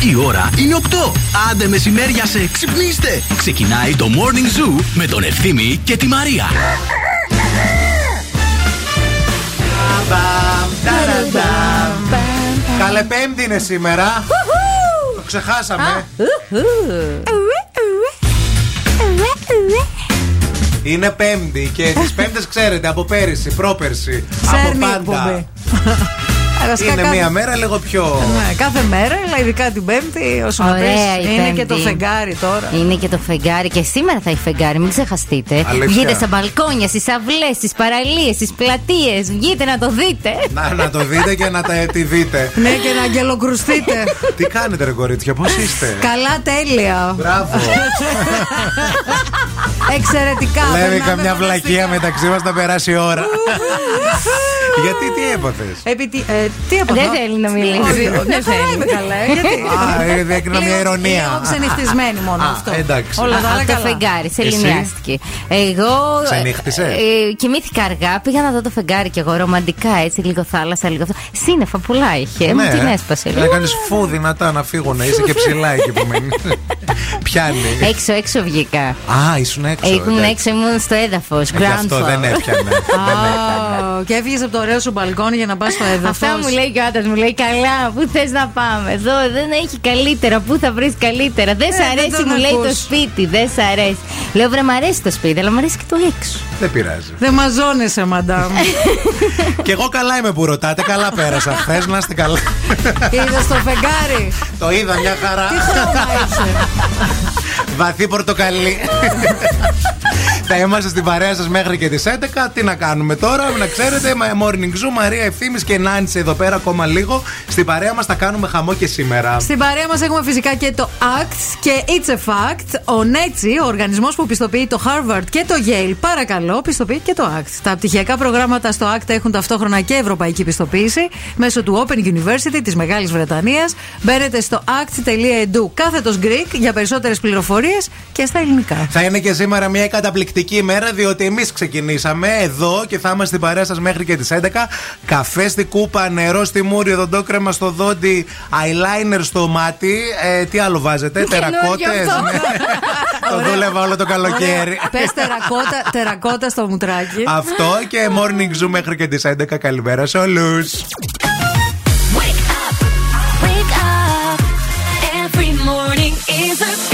Η ώρα είναι 8. Άντε μεσημέρια σε ξυπνήστε. Ξεκινάει το Morning Zoo με τον Ευθύμη και τη Μαρία. Καλέ πέμπτη είναι σήμερα. Το ξεχάσαμε. Είναι πέμπτη και τις πέμπτες ξέρετε από πέρυσι, πρόπερσι, από Σέρνη πάντα. Εκπομπή. Βασικά Είναι κάθε- μία μέρα λίγο πιο... Ναι, κάθε μέρα, αλλά ειδικά την Πέμπτη, όσο να Ωραία πεις, η είναι Πέμπτη. και το φεγγάρι τώρα. Είναι και το φεγγάρι και σήμερα θα έχει φεγγάρι, μην ξεχαστείτε. Αλήθεια. Βγείτε στα μπαλκόνια, στις αυλές, στις παραλίες, στις πλατείες. Βγείτε να το δείτε. Να, να το δείτε και να τα, τη δείτε. Ναι, και να αγγελοκρουστείτε. Τι κάνετε ρε κορίτσια, πώς είστε; Καλά, τέλεια. Μπράβο. Εξαιρετικά. Λέμε περνάμε καμιά βλακεία φανταστικά. μεταξύ μας να περάσει η ώρα. Γιατί τι έπαθες; Επί, τι- ε, τι έπαθα; Δεν θέλει να μιλήσει. Όχι, Δεν Μια χαρά θέλει. είμαι καλά. ε, Γιατί. Α, ε, έκρινα μια Λίγο- ηρωνία. Λίγο ξενυχτισμένη μόνο Α, αυτό. εντάξει. Όλα τα άλλα Από το καλά. φεγγάρι, σε Εσύ; ελληνιάστηκε. Εγώ. Ξενύχτησε; ε, κοιμήθηκα αργά, πήγα να δω το φεγγάρι και εγώ ρομαντικά έτσι, λίγο θάλασσα, λίγο αυτό. Σύννεφα πολλά είχε. Μου την έσπασε. Ναι. Να κάνεις φου δυνατά να φύγω, να είσαι και ψηλά εκεί που μένεις. Πιάνει. Έξω, έξω βγήκα. Α, ήσουν έξω. Ήμουν εντάξει. έξω, ήμουν στο έδαφος. Ε, Γι' αυτό δεν έπιανε. Δεν έπιανε. Α, Και έφυγες από το ωραίο σου μπαλκόνι για να πας στο έδαφος. Αυτά μου λέει και ο άντρας μου λέει καλά, πού θες να πάμε; Εδώ δεν έχει καλύτερα, πού θα βρεις καλύτερα; Δεν σ' δεν αρέσει, τον μου λέει ακούς. το σπίτι, δεν σ' αρέσει. Λέω βρε, μ' αρέσει το σπίτι, αλλά μ' αρέσει και το έξω. Δεν πειράζει. Δεν μαζώνεσαι, μαντάμ. Και εγώ καλά είμαι που ρωτάτε, καλά πέρασα. Χθες να είστε καλά. Είδες το φεγγάρι; Το είδα μια χαρά. Τι χρώμα είσαι; Βαθύ πορτοκαλί. Θα είμαστε στην παρέα σας μέχρι και τις 11. Τι να κάνουμε τώρα, να ξέρετε. μα- Morning Zoo, Μαρία Ευθύνη και Νάντσι εδώ πέρα ακόμα λίγο. Στην παρέα μας θα κάνουμε χαμό και σήμερα. Στην παρέα μας έχουμε φυσικά και το ACT και It's a Fact. Ο Νέτσι, ο οργανισμός που πιστοποιεί το Harvard και το Yale, παρακαλώ, πιστοποιεί και το ACT. Τα πτυχιακά προγράμματα στο ACT έχουν ταυτόχρονα και ευρωπαϊκή πιστοποίηση μέσω του Open University της Μεγάλης Βρετανίας. Μπαίνετε στο act.edu κάθετος Greek για περισσότερες πληροφορίες και στα ελληνικά. Θα είναι και σήμερα μια καταπληκτική ημέρα, διότι εμείς ξεκινήσαμε εδώ και θα είμαστε στην παρέα σας μέχρι και τις 11. Καφέ στη κούπα, νερό στη μούρη, οδοντόκρεμα στο δόντι, eyeliner στο μάτι. Ε, τι άλλο βάζετε, τερακότες; αυτό. Το δούλευα όλο το καλοκαίρι. Πες τερακότα, τερακότα στο μουτράκι. Αυτό και morning zoo μέχρι και τις 11. Καλημέρα σε όλους. Wake up, wake up. Every morning is a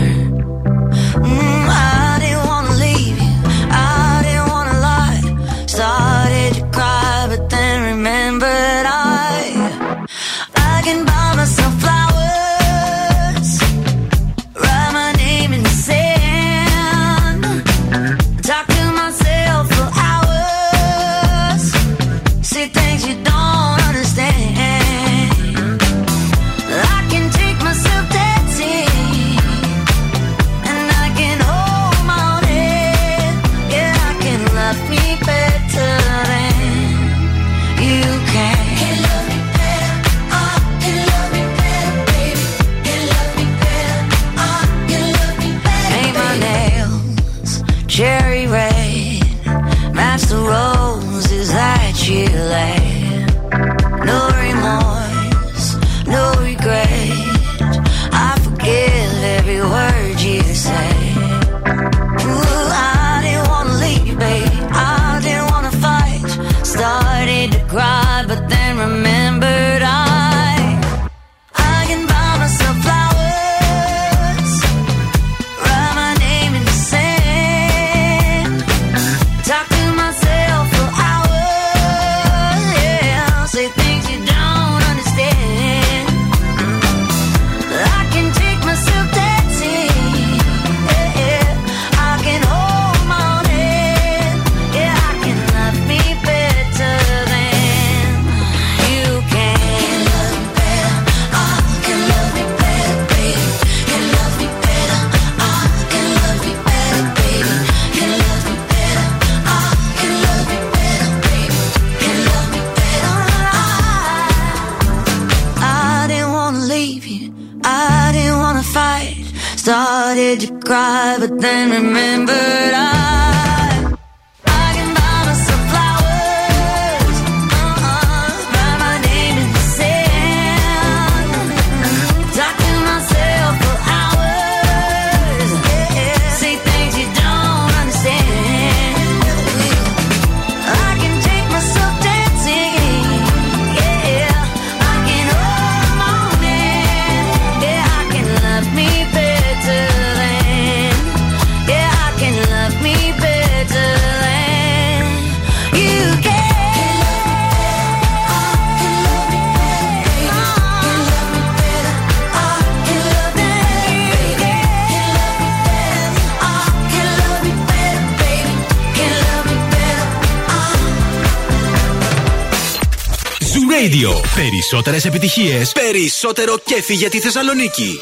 Περισσότερες επιτυχίες, περισσότερο κέφι για τη Θεσσαλονίκη.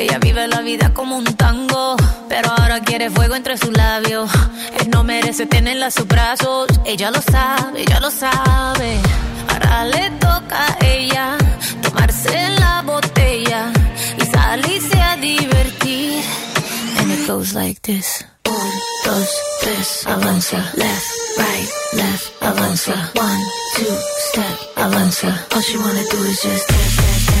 Ella vive la vida como un tango, pero ahora quiere fuego entre sus labios. Él no merece tenerla a sus brazos, ella lo sabe, ella lo sabe. Ahora le toca a ella tomarse la botella y salirse a divertir. And it goes like this. Tres, avanza. Left, right, left, avanza. One, two, step, avanza. All she wanna do is just dance, dance, dance,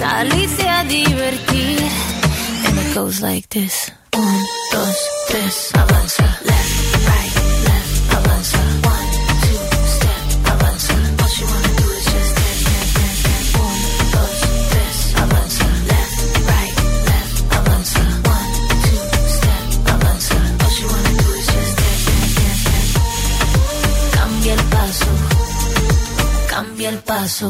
salirse a divertir. And it goes like this. Un, dos, tres, avanza. Left, right, left, avanza. One, two, step, avanza. All she wanna do is just dance, dance, dance, dance. Un, dos, tres, avanza. Left, right, left, avanza. One, two, step, avanza. All she wanna do is just dance, dance, dance, dance. Cambia el paso, cambia el paso,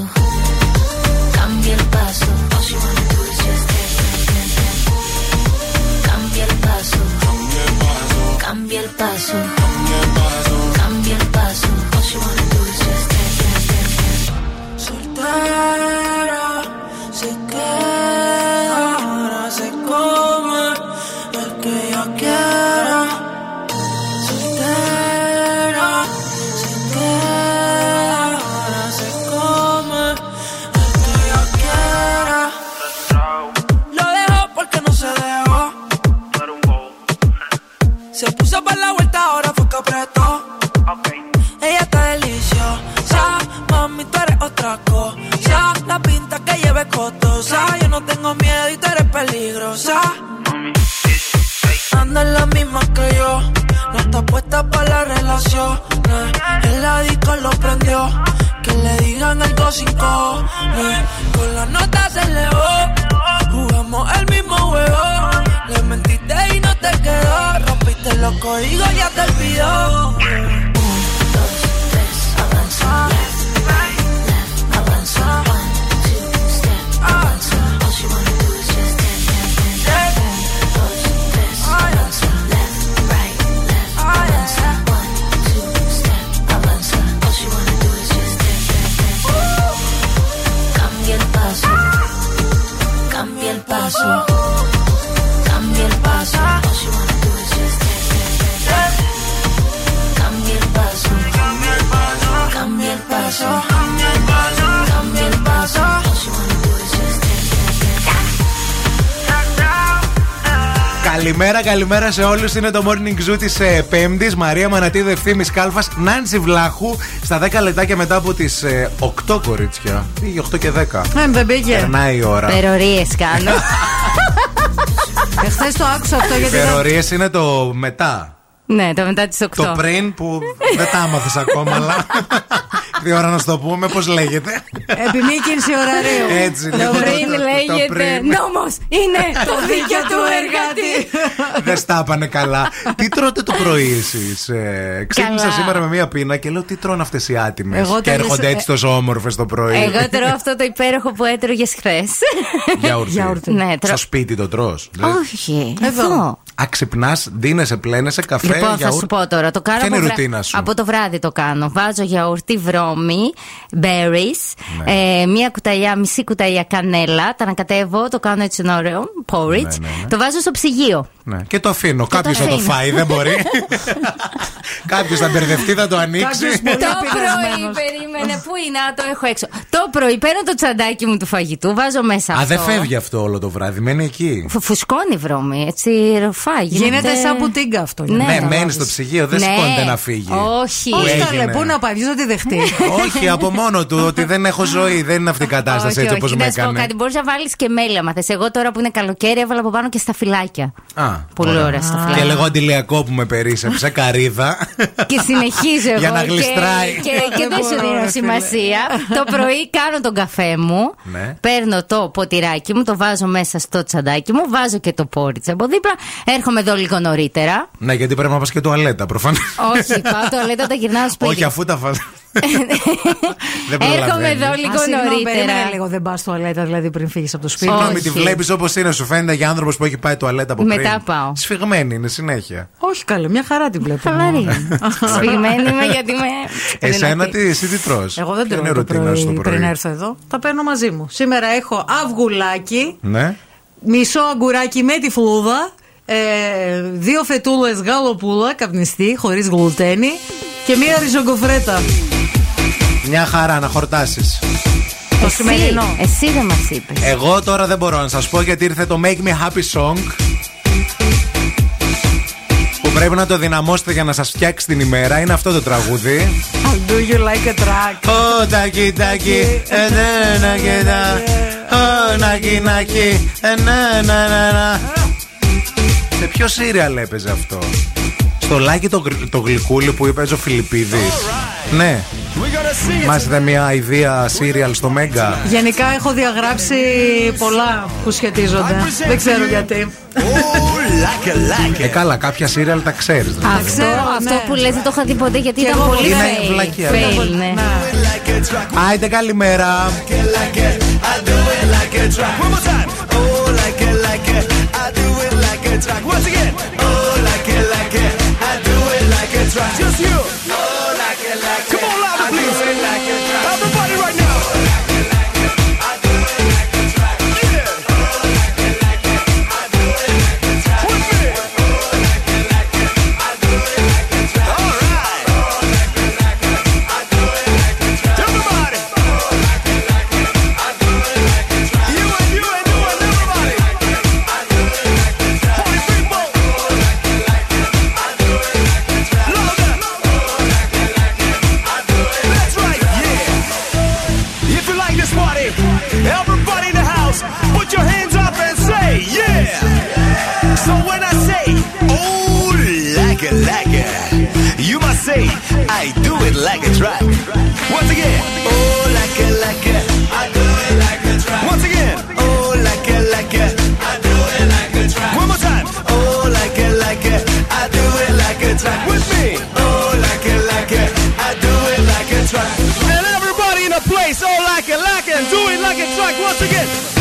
Καλημέρα, καλημέρα σε όλους. Είναι το morning zoo της Πέμπτης. Μαρία Μανατίδου, ευθύνη Κάλφας, Νάντσι Βλάχου. Στα 10 λεπτάκια μετά από τις 8 κορίτσια. Πήγε 8 και 10. Ε, δεν πήγε. Περνάει η ώρα. Περορίες κάνω. Εχθές το άκουσα αυτό γιατί. Υπερορίε είναι το μετά. Ναι, το μετά τι 8. Το πριν που δεν τα άμαθες ακόμα, αλλά. Τι ώρα να σου το πούμε, πώς λέγεται. Επιμήκυνση ωραρίου. Έτσι, Το λοιπόν, πριν το λέγεται πριν. νόμος είναι το δίκαιο του εργάτη. Δεν στάπανε καλά. Τι τρώτε το πρωί εσείς. Ξύπνησα Καλά. σήμερα με μία πίνα και λέω τι τρώνε αυτές οι άτιμες. Εγώ Και τέλειωσα- έρχονται έτσι τόσο όμορφες το πρωί. Εγώ τρώω αυτό το υπέροχο που έτρωγες χθες. Γιαούρτι. Γιαούρτι. Ναι, τρώω. Στο σπίτι το τρως Όχι, Εδώ. Εδώ. Α, ξυπνάς, ντύνεσαι, πλένεσαι, καφέ, Λοιπόν, θα γιαούρτι. σου πω τώρα. Το κάνω Ποια είναι από, η βρά- ρουτίνα σου; από το βράδυ το κάνω. Βάζω γιαουρτί βρώμη, berries, Ναι. ε, μία κουταλιά, μισή κουταλιά κανέλα. Τα ανακατεύω, το κάνω έτσι ένα ωραίο porridge. Ναι, ναι, ναι. Το βάζω στο ψυγείο. Ναι. Και το αφήνω. το Κάποιος θα το αφήνω. φάει, δεν μπορεί. Κάποιος θα μπερδευτεί, θα το ανοίξει. Κάποιος μπορεί- Το πρωί, πειρασμένος. περίμενε, πού είναι, α, το έχω έξω. Το πρωί παίρνω το τσαντάκι μου του φαγητού, βάζω μέσα Α, αυτό. δεν φεύγει αυτό όλο το βράδυ, μένει εκεί. Φου- Φουσκώνει βρώμη, έτσι ροφά. Γίνεται σαν πουτίγκα αυτό. για να Ναι, καταλάβεις. μένει στο ψυγείο, δεν Ναι. σηκώνεται να φύγει. Όχι. Που Όχι έγινε. καλέ, πού να πάει, ποιος θα τη δεχτεί. Όχι, από μόνο του, ότι δεν έχω ζωή. Δεν είναι αυτή η κατάσταση έτσι όπως με Να σου πω έκανε. κάτι, μπορείς να βάλεις και μέλι άμα θες. Εγώ τώρα που είναι καλοκαίρι έβαλα από πάνω και στα φυλάκια. Α, Πολύ ωραία στα Και φυλάκια. λέγω αντιλιακό που με περίσσεψε, καρύδα. Και συνεχίζω εγώ. Για να και- γλιστράει. Και, και, δεν σου μπορώ, δίνω ρε φίλε. σημασία. το πρωί κάνω τον καφέ μου. Ναι. Παίρνω το ποτηράκι μου, το βάζω μέσα στο τσαντάκι μου. Βάζω και το πόριτσα από δίπλα. Έρχομαι εδώ λίγο νωρίτερα. Ναι, γιατί πρέπει να πας και τουαλέτα, προφανώς. Όχι, πάω το λέτε όταν γυρνάω σπίτι. Όχι, αφού τα φας. Δεν Έρχομαι προλαβαίνει. εδώ Α, λίγο συγγνώμη, νωρίτερα. περίμενε λίγο, δεν πας τουαλέτα δηλαδή πριν φύγεις από το σπίτι. Συγγνώμη, Όχι. τη βλέπεις όπως είναι, σου φαίνεται για άνθρωπος που έχει πάει τουαλέτα από πριν. Μετά πάω. Σφιγμένη είναι συνέχεια. Όχι καλέ, μια χαρά την βλέπω. Χαλαρή. Σφιγμένη είμαι γιατί με. Εσένα δυνατή. τι, εσύ τι τρως; Εγώ δεν Ποια τρώω είναι η το ρουτίνα σου το πρωί πρωί; πριν έρθω εδώ. Τα παίρνω μαζί μου. Σήμερα έχω αυγουλάκι, Ναι. μισό αγκουράκι με τη φλούδα, ε, δύο φετούλες γαλοπούλα, καπνιστή, χωρίς γλουτένι και μία ριζογκοφρέτα. Μια χαρά να χορτάσεις. Το Εσύ, σημερινό. εσύ δεν μας είπες. Εγώ τώρα δεν μπορώ να σας πω γιατί ήρθε το Make Me Happy Song. Που πρέπει να το δυναμώσετε για να σας φτιάξει την ημέρα. Είναι αυτό το τραγούδι. I'll do you like a track. Ω, τάκι, τάκι, ε, ναι, να και να. Ω, νάκι, νάκι, ε, Σε ποιο σύριαλ έπαιζε αυτό; Στο λάκι το, γρ- το γλυκούλι που είπε ο Φιλιππίδης. Ναι. Μας είδε μια ιδέα σύριαλ στο Μέγκα. Γενικά έχω διαγράψει πολλά που σχετίζονται. Δεν ξέρω γιατί. Ε, καλά, κάποια σύριαλ τα ξέρεις. δηλαδή. Αυτό, ξέρω, αυτό ναι. που λες δεν το είχα δει ποτέ γιατί Και ήταν εγώ πολύ Είναι fail. βλακεία. fail, ναι. Άιντε καλημέρα. a track. Once again, oh like it, like it, I do it like a track. Just you, oh like it, like it. Come on, louder, please. say, I do it like a track. Once again, oh, like a, like a, I do it like a track. Once again, oh, like a, like a, I do it like a track. One more time, oh, like a, like a, I do it like a track. With me, oh, like a, like a, I do it like a track. And everybody in the place, oh, like a, like a, do it like a track. Once again.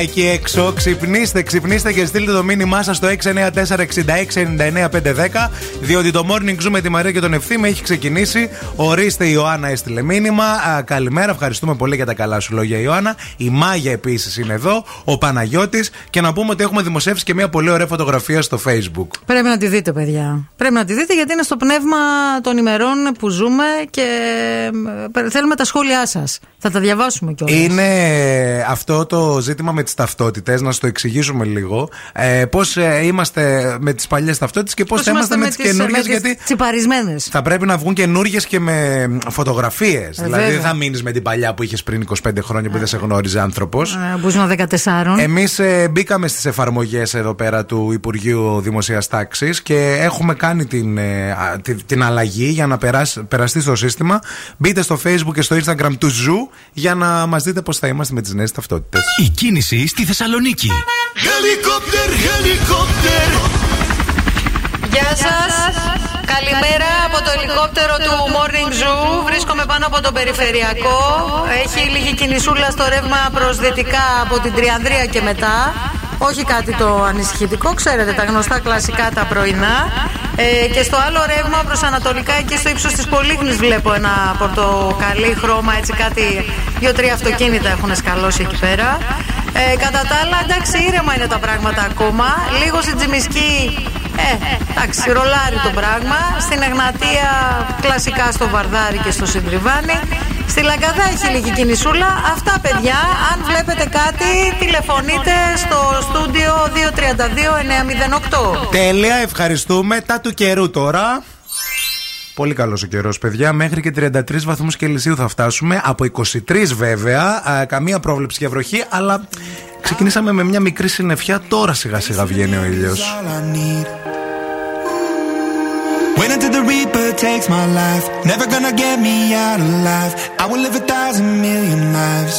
Εκεί έξω. Ξυπνήστε, ξυπνήστε και στείλτε το μήνυμά σας στο 694-6699-510. Διότι το morning zoom με τη Μαρία και τον Ευθύμη έχει ξεκινήσει. Ορίστε, η Ιωάννα έστειλε μήνυμα. Α, καλημέρα, ευχαριστούμε πολύ για τα καλά σου λόγια, Ιωάννα. Η Μάγια επίσης είναι εδώ. Ο Παναγιώτης. Και να πούμε ότι έχουμε δημοσιεύσει και μια πολύ ωραία φωτογραφία στο Facebook. Πρέπει να τη δείτε, παιδιά. Πρέπει να τη δείτε γιατί είναι στο πνεύμα των ημερών που ζούμε και ε, θέλουμε τα σχόλιά σας. Θα τα διαβάσουμε κιόλας. Είναι αυτό το ζήτημα με τις ταυτότητες, να σου το εξηγήσουμε λίγο. Ε, πώς ε, είμαστε με τις παλιές ταυτότητες και πώς θα είμαστε με, τις καινούργιες. Γιατί. Τσιπαρισμένες. Θα πρέπει να βγουν καινούργιες και με φωτογραφίες. Ε, δηλαδή δεν θα μείνεις με την παλιά που είχες πριν 25 χρόνια που δεν σε γνώριζε άνθρωπος. Ε, που 14. Εμείς ε, μπήκαμε στις εφαρμογές εδώ πέρα του Υπουργείου Δημοσίας Τάξης και έχουμε κάνει την, ε, την, την αλλαγή για να περάσει, περαστεί στο σύστημα. Μπείτε στο Facebook και στο Instagram του Zoo για να μας δείτε πώς θα είμαστε με τις νέες ταυτότητες. Η κίνηση στη Θεσσαλονίκη. Helicopter, helicopter. Γεια σας. Καλημέρα από το ελικόπτερο του Morning Zoo. Βρίσκομαι πάνω από τον περιφερειακό. Έχει λίγη κινησούλα στο ρεύμα προς δυτικά από την Τριανδρία και μετά. Όχι κάτι το ανησυχητικό, ξέρετε τα γνωστά κλασικά τα πρωινά. Ε, και στο άλλο ρεύμα προς Ανατολικά, εκεί στο ύψος της Πολύχνη, βλέπω ένα πορτοκαλί χρώμα, έτσι κάτι. Δύο-τρία αυτοκίνητα έχουν σκαλώσει εκεί πέρα. Ε, κατά τα άλλα, εντάξει, ήρεμα είναι τα πράγματα ακόμα. Λίγο στην Τζιμισκή, ε, εντάξει, ρολάρι το πράγμα. Στην Εγνατία, κλασικά στο Βαρδάρι και στο Συντριβάνι. Στη Λαγκαδά έχει λίγη κινησούλα. Αυτά, παιδιά. Αν βλέπετε κάτι, τηλεφωνείτε στο στούντιο 232-908. Τέλεια, ευχαριστούμε. Τα του καιρού τώρα. Πολύ καλός ο καιρός, παιδιά. Μέχρι και 33 βαθμούς Κελσίου θα φτάσουμε. Από 23 βέβαια. καμία πρόβλεψη για βροχή, αλλά ξεκινήσαμε με μια μικρή συννεφιά. Τώρα σιγά σιγά βγαίνει ο ήλιο. Wait until the Reaper takes my life. Never gonna get me out alive. I will live a thousand million lives.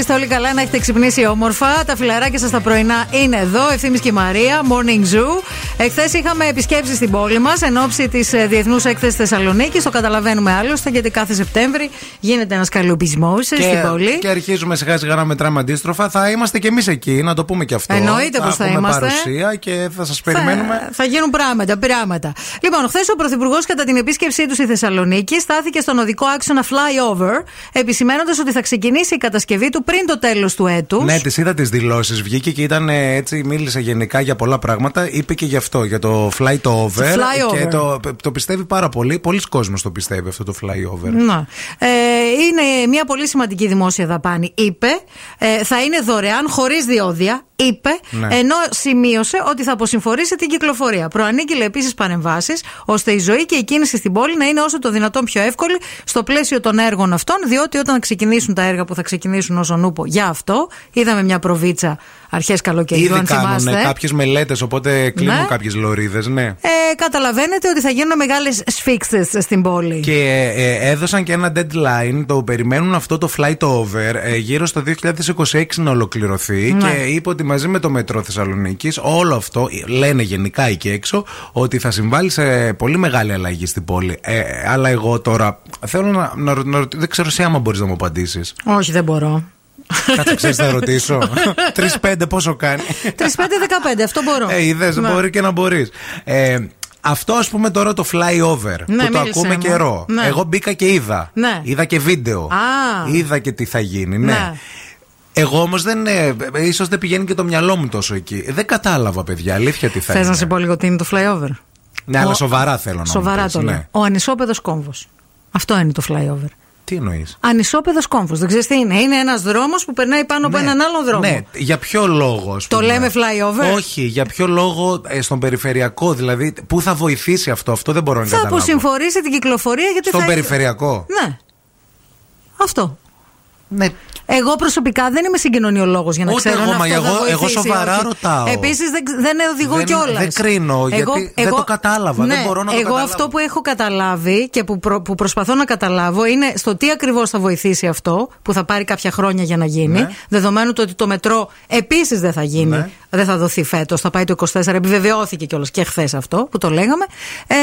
Είστε όλοι καλά, να έχετε ξυπνήσει όμορφα. Τα φιλαράκια σας τα πρωινά είναι εδώ. Ευθύνη και Μαρία, Morning Zoo. Εχθές είχαμε επισκέψεις στην πόλη μας εν ώψη της Διεθνούς Έκθεσης Θεσσαλονίκης. Το καταλαβαίνουμε άλλωστε, γιατί κάθε Σεπτέμβρη γίνεται ένας καλοπισμό στην πόλη. και αρχίζουμε σιγά σιγά να μετράμε αντίστροφα. Θα είμαστε κι εμείς εκεί, να το πούμε και αυτό. Εννοείται πως θα έχουμε είμαστε. παρουσία και θα σας περιμένουμε. Θα, θα γίνουν πράγματα, πράγματα. Λοιπόν, χθες ο Πρωθυπουργός κατά την επίσκεψή του στη Θεσσαλονίκη στάθηκε στον οδικό άξονα flyover, επισημένοντας ότι θα ξεκινήσει η κατασκευή του πριν το τέλος του έτους. Ναι, τη είδα τις δηλώσεις. Βγήκε και ήταν ε, έτσι, μίλησε γενικά για πολλά πράγματα. Είπε και γι' αυτό, για το fly to over. flyover. Και το, το πιστεύει πάρα πολύ. Πολλοί κόσμος το πιστεύει αυτό το flyover. Να. Ε, είναι μια πολύ σημαντική δημόσια δαπάνη, είπε. Ε, θα είναι δωρεάν, χωρίς διόδια, είπε. Ναι. Ενώ σημείωσε ότι θα αποσυμφορήσει την κυκλοφορία. Προανήγγειλε επίσης παρεμβάσεις, ώστε η ζωή και η κίνηση στην πόλη να είναι όσο το δυνατόν πιο εύκολη στο πλαίσιο των έργων αυτών, διότι όταν ξεκινήσουν τα έργα που θα ξεκινήσουν ως ονούπο για αυτό, είδαμε μια προβίτσα αρχές καλοκαιριού, Ήδη αν κάνουν θυμάστε. κάποιες μελέτες, οπότε κλείνουν Ναι. κάποιες λωρίδες, ναι. Ε, καταλαβαίνετε ότι θα γίνουν μεγάλες σφίξτε στην πόλη. Και ε, έδωσαν και ένα deadline, το περιμένουν αυτό το flight over ε, γύρω στο 2026 να ολοκληρωθεί Ναι. και είπε ότι μαζί με το μετρό Θεσσαλονίκης, όλο αυτό ε, λένε γενικά εκεί έξω ότι θα συμβάλλει σε πολύ μεγάλη αλλαγή στην πόλη. Ε, αλλά εγώ τώρα θέλω να, να, ρω- να ρω- δεν ξέρω εσύ άμα μπορείς να μου απαντήσεις. Όχι, δεν μπορώ. Κάτσε, ξέρεις να ρωτήσω. 3-5 πόσο κάνει. 3-5-15, αυτό μπορώ. Ε, είδες, Ναι. μπορεί και να μπορείς. Ε, αυτό ας πούμε τώρα το flyover Ναι, που το μίλησέ ακούμε μου. καιρό. Ναι. Εγώ μπήκα και είδα. Ναι. Είδα και βίντεο. Α. Είδα και τι θα γίνει. Ναι. Ναι. Εγώ όμως δεν. Ε, ίσως δεν πηγαίνει και το μυαλό μου τόσο εκεί. Δεν κατάλαβα, παιδιά. Αλήθεια τι θα Θες είναι. να σε πω λίγο τι είναι το flyover; Ναι, αλλά Ο- σοβαρά θέλω να μου Σοβαρά πεις, το λέω. ναι. Ο ανισόπεδος κόμβος. Αυτό είναι το flyover. Τι εννοείς; Ανισόπεδος κόμβος. Δεν ξέρεις τι είναι. Είναι ένας δρόμος που περνάει πάνω από έναν άλλον δρόμο. Ναι, για ποιο λόγο. ας Το πούμε; λέμε flyover? Όχι, για ποιο λόγο ε, στον περιφερειακό. Δηλαδή, πού θα βοηθήσει αυτό, αυτό δεν μπορώ να Θα καταλάβω. αποσυμφορήσει την κυκλοφορία γιατί Στον θα. περιφερειακό; Ναι. Αυτό. Ναι. Εγώ προσωπικά δεν είμαι συγκοινωνιολόγος για να Ούτε ξέρω εγώ, αν μα αυτό θα εγώ- εγώ βοηθήσει, σοβαρά όχι. ρωτάω. Επίσης δεν, δεν οδηγώ Δεν- κιόλας. δεν κρίνω, γιατί δεν το κατάλαβα, δεν μπορώ να το εγώ καταλάβω. αυτό που έχω καταλάβει και που, προ- που προσπαθώ να καταλάβω είναι στο τι ακριβώς θα βοηθήσει αυτό, που θα πάρει κάποια χρόνια για να γίνει. Ναι. Δεδομένου το ότι το μετρό επίσης δεν θα γίνει, Ναι. δεν θα δοθεί φέτος, θα πάει το 24. Επιβεβαιώθηκε κιόλας και χθες αυτό που το λέγαμε. Ε,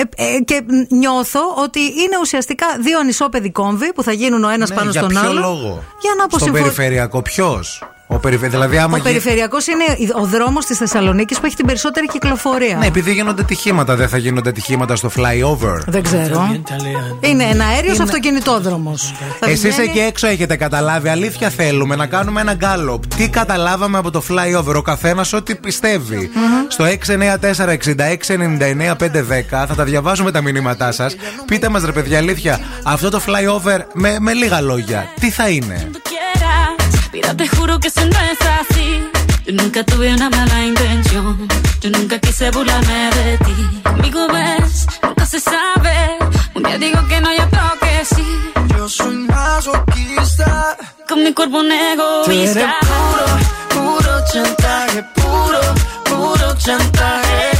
ε, ε, και νιώθω ότι είναι ουσιαστικά δύο ανισόπεδοι κόμβοι που θα γίνουν ο ένας Ναι, πάνω για στον ποιο άλλο. λόγο; Για να Στον αποσυμφω... περιφερειακό, ποιος; Ο περιφε... Δηλαδή, άμα Ο γι- περιφερειακός είναι ο δρόμος της Θεσσαλονίκης που έχει την περισσότερη κυκλοφορία. Ναι, επειδή γίνονται ατυχήματα, δεν θα γίνονται ατυχήματα στο flyover. Δεν ξέρω. Είναι ένα αέριο αυτοκινητόδρομος. Εσείς εκεί έξω έχετε καταλάβει. Αλήθεια θέλουμε να κάνουμε ένα γκάλωπ. Τι καταλάβαμε από το flyover, ο καθένας ό,τι πιστεύει. Στο 694-6699-510 θα τα διαβάζουμε τα μηνύματά σας. Πείτε μας, ρε παιδιά, αλήθεια, αυτό το flyover με, με λίγα λόγια, τι θα είναι; Mira, te juro que eso no es así. Yo nunca tuve una mala intención. Yo nunca quise burlarme de ti. Amigo, ves, nunca se sabe. Un día digo que no, y otro que sí. Yo soy masoquista. Con mi cuerpo un egoísta. puro, puro chantaje, puro, puro chantaje.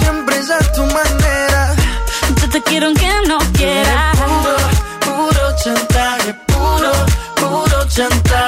Siempre es a tu manera. Yo te quiero aunque no quieras. puro, puro chantaje, puro, puro chantaje.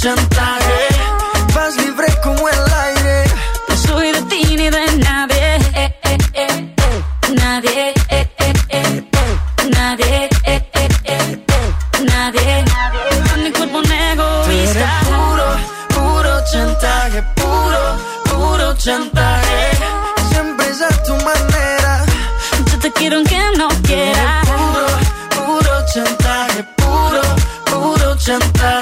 chantaje. Vas libre como el aire. No soy de ti ni de nadie. Eh, eh, eh, nadie. Nadie. Nadie. Mi cuerpo un egoísta. puro, puro chantaje. Puro, puro chantaje. Siempre es a tu manera. Yo te quiero aunque no quiera. Puro, puro chantaje. Puro, puro chantaje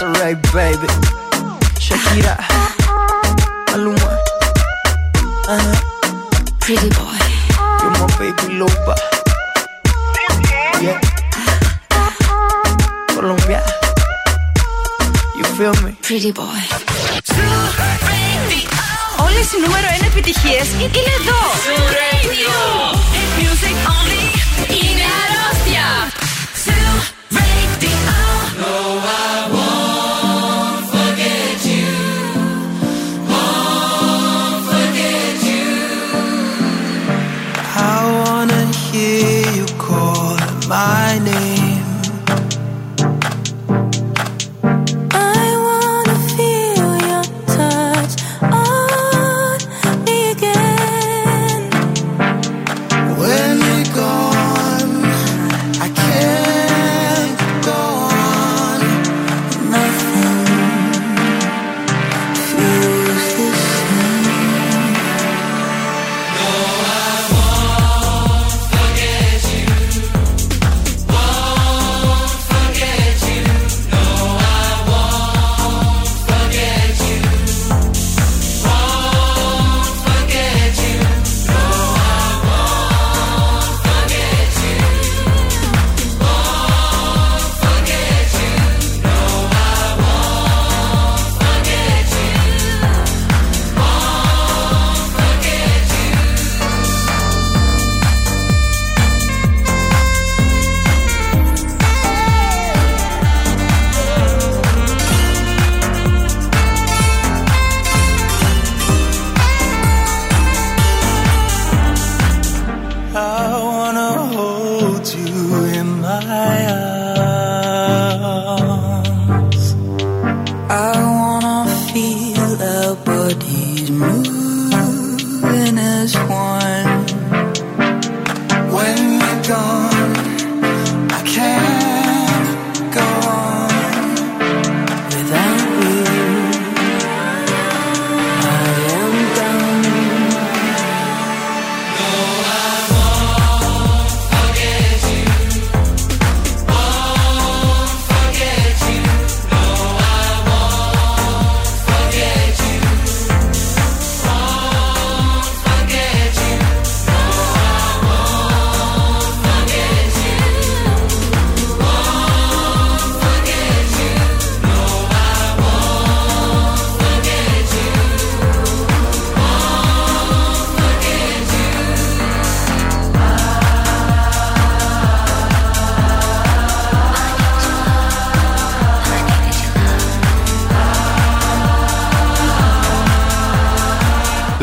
Alright, alright, baby. Shakira, Maluma, uh, Pretty boy. you're my baby loba. Yeah. Colombia, you feel me? Pretty boy. Όλες οι νούμερο 1 επιτυχίες είναι εδώ. Hit music only. Είναι αρρώστια. I my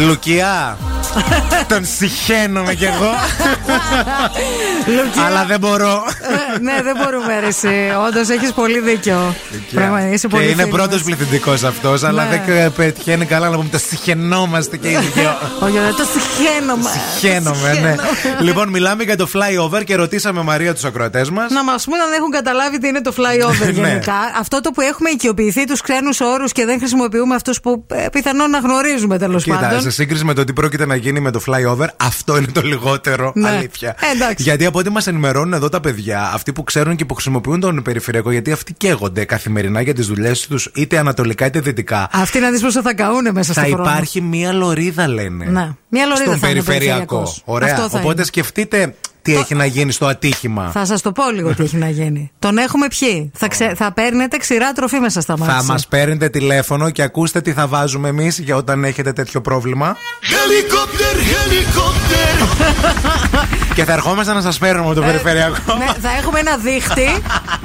Λουκιά. Τον συχαίνομαι κι εγώ. Λουκιά. Αλλά δεν μπορώ. Ε, ναι, δεν μπορούμε, αρέσει. Όντως έχεις πολύ δίκιο. Πράγματι, είσαι Και πολύ είναι φίλος πρώτος μας. πληθυντικός αυτός, αλλά Ναι. δεν πετυχαίνει καλά να πούμε τα συχαινόμαστε και οι δυο. Όχι, δεν το συχαίνομαι. Συχαίνομαι, ναι. Λοιπόν, μιλάμε για το flyover και ρωτήσαμε Μαρία τους ακροατές μας. Να μας πούν αν έχουν καταλάβει τι είναι το flyover Ναι. γενικά. Αυτό το που έχουμε οικειοποιηθεί τους ξένους όρους και δεν χρησιμοποιούμε αυτούς που ε, πιθανόν να γνωρίζουμε τέλος Κοίτα, πάντων. σε σύγκριση με το τι πρόκειται να γίνει με το flyover, αυτό είναι το λιγότερο Ναι. αλήθεια. Ε, εντάξει. Γιατί από ό,τι μας ενημερώνουν εδώ τα παιδιά, αυτοί που ξέρουν και που χρησιμοποιούν τον περιφερειακό, γιατί αυτοί καίγονται καθημερινά για τις δουλειές τους, είτε ανατολικά είτε δυτικά. Αυτοί να δεις πώ θα καούνε μέσα Θα στο χρόνο. υπάρχει μία λωρίδα, λένε. Ναι. Μία λωρίδα Στον θα είναι ο περιφερειακό. περιφερειακός. Ωραία. Αυτό θα Οπότε είναι. σκεφτείτε τι έχει να γίνει στο ατύχημα. Θα σας το πω λίγο τι έχει να γίνει. Τον έχουμε πιει. Θα, ξε... θα παίρνετε ξηρά τροφή μέσα στα μάτια. Θα μας παίρνετε τηλέφωνο και ακούστε τι θα βάζουμε εμείς για όταν έχετε τέτοιο πρόβλημα. Helicopter, helicopter. και θα ερχόμαστε να σας φέρουμε το περιφερειακό. Ναι, θα έχουμε ένα δίχτυ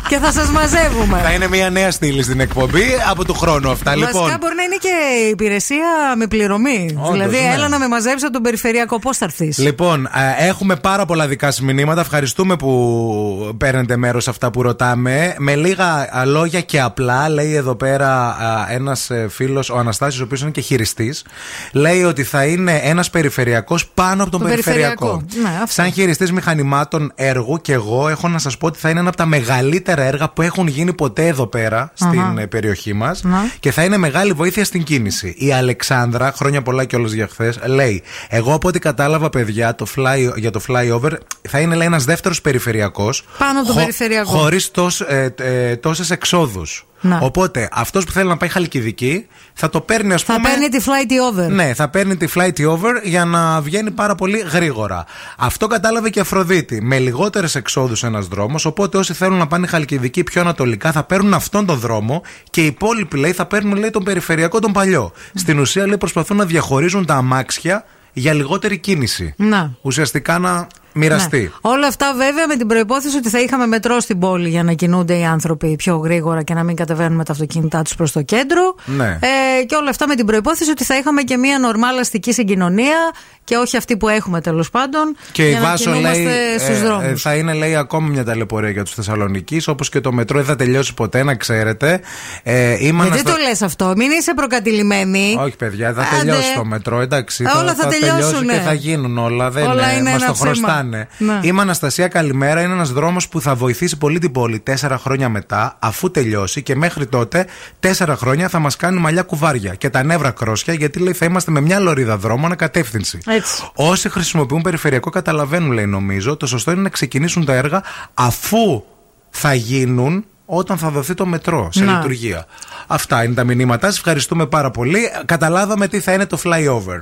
και θα σας μαζεύουμε. Θα είναι μια νέα στήλη στην εκπομπή από του χρόνου αυτά. Βασικά Λοιπόν, μπορεί να είναι και υπηρεσία με πληρωμή. Όντως, δηλαδή, ναι. έλα να με μαζέψει από τον περιφερειακό. Πώς θα έρθεις; Λοιπόν, ε, έχουμε πάρα πολλά δικά σας μηνύματα. Ευχαριστούμε που παίρνετε μέρος σε αυτά που ρωτάμε. Με λίγα α, λόγια και απλά, λέει εδώ πέρα ένας φίλος, ο Αναστάσης, ο οποίος είναι και χειριστής, λέει ότι θα είναι ένας περιφερειακός πάνω από τον, Τον περιφερειακό. περιφερειακό. Ναι, αυτό. Σαν χειριστή μηχανημάτων έργου και εγώ έχω να σας πω ότι θα είναι ένα από τα μεγαλύτερα έργα που έχουν γίνει ποτέ εδώ πέρα στην Αχα. ε, περιοχή μας Να. και θα είναι μεγάλη βοήθεια στην κίνηση. Η Αλεξάνδρα, χρόνια πολλά κιόλας για χθες, λέει: Εγώ από ό,τι κατάλαβα, παιδιά, το fly, για το flyover θα είναι λέει, ένας δεύτερος περιφερειακός. Πάνω από τον περιφερειακό. Χωρίς ε, ε, τόσες εξόδους. Να. Οπότε αυτός που θέλει να πάει Χαλκιδική θα το παίρνει, ας Θα πούμε. παίρνει τη flight over. Ναι, θα παίρνει τη flight over για να βγαίνει πάρα πολύ γρήγορα. Αυτό κατάλαβε και η Αφροδίτη. Με λιγότερες εξόδους ένας δρόμος. Οπότε όσοι θέλουν να πάνε Χαλκιδική πιο ανατολικά θα παίρνουν αυτόν τον δρόμο και οι υπόλοιποι λέει θα παίρνουν λέει, τον περιφερειακό τον παλιό. Στην ουσία λέει προσπαθούν να διαχωρίζουν τα αμάξια για λιγότερη κίνηση. Να. Ουσιαστικά να μοιραστεί. Ναι. Όλα αυτά βέβαια με την προπόθεση ότι θα είχαμε μετρό στην πόλη για να κινούνται οι άνθρωποι πιο γρήγορα και να μην κατεβαίνουν με τα αυτοκίνητά τους προς το κέντρο. Ναι. Ε, και όλα αυτά με την προπόθεση ότι θα είχαμε και μια νορμάλ αστική συγκοινωνία και όχι αυτή που έχουμε τέλος πάντων. Και η για να Βάσο λέει κινούμαστε στους ε, δρόμους. ε, θα είναι λέει ακόμη μια ταλαιπωρία για τους Θεσσαλονίκης, όπως και το μετρό δεν θα τελειώσει ποτέ, να ξέρετε. Ε, είμαι Γιατί αναστα- το λες αυτό, μην είσαι προκατηλημένη. Όχι, παιδιά, θα Άντε. τελειώσει το μετρό, εντάξει. Ε, όλα θα τελειώσει τελειώσουνε. και θα γίνουν όλα. Δεν Όλα είναι μας ένα το ψέμα. Χρωστάνε. Ναι. Είμαι Αναστασία, καλημέρα. Είναι ένας δρόμος που θα βοηθήσει πολύ την πόλη τέσσερα χρόνια μετά, αφού τελειώσει και μέχρι τότε τέσσερα χρόνια θα μας κάνει μαλλιά κουβάρια και τα νεύρα κρόσια, γιατί λέει θα είμαστε με μια λωρίδα δρόμο ανακατεύθυνση. Έτσι. Όσοι χρησιμοποιούν περιφερειακό καταλαβαίνουν, λέει νομίζω. Το σωστό είναι να ξεκινήσουν τα έργα αφού θα γίνουν όταν θα δοθεί το μετρό σε Να. λειτουργία. Αυτά είναι τα μηνύματά σας. Ευχαριστούμε πάρα πολύ. Καταλάβαμε τι θα είναι το flyover.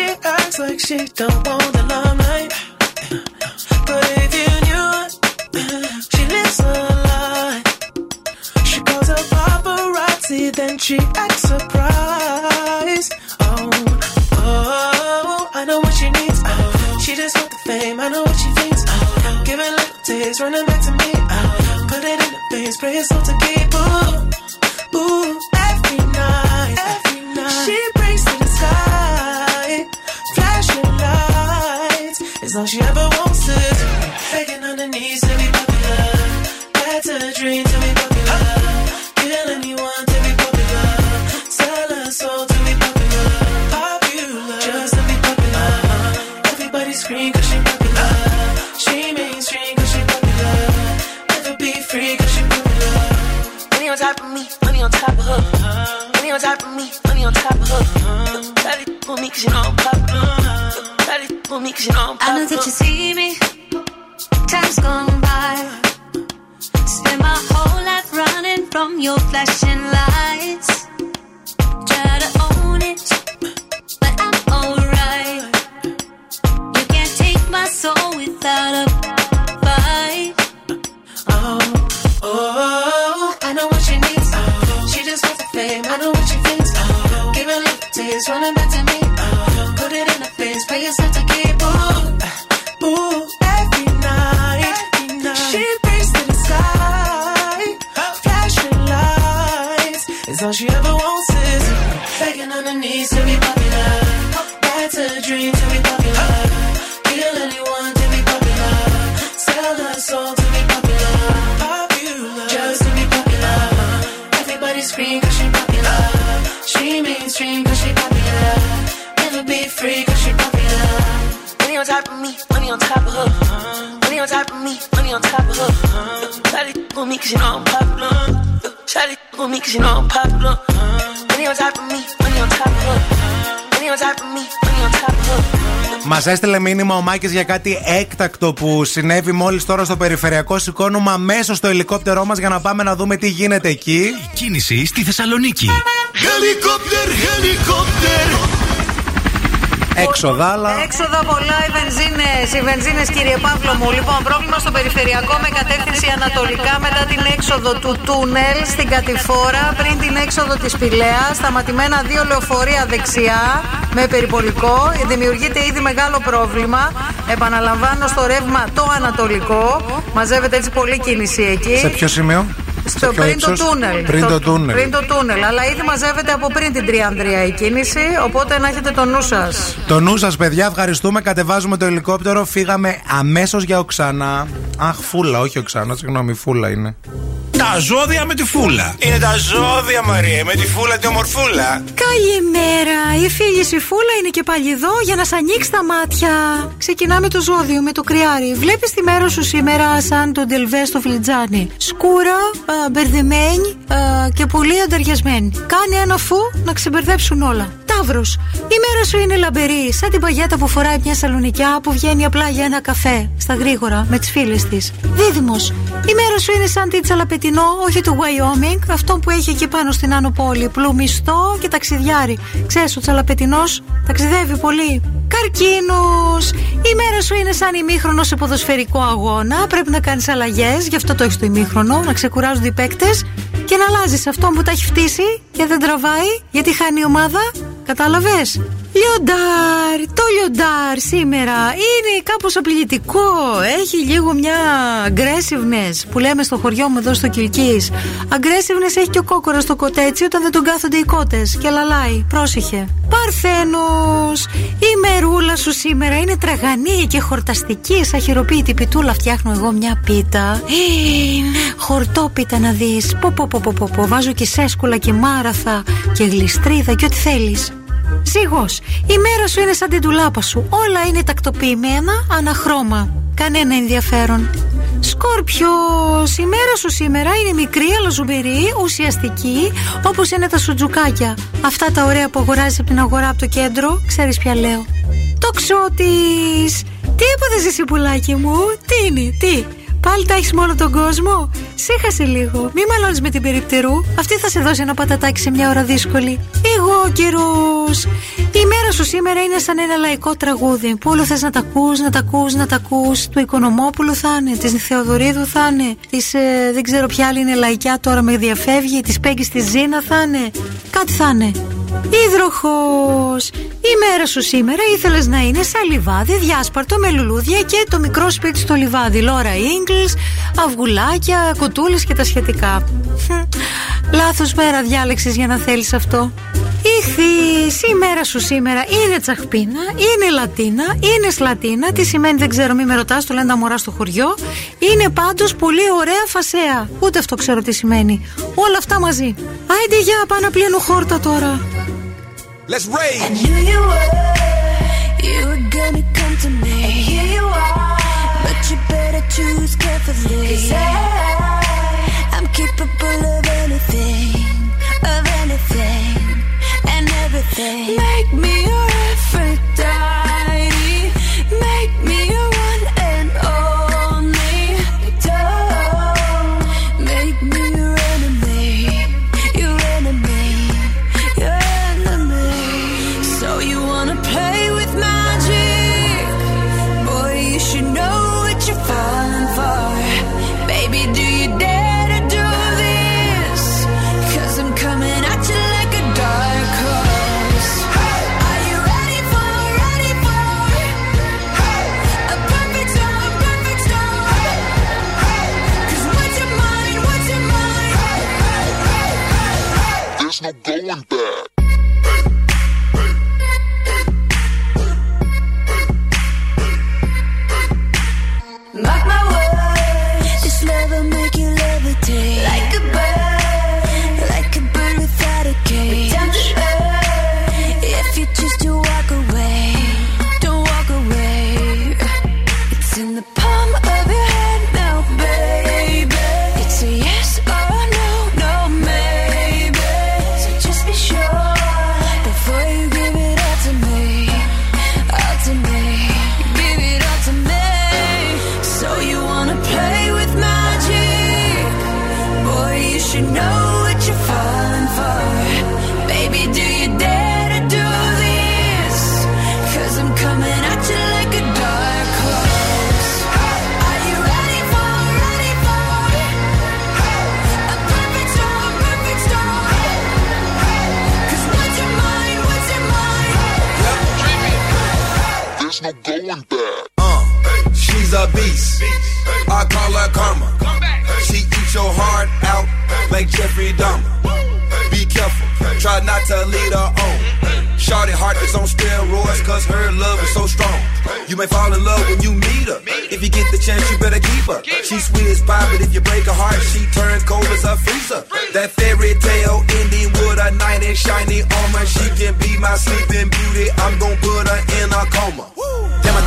she acts like she don't want the limelight. Μήνυμα ο Μάκης για κάτι έκτακτο που συνέβη μόλις τώρα στο περιφερειακό. Σηκώνουμε αμέσως το ελικόπτερό μας για να πάμε να δούμε τι γίνεται εκεί. Κίνηση στη Θεσσαλονίκη. Helicopter, helicopter. Έξοδα, αλλά. Έξοδα πολλά οι βενζίνες. Οι βενζίνες, κύριε Παύλο μου. Λοιπόν, πρόβλημα στο περιφερειακό με κατεύθυνση ανατολικά μετά την έξοδο του τούνελ στην κατηφόρα πριν την έξοδο της Πηλαίας. Σταματημένα δύο λεωφορεία δεξιά με περιπολικό. Δημιουργείται ήδη μεγάλο πρόβλημα. Επαναλαμβάνω στο ρεύμα το ανατολικό. Μαζεύεται έτσι πολλή κίνηση εκεί. Σε ποιο σημείο; Στο Σε ποιο πριν το ύψος; τούνελ. Πριν το τούνελ. Πριν το τούνελ. Αλλά ήδη μαζεύεται από πριν την Τριανδρία η κίνηση. Οπότε να έχετε το νου σας. Το νου σας, παιδιά, ευχαριστούμε. Κατεβάζουμε το ελικόπτερο. Φύγαμε αμέσως για Οξανά. Αχ, φούλα, όχι Οξανά, συγγνώμη, φούλα είναι. Τα ζώδια με τη φούλα. Είναι τα ζώδια, Μαρία, με τη φούλα τη ομορφούλα. Καλημέρα! Η φίλη σου η Φούλα είναι και πάλι εδώ για να σ' ανοίξει τα μάτια. Ξεκινάμε το ζώδιο με το κρυάρι. Βλέπεις τη μέρα σου σήμερα σαν τον Ντελβέ στο φλιτζάνι. Σκούρα, α, μπερδεμένη α, και πολύ ανταριασμένη. Κάνει ένα φου να ξεμπερδέψουν όλα. Ταύρο. Η μέρα σου είναι λαμπερή, σαν την παγιέτα που φοράει μια σαλονικιά που βγαίνει απλά για ένα καφέ, στα γρήγορα, με τις φίλες της. Δίδυμος. Η μέρα σου είναι σαν την τσαλαπετινό, όχι του Wyoming, αυτό που έχει εκεί πάνω στην Άνω Πόλη. Πλουμιστό και ταξιδιάρι. Ξέρεις, ο τσαλαπετινός ταξιδεύει πολύ. Καρκίνος. Η μέρα σου είναι σαν ημίχρονος σε ποδοσφαιρικό αγώνα. Πρέπει να κάνεις αλλαγές, γι' αυτό το έχεις το ημίχρονο, να ξεκουράζονται οι παίκτες και να αλλάζεις αυτό που τα έχει φτύσει και δεν τραβάει, γιατί χάνει η ομάδα. Κατάλαβες; Λιοντάρ, το λιοντάρ σήμερα είναι κάπως απειλητικό. Έχει λίγο μια aggressiveness που λέμε στο χωριό μου εδώ στο Κιλκής. Aggressiveness έχει και ο κόκορας στο κοτέτσι όταν δεν τον κάθονται οι κότες και λαλάει. Πρόσεχε. Παρθένος, η μερούλα σου σήμερα είναι τραγανή και χορταστική. Σαν χειροποίητη πιτούλα φτιάχνω εγώ μια πίτα. Ε, Χορτόπιτα να δεις. Πω πω πω πω πω, πω. Βάζω και σέσκουλα και μάραθα και γλιστρίδα και ό,τι θέλεις. Ζήγος, η μέρα σου είναι σαν την τουλάπα σου. Όλα είναι τακτοποιημένα αναχρώμα. Κανένα ενδιαφέρον. Σκόρπιος, η μέρα σου σήμερα είναι μικρή αλλά ζουμπερή, ουσιαστική, όπως είναι τα σουτζουκάκια. Αυτά τα ωραία που αγοράζεις από την αγορά από το κέντρο, ξέρεις ποια λέω. Το ξώτης. Τι έπαθες εσύ πουλάκι μου, τι είναι, τι; Πάλι τα έχεις μόνο τον κόσμο; Σύχασε λίγο. Μη μαλώνεις με την περιπτερού. Αυτή θα σε δώσει ένα πατατάκι σε μια ώρα δύσκολη. Εγώ καιρός. Η μέρα σου σήμερα είναι σαν ένα λαϊκό τραγούδι. Που όλο θες να τα ακούς, να τα ακούς, να τα ακούς. Του Οικονομόπουλου θα είναι, της Θεοδωρίδου θα είναι, της ε, δεν ξέρω ποια άλλη είναι λαϊκιά τώρα με διαφεύγει, της Πέγκης της Ζήνα θα είναι. Κάτι θα είναι. Υδροχός Η μέρα σου σήμερα ήθελες να είναι σαν λιβάδι διάσπαρτο με λουλούδια και το μικρό σπίτι στο λιβάδι Λόρα Ίγκλς, αυγουλάκια, κουτούλες και τα σχετικά Χμ, Λάθος μέρα διάλεξες για να θέλεις αυτό Ήχθης, η μέρα σου σήμερα είναι τσαχπίνα, είναι λατίνα, είναι σλατίνα. Τι σημαίνει δεν ξέρω, μη με ρωτάς, το λένε τα μωρά στο χωριό. Είναι πάντως πολύ ωραία φασέα. Ούτε αυτό ξέρω τι σημαίνει. Όλα αυτά μαζί. Άιντε για πάω να πλύνω χόρτα τώρα. Let's rage. I knew you were, you were gonna come to me. And here you are, but you better choose carefully. 'Cause I, I'm capable of anything, of anything, and everything. Make me your Aphrodite, Her karma. She eats your heart out like Jeffrey Dahmer. Be careful, try not to lead her on. Shorty heart is on steroids cause her love is so strong. You may fall in love when you meet her. If you get the chance, you better keep her. She's sweet as pie, but if you break her heart, she turns cold as a freezer. That fairy tale ending with a knight in shiny armor. She can be my sleeping beauty. I'm gonna put her in a coma.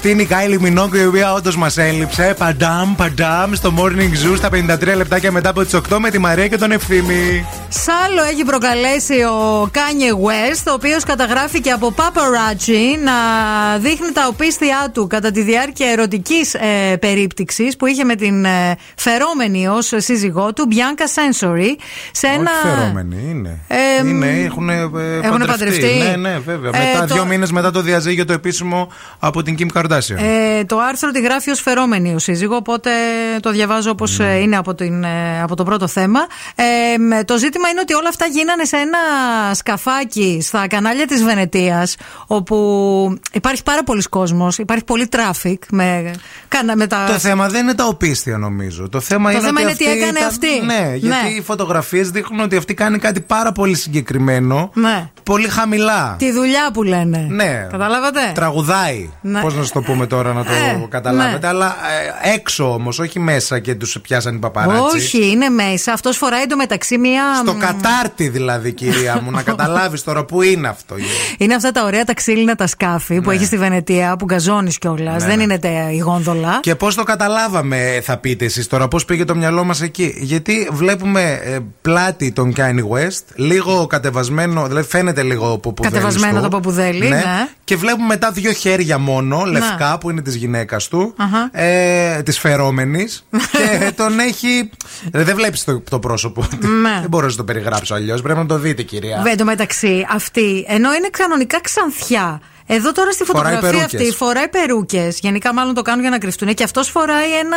Αυτή είναι η Κάιλι Μινόγκο η οποία όντως μας έλειψε. Παντάμ, παντάμ στο morning zoo στα 53 λεπτάκια μετά από τις 8 με τη Μαρία και τον Ευθύμη. Σάλο έχει προκαλέσει ο Kanye West, ο οποίος καταγράφηκε από paparazzi να δείχνει τα οπίστια του κατά τη διάρκεια ερωτικής ε, περίπτυξης που είχε με την ε, φερόμενη ως σύζυγό του, Bianca Sensory, σε ένα. Όχι φερόμενη, είναι. Ε, είναι, έχουν, ε, παντρευτεί. Ναι, ναι, βέβαια. Ε, μετά, το- δύο μήνες μετά το διαζύγιο το επίσημο από την Kim Kardashian. Ε, το άρθρο τη γράφει ως φερόμενη ο σύζυγο, οπότε το διαβάζω όπως είναι από, την, ε, από το πρώτο θέμα. Ε, μ, το ζήτημα είναι ότι όλα αυτά γίνανε σε ένα σκαφάκι στα κανάλια της Βενετίας, όπου υπάρχει πάρα πολλοί κόσμος, υπάρχει πολύ traffic με, κάνα- με τα. Το θέμα δεν είναι τα οπίστια νομίζω. Το θέμα, Το είναι, θέμα ότι είναι τι αυτή έκανε ήταν- αυτή. Ναι, γιατί Ναι. οι φωτογραφίες δείχνουν ότι αυτή κάνει κάτι πάρα πολύ συγκεκριμένο. Ναι. Πολύ χαμηλά. Τη δουλειά που λένε. Ναι. Καταλάβατε; Τραγουδάει. Ναι. Πώς να σου το πούμε τώρα να το Ε, καταλάβετε. ναι. Αλλά ε, έξω όμως, όχι μέσα και τους πιάσαν οι παπαράτσις. Όχι, είναι μέσα. Αυτός φοράει εντωμεταξύ μία Στο Στο κατάρτι δηλαδή, κυρία μου, να καταλάβεις τώρα που είναι αυτό. Είναι αυτά τα ωραία τα ξύλινα τα σκάφη που έχει στη Βενετία που γκαζώνεις κιόλας. Ναι, Δεν ναι. είναι τε- η γόνδολα. Και πώς το καταλάβαμε, θα πείτε εσείς τώρα, πώς πήγε το μυαλό μας εκεί. Γιατί βλέπουμε ε, πλάτη τον Kanye West, λίγο κατεβασμένο, δηλαδή φαίνεται λίγο ποπουδέλης Κατεβασμένο του. το ποπουδέλι, ναι. Και βλέπουμε μετά δύο χέρια μόνο, λευκά, που είναι της γυναίκας του, Αχα. ε, της φερόμενης. και τον έχει. Ε, δεν βλέπεις το, το πρόσωπο. Ναι. δεν μπορώ να το περιγράψω αλλιώς. Πρέπει να το δείτε, κυρία. Εν τω μεταξύ, αυτή, ενώ είναι κανονικά ξανθιά. Εδώ τώρα στη Φοράει φωτογραφία περούκες. αυτή φοράει περούκες. Γενικά, μάλλον το κάνουν για να κρυφτούν. Και αυτός φοράει ένα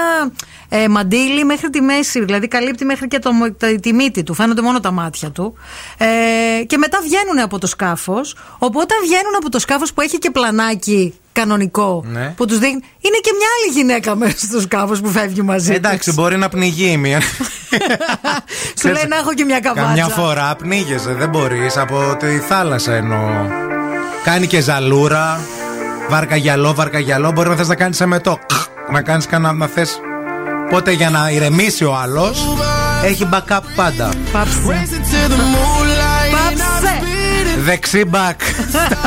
ε, μαντίλι μέχρι τη μέση. Δηλαδή, καλύπτει μέχρι και το, τα- τη μύτη του. Φαίνονται μόνο τα μάτια του. Ε, και μετά βγαίνουν από το σκάφος. Οπότε βγαίνουν από το σκάφος που έχει και πλανάκι κανονικό. Ναι. Που τους δείχνει. Είναι και μια άλλη γυναίκα μέσα στο σκάφος που φεύγει μαζί. Εντάξει, της. μπορεί να πνιγεί η μία. Σου λέει να έχω και μια καβάτσα. Καμιά φορά πνίγεσαι, δεν μπορείς. Από τη θάλασσα εννοώ. Κάνει και ζαλούρα. Βαρκαγιαλό, βαρκαγιαλό. Μπορεί να θες να κάνεις εμετό. Να κάνεις κανένα να θες. Πότε για να ηρεμήσει ο άλλος, έχει backup πάντα. Πάψε. Πάψε. Δεξί back.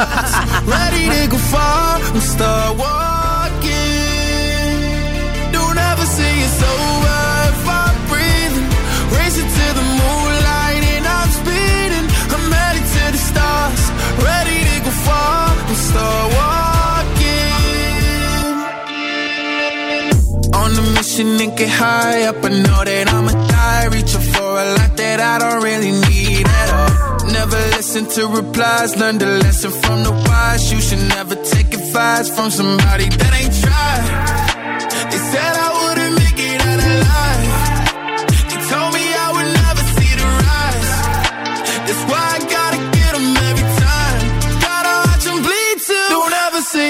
Ready to go far and start walking. Don't ever say it's over and start walking. On a mission and get high up. I know that I'ma die. Reaching for a lot that I don't really need at all. Never listen to replies. Learn the lesson from the wise. You should never take advice from somebody that ain't tried. They said I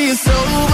it's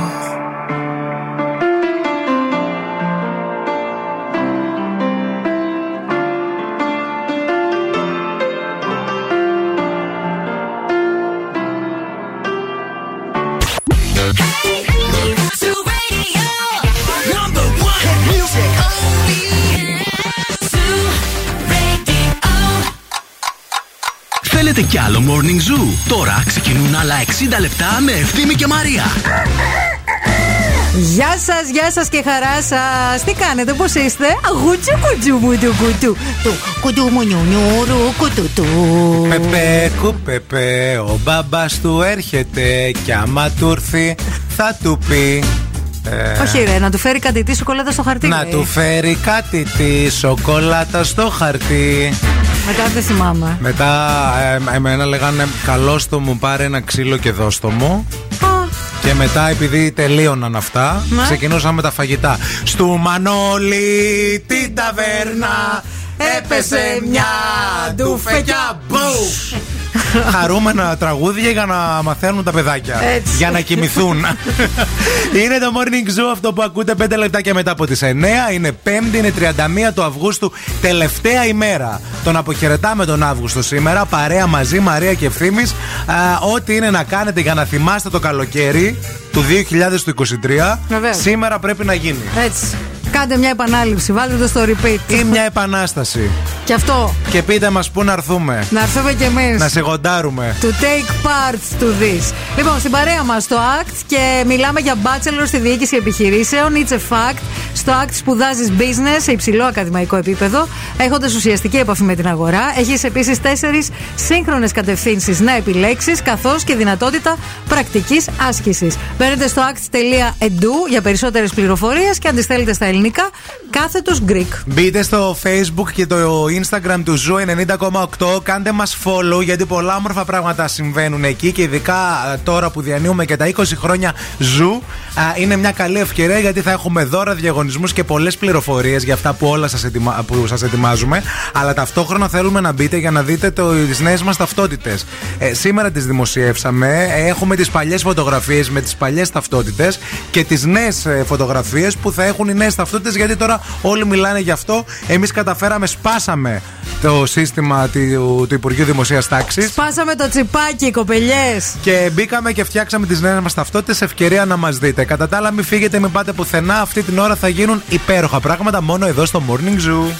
Άλλο Morning Zoo? Τώρα ξεκινούν άλλα 60 λεπτά με Ευθύμη και Μαρία. Γεια σας, γεια σας και χαρά σας. Τι κάνετε, πώς είστε, Αγούτσου κουτσου μου του κουτού. Του κουτού μου νιου νιουρου κουτού του. Πεπέ, κουπεπέ, ο μπαμπάς του έρχεται και άμα του έρθει θα του πει. ε, Όχι, ρε, να του φέρει κάτι τη σοκολάτα στο χαρτί. να λέει. του φέρει κάτι τη σοκολάτα στο χαρτί. Μετά δεν θυμάμαι. Μετά ε, εμένα λέγανε καλό στο μου πάρε ένα ξύλο και δώστο μου. Και μετά, επειδή τελείωναν αυτά, Ναι. ξεκινούσαμε με τα φαγητά. Στου Μανώλη την ταβέρνα έπεσε μια ντουφεκιά. Μπου! Χαρούμενα τραγούδια για να μαθαίνουν τα παιδάκια. Έτσι. Για να κοιμηθούν. είναι το morning zoo αυτό που ακούτε 5 λεπτάκια μετά από τις 9. Είναι 5η, είναι 31 του Αυγούστου, τελευταία ημέρα. Τον αποχαιρετάμε τον Αύγουστο σήμερα. Παρέα μαζί, Μαρία και Ευθύμης. Ό,τι είναι να κάνετε για να θυμάστε το καλοκαίρι του 2023, Βεβαίως. σήμερα πρέπει να γίνει. Έτσι. Κάντε μια επανάληψη, βάλτε το στο repeat. Ή μια επανάσταση. Και αυτό. Και πείτε μας πού να έρθουμε. Να έρθουμε κι εμείς. Να σε γοντάρουμε. To take part to this. Λοιπόν, στην παρέα μας το ACT και μιλάμε για bachelor στη διοίκηση επιχειρήσεων. It's a fact. Στο ACT σπουδάζεις business σε υψηλό ακαδημαϊκό επίπεδο, έχοντας ουσιαστική επαφή με την αγορά. Έχεις επίσης τέσσερις σύγχρονες κατευθύνσεις να επιλέξεις, καθώς και δυνατότητα πρακτικής άσκησης. Μπαίνετε στο act.edu για περισσότερες πληροφορίες και αν τι θέλετε στα ελληνικά, κάθετος Greek. Μπείτε στο facebook και το instagram του Zoo 90,8 Κάντε μας follow γιατί πολλά όμορφα πράγματα συμβαίνουν εκεί Και ειδικά α, τώρα που διανύουμε και τα 20 χρόνια Zoo α, Είναι μια καλή ευκαιρία γιατί θα έχουμε δώρα, διαγωνισμούς και πολλές πληροφορίες Για αυτά που όλα σας, ετοιμα... που σας ετοιμάζουμε. Αλλά ταυτόχρονα θέλουμε να μπείτε για να δείτε το... τις νέες μας ταυτότητες. Ε, Σήμερα τις δημοσιεύσαμε. Έχουμε τις παλιές φωτογραφίες με τις παλιές ταυτότητες Και τις νέες ε, φωτογραφίες που θα έχουν οι νέες ταυτότητες Γιατί τώρα όλοι μιλάνε γι' αυτό Εμείς καταφέραμε, σπάσαμε το σύστημα του, του Υπουργείου Δημοσίας Τάξης Σπάσαμε το τσιπάκι, κοπελιές. και μπήκαμε και φτιάξαμε τις νέες μας ταυτότητες. Ευκαιρία να μας δείτε. Κατά τα άλλα, μην φύγετε, μην πάτε πουθενά. Αυτή την ώρα θα γίνουν υπέροχα πράγματα μόνο εδώ στο Morning Zoo.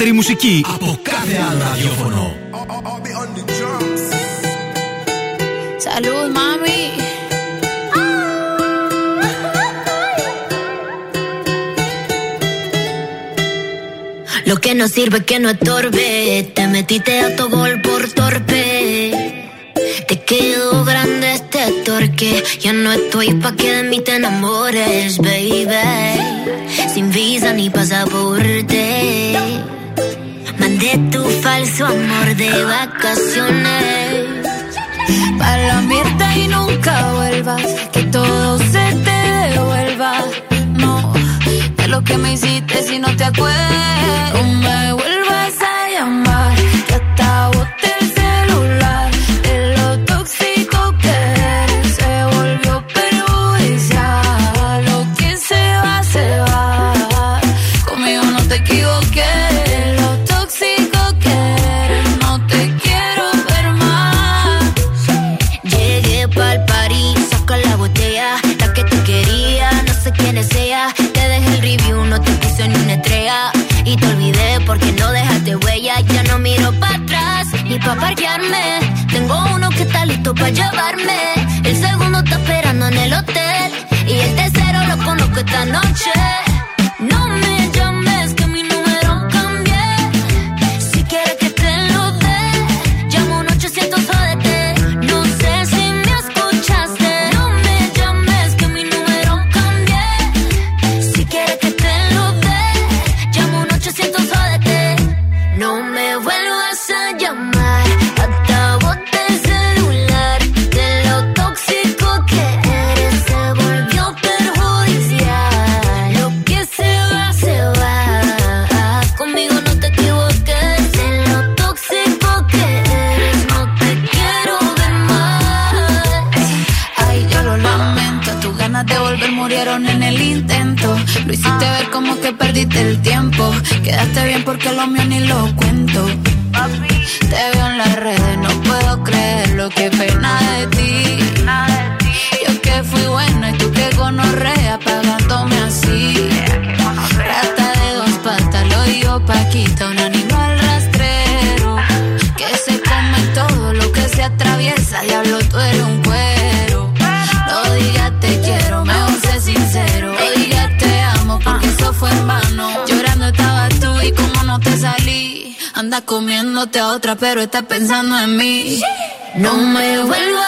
ακούτε περισσότερη μουσική από κάθε άλλο ραδιόφωνο. Salud, mami. Lo que no sirve que no estorbe. Te metiste a tu gol por torpe. Te quedó grande este torque. Ya no estoy pa' que de mí te enamores, baby. Sin visa ni pasaporte. Mandé tu falso amor de vacaciones. Para la mierda y nunca vuelvas. Que todo se te devuelva. No, de lo que me hiciste si no te acuerdas. que lo mío comiéndote a otra, pero estás pensando en mí. No me vuelvas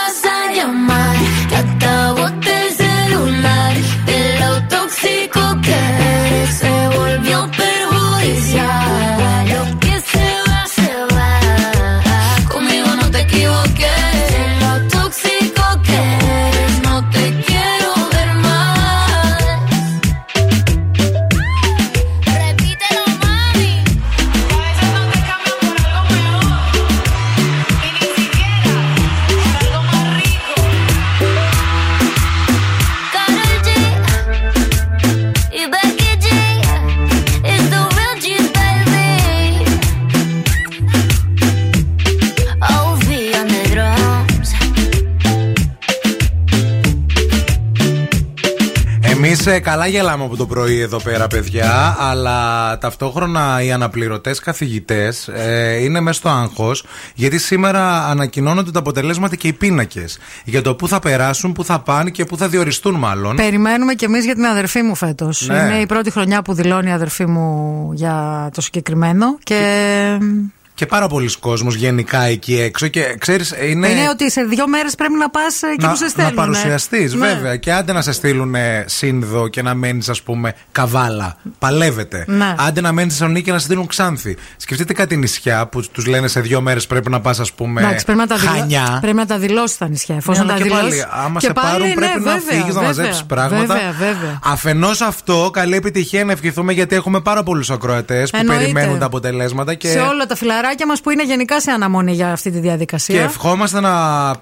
καλά γελάμε από το πρωί εδώ πέρα, παιδιά, αλλά ταυτόχρονα οι αναπληρωτές καθηγητές είναι μέσα στο άγχος, γιατί σήμερα ανακοινώνονται τα αποτελέσματα και οι πίνακες. Για το πού θα περάσουν, πού θα πάνε και πού θα διοριστούν, μάλλον. Περιμένουμε κι εμείς για την αδερφή μου φέτος. Ναι. Είναι η πρώτη χρονιά που δηλώνει η αδερφή μου για το συγκεκριμένο. Και. Και πάρα πολλοί κόσμοι γενικά εκεί έξω. Και ξέρεις, είναι. Είναι ότι σε δύο μέρες πρέπει να πας εκεί που σε να στέλνουν. παρουσιαστείς, Ναι. βέβαια. Και άντε να σε στείλουν σύνδο και να μένεις, ας πούμε, καβάλα. Παλεύετε. Ναι. Άντε να μένεις Θεσσαλονίκη και να σε στείλουν ξάνθη. Σκεφτείτε κάτι νησιά που τους λένε σε δύο μέρες πρέπει να πας, ας πούμε, Εντάξει, πρέπει να τα, δηλώ... χανιά. πρέπει να τα δηλώσεις τα νησιά. Εφόσον Ναι, τα αλλά και δηλώσεις. πάλι, άμα σε πάρουν, πρέπει να φύγεις, να μαζέψεις πράγματα. Βέβαια, βέβαια. Αφενός αυτό, καλή επιτυχία να ευχηθούμε γιατί έχουμε πάρα πολλούς ακροατές που Εννοείται. περιμένουν τα αποτελέσματα. Και... Σε όλα τα φιλαράκια φιλαράκια μας που είναι γενικά σε αναμονή για αυτή τη διαδικασία. Και ευχόμαστε να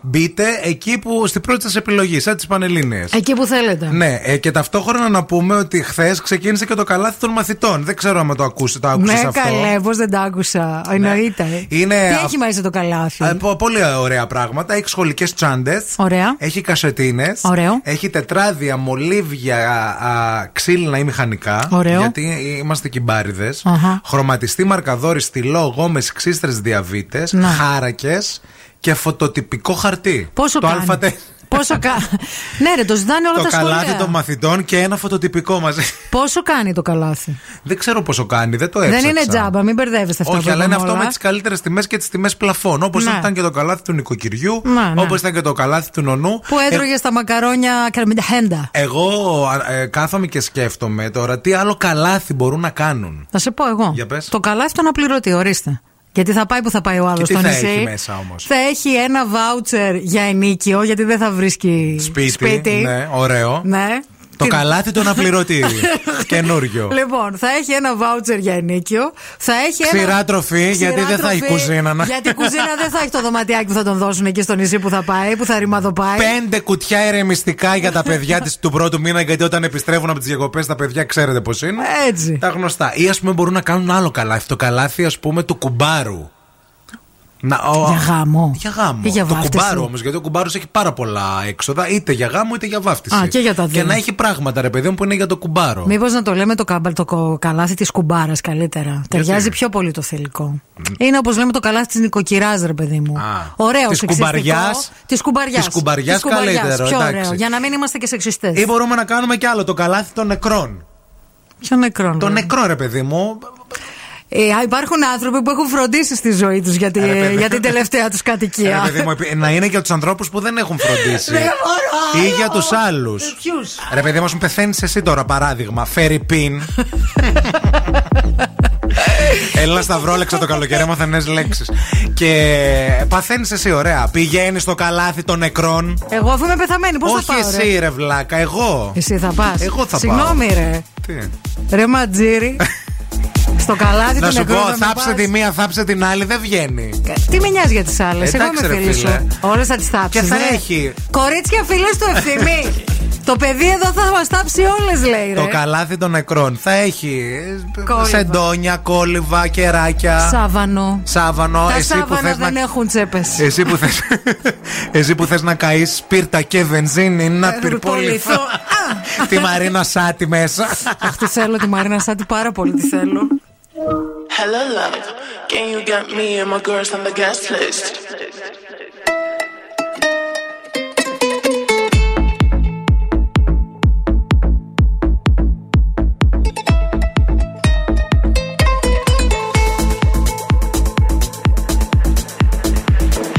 μπείτε εκεί που στην πρώτη σας επιλογή, σαν τις Πανελλήνιες. Εκεί που θέλετε. Ναι, ε, και ταυτόχρονα να πούμε ότι χθες ξεκίνησε και το καλάθι των μαθητών. Δεν ξέρω αν το ακούσει, το άκουσες Ναι, αυτό. καλέ, πώς δεν τα άκουσα. Εννοείται. Είναι Τι α- έχει μέσα το καλάθι; Ε, πο- πολύ ωραία πράγματα. Έχει σχολικές τσάντες. Ωραία. Έχει κασετίνες. Ωραίο. Έχει τετράδια, μολύβια, α, ξύλινα ή μηχανικά. Ωραίο. Γιατί είμαστε κυμπάριδε. Αχα. Χρωματιστή μαρκαδόρη, στυλό, γόμες, ξύστρε διαβήτες. Να. Χάρακες και φωτοτυπικό χαρτί. Πόσο το κάνει; αλφατε- Πόσο κα... ναι, ρε, το ζητάνε όλα Το τα καλάθι σχολεία. των μαθητών και ένα φωτοτυπικό μαζί. Πόσο κάνει το καλάθι; Δεν ξέρω πόσο κάνει, δεν το έψαξα. Δεν είναι τζάμπα, μην μπερδεύεστε αυτά Όχι, που αλλά είναι είπαμε αυτό όλα. με τις καλύτερες τιμές και τις τιμές πλαφών. Όπως Ναι. ήταν και το καλάθι του νοικοκυριού, Ναι, ναι. όπως ήταν και το καλάθι του νονού. Που έτρωγε στα μακαρόνια καρμινταχέντα. Εγώ α, ε, κάθομαι και σκέφτομαι τώρα τι άλλο καλάθι μπορούν να κάνουν. Θα σε πω εγώ. Για πες. Το καλάθι τον απληρωτή, ορίστε. Γιατί θα πάει που θα πάει ο άλλος Και τι στο θα νησί. έχει μέσα όμως; Θα έχει ένα βάουτσερ για ενίκιο, γιατί δεν θα βρίσκει Σπίτι. Ναι, ωραίο. Ναι. Το Τι- καλάθι τον απληρωτή. Καινούριο. Λοιπόν, θα έχει ένα βάουτσερ για ενίκιο. Θα έχει Ξηρά ένα... τροφή, γιατί δεν θα έχει τροφή, κουζίνα, να- Γιατί η κουζίνα δεν θα έχει το δωματιάκι που θα τον δώσουν εκεί στο νησί που θα πάει, που θα ρημαδοπάει. Πέντε κουτιά ερεμιστικά για τα παιδιά της του πρώτου μήνα, γιατί όταν επιστρέφουν από τις διακοπές τα παιδιά ξέρετε πώς είναι. Έτσι. Τα γνωστά. Ή ας πούμε μπορούν να κάνουν άλλο καλάθι. Το καλάθι, ας πούμε, του κουμπάρου. Να, ο- Για γάμο. Για γάμο. Ή για το βάφτιση. κουμπάρο όμως, γιατί ο κουμπάρος έχει πάρα πολλά έξοδα, είτε για γάμο είτε για βάφτιση. Α, και για τα δύο. Και να έχει πράγματα, ρε παιδί μου, που είναι για το κουμπάρο. Μήπως να το λέμε το, καμπα- το κο- καλάθι της κουμπάρας καλύτερα. Ταιριάζει πιο πολύ το θηλυκό. Είναι όπως λέμε το καλάθι της νοικοκυράς, ρε παιδί μου. Ωραίο Της σεξιστικό. κουμπαριάς. Της κουμπαριάς. Της κουμπαριάς καλύτερο, Πιο εντάξει. ωραίο. Για να μην είμαστε και σεξιστές. Ή μπορούμε να κάνουμε κι άλλο, το καλάθι των νεκρών. Ποιο νεκρό. Το νεκρό, ρε παιδί μου. Ε, α, υπάρχουν άνθρωποι που έχουν φροντίσει στη ζωή τους για, τη- Ε, ρε παιδί. για την τελευταία τους Ρε κατοικία. παιδί μου, επί- να είναι για τους ανθρώπους που δεν έχουν φροντίσει. Δεν μπορώ. Ή για τους άλλους. Ποιους; Ρε παιδί μου, μου πεθαίνεις εσύ τώρα, παράδειγμα. Φέρει πιν. Έλα σταυρόλεξα το καλοκαίρι, έμαθα νέε λέξεις. Και παθαίνεις εσύ, ωραία. Πηγαίνεις στο καλάθι των νεκρών. Εγώ αφού είμαι πεθαμένη, πώς θα Όχι πάω. εσύ, ρε; ρε βλάκα, εγώ. Εσύ θα πας. Εγώ θα Συγγνώμη, πάω. ρε. Τι; Ρε Ματζήρι. στο καλάθι Να του σου νεκρού. πω, θα με θάψε πας. τη μία, θάψε την άλλη, δεν βγαίνει. Τι με νοιάζει για τις άλλες. Εγώ Εντάξει, είμαι ρε φίλη φίλε. σου. Όλες θα τις θάψεις. Και θα έχει. Κορίτσια, φίλες του ευθυμή. Το παιδί εδώ θα μας τάψει όλες, λέει. Το Ρε. καλάθι των νεκρών θα έχει ε, Κόλυβα. σεντόνια, κόλυβα, κεράκια. Σάβανο. Σάβανο, Τα εσύ που σάβανα θες δεν να έχουν τσέπες. Εσύ που θες, εσύ που θες να καείς σπίρτα και βενζίνη να πυρποληθώ Τη Μαρίνα Σάτι μέσα Αχ, τι θέλω τη Μαρίνα Σάτι πάρα πολύ, τι θέλω. Hello, love. Can you get me and my girls on the guest list?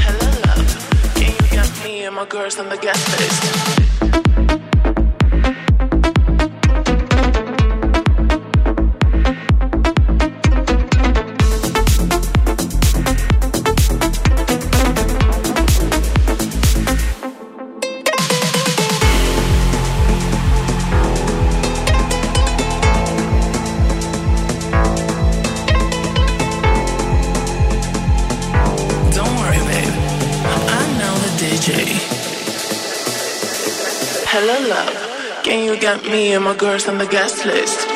Hello, love. Can you get me and my girls on the guest list? Can you get me and my girls on the guest list?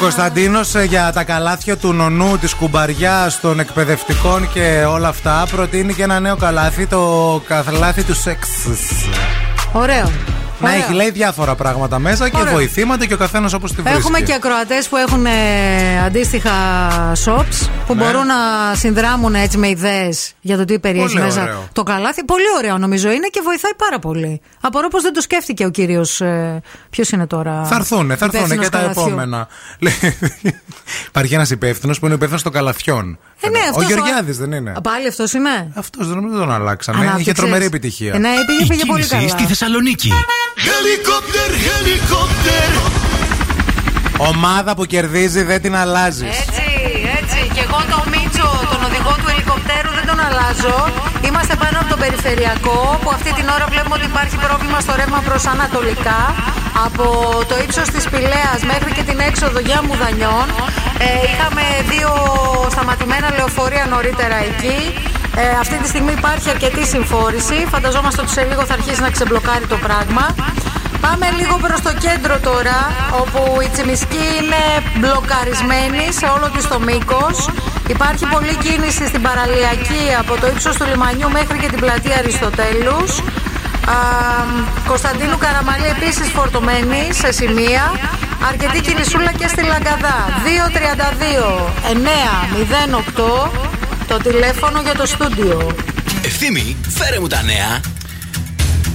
Κωνσταντίνος για τα καλάθια του νονού, της κουμπαριά των εκπαιδευτικών και όλα αυτά προτείνει και ένα νέο καλάθι, το καλάθι του σεξ. Ωραίο. Να Ωραίο. έχει λέει διάφορα πράγματα μέσα και Ωραίο. βοηθήματα και ο καθένας όπως τη βρίσκει. Έχουμε και ακροατές που έχουν ε, αντίστοιχα shops που Ναι. μπορούν να συνδράμουν έτσι με ιδέες για το τι περιέχει Πολύ μέσα ωραίο. το καλάθι. Πολύ ωραίο νομίζω είναι και βοηθάει πάρα πολύ. Απορώ πως δεν το σκέφτηκε ο κύριος. Ε, Ποιος είναι τώρα; Θα έρθουν, θα έρθουν υπεύθυνος και τα καλαθιού. επόμενα. Λέει, Υπάρχει ένας υπεύθυνος που είναι υπεύθυνος των καλαθιών. Ε, ναι, ο αυτός Γεωργιάδης δεν είναι. Α, Πάλι αυτός είναι; Αυτός δεν νομίζω τον αλλάξανε. Ανάπτυξες. Είχε τρομερή επιτυχία. Ε, ναι, πήγε, πήγε πολύ καλά. στη Θεσσαλονίκη. Helicopter, helicopter. Ομάδα που κερδίζει δεν την αλλάζεις. Έτσι, έτσι. Και εγώ το Μίτσο, τον οδηγό του ελικοπτέρου, δεν τον αλλάζω. Είμαστε πάνω από τον περιφερειακό, που αυτή την ώρα βλέπουμε ότι υπάρχει πρόβλημα στο ρεύμα προς ανατολικά. Από το ύψος της Πηλαία μέχρι και την έξοδο για Μουδανιών. Ε, είχαμε δύο σταματημένα λεωφορεία νωρίτερα εκεί. Ε, αυτή τη στιγμή υπάρχει αρκετή συμφόρηση. Φανταζόμαστε ότι σε λίγο θα αρχίσει να ξεμπλοκάρει το πράγμα. Πάμε λίγο προς το κέντρο τώρα, όπου η Τσιμισκή είναι μπλοκαρισμένη σε όλο της το μήκος. Υπάρχει πολλή κίνηση στην παραλιακή από το ύψος του λιμανιού μέχρι και την πλατεία Αριστοτέλους. Α, Κωνσταντίνου Καραμαλή επίσης φορτωμένη σε σημεία. Αρκετή κινησούλα και στη Λαγκαδά. 232 908 το τηλέφωνο για το στούντιο. Ευθύμη, φέρε μου τα νέα.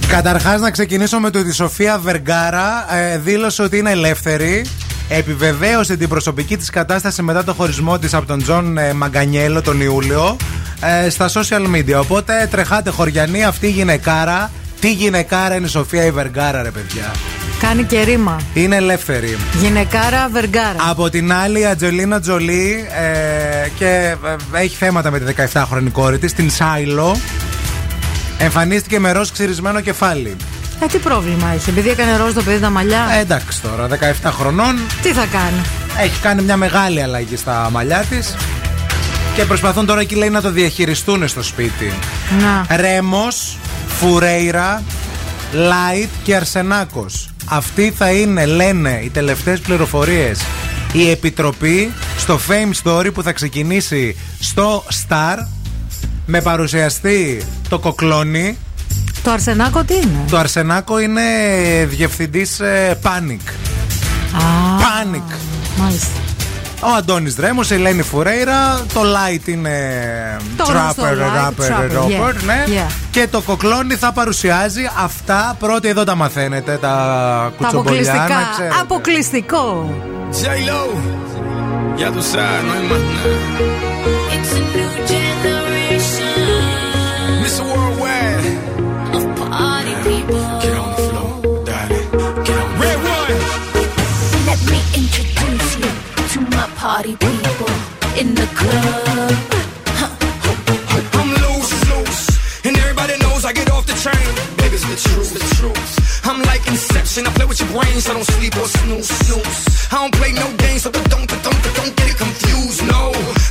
Καταρχάς, να ξεκινήσω με το ότι η Σοφία Βεργάρα ε, δήλωσε ότι είναι ελεύθερη. Επιβεβαίωσε την προσωπική της κατάσταση μετά το χωρισμό της από τον Τζον ε, Μαγκανιέλο τον Ιούλιο ε, στα social media. Οπότε τρεχάτε χωριανή, αυτή η γυναικάρα. Τι γυναικάρα είναι η Σοφία η Βεργάρα, ρε παιδιά. Κάνει και ρήμα. Είναι ελεύθερη. Γυναικάρα Βεργάρα. Από την άλλη, η Ατζελίνα Τζολί ε, και ε, έχει θέματα με τη 17χρονη κόρη της, την Σάιλο. Εμφανίστηκε με ροζ ξυρισμένο κεφάλι. Ε, τι πρόβλημα έχει, επειδή έκανε ροζ το παιδί τα μαλλιά. Ε, εντάξει τώρα, 17 χρονών. Τι θα κάνει; Έχει κάνει μια μεγάλη αλλαγή στα μαλλιά της. Και προσπαθούν τώρα εκεί λέει να το διαχειριστούν στο σπίτι. Να. Ρέμος, Φουρέιρα, Λάιτ και Αρσενάκος. Αυτοί θα είναι, λένε, οι τελευταίες πληροφορίες η επιτροπή στο Fame Story που θα ξεκινήσει στο Star με παρουσιαστή το Κοκλόνι. Το Αρσενάκο τι είναι; Το Αρσενάκο είναι διευθυντής ε, Panic. Α, Panic. Μάλιστα. Ο Αντώνης Δρέμος, η Ελένη Φουρέιρα, το Light είναι Το γνωστό Trapper, Light, Rapper, Trapper, Rapper, yeah, ναι. yeah. Και το Κοκλόνι θα παρουσιάζει αυτά. Πρώτοι εδώ τα μαθαίνετε, τα Τα κουτσομπολιάνα, αποκλειστικά. ξέρετε. Αποκλειστικό. J-Lo, ya party people in the club. I'm loose, loose, and everybody knows I get off the train. Baby's the truth, the truth. I'm like Inception, I play with your brains, so I don't sleep or snooze, snooze. I don't play no games, so don't, don't, don't, don't get it confused, no.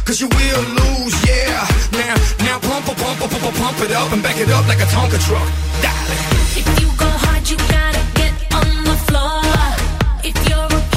Cause you will lose, yeah. Now, now pump, pump, pump, pump, pump it up and back it up like a Tonka truck. Darling. If you go hard, you gotta get on the floor. If you're a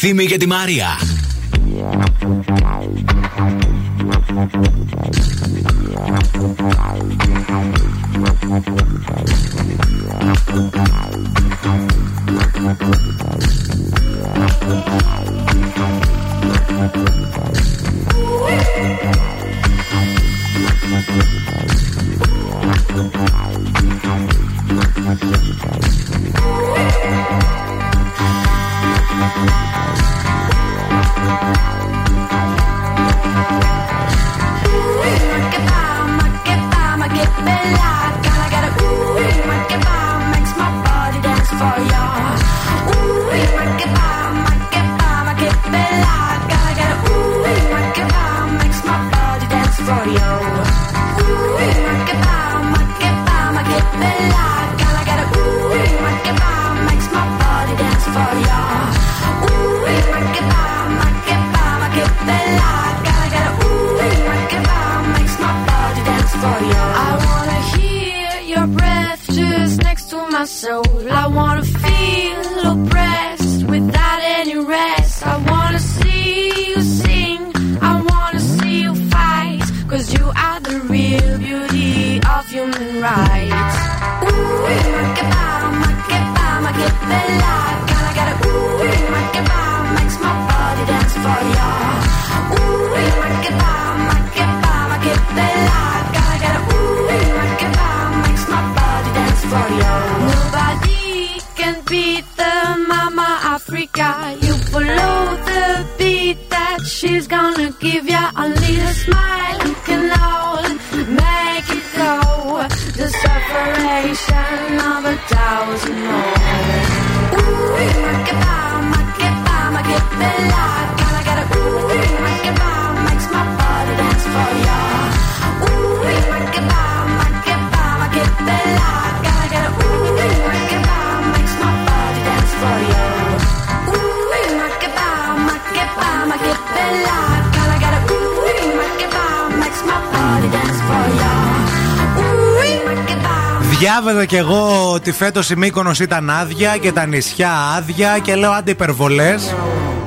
Ευθύμη και τη Μάρια. Φέτος η Μύκονος ήταν άδεια και τα νησιά άδεια και λέω άντε υπερβολές.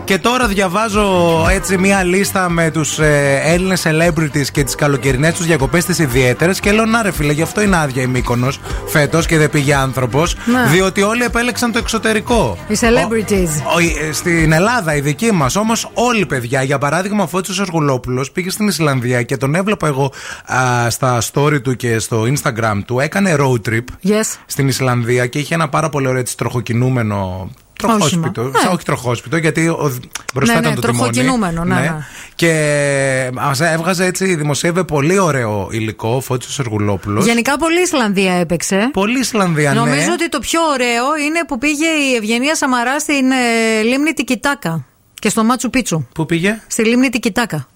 Και τώρα διαβάζω έτσι μια λίστα με τους ε, Έλληνες celebrities και τις καλοκαιρινές τους διακοπές τις ιδιαίτερες. Και λέω να ρε φίλε, γι' αυτό είναι άδεια η Μύκονος φέτος και δεν πήγε άνθρωπος. Ναι. Διότι όλοι επέλεξαν το εξωτερικό. Οι celebrities. Ο- ε, στην Ελλάδα, η δική μας. Όμως, όλοι παιδιά. Για παράδειγμα, ο Φώτης ο Αργουλόπουλος πήγε στην Ισλανδία και τον έβλεπα εγώ α, στα story του και στο Instagram του. Έκανε road trip Yes. στην Ισλανδία και είχε ένα πάρα πολύ ωραίο έτσι, τροχοκινούμενο. Τροχόσπιτο. Ναι. Σαν Όχι τροχόσπιτο, γιατί ο, μπροστά Ναι, ήταν ναι, το τιμόνι. τροχοκινούμενο, ναι, ναι. Και μα έβγαζε έτσι, δημοσίευε πολύ ωραίο υλικό ο Φώτης ο Αργουλόπουλος. Γενικά πολύ Ισλανδία έπαιξε. Πολύ Ισλανδία, ναι. Νομίζω ότι το πιο ωραίο είναι που πήγε η Ευγενία Σαμαρά στην ε, λίμνη Τικιτάκα και στο Μάτσου Πίτσου. Πού πήγε; Στη λίμνη Τικιτάκα.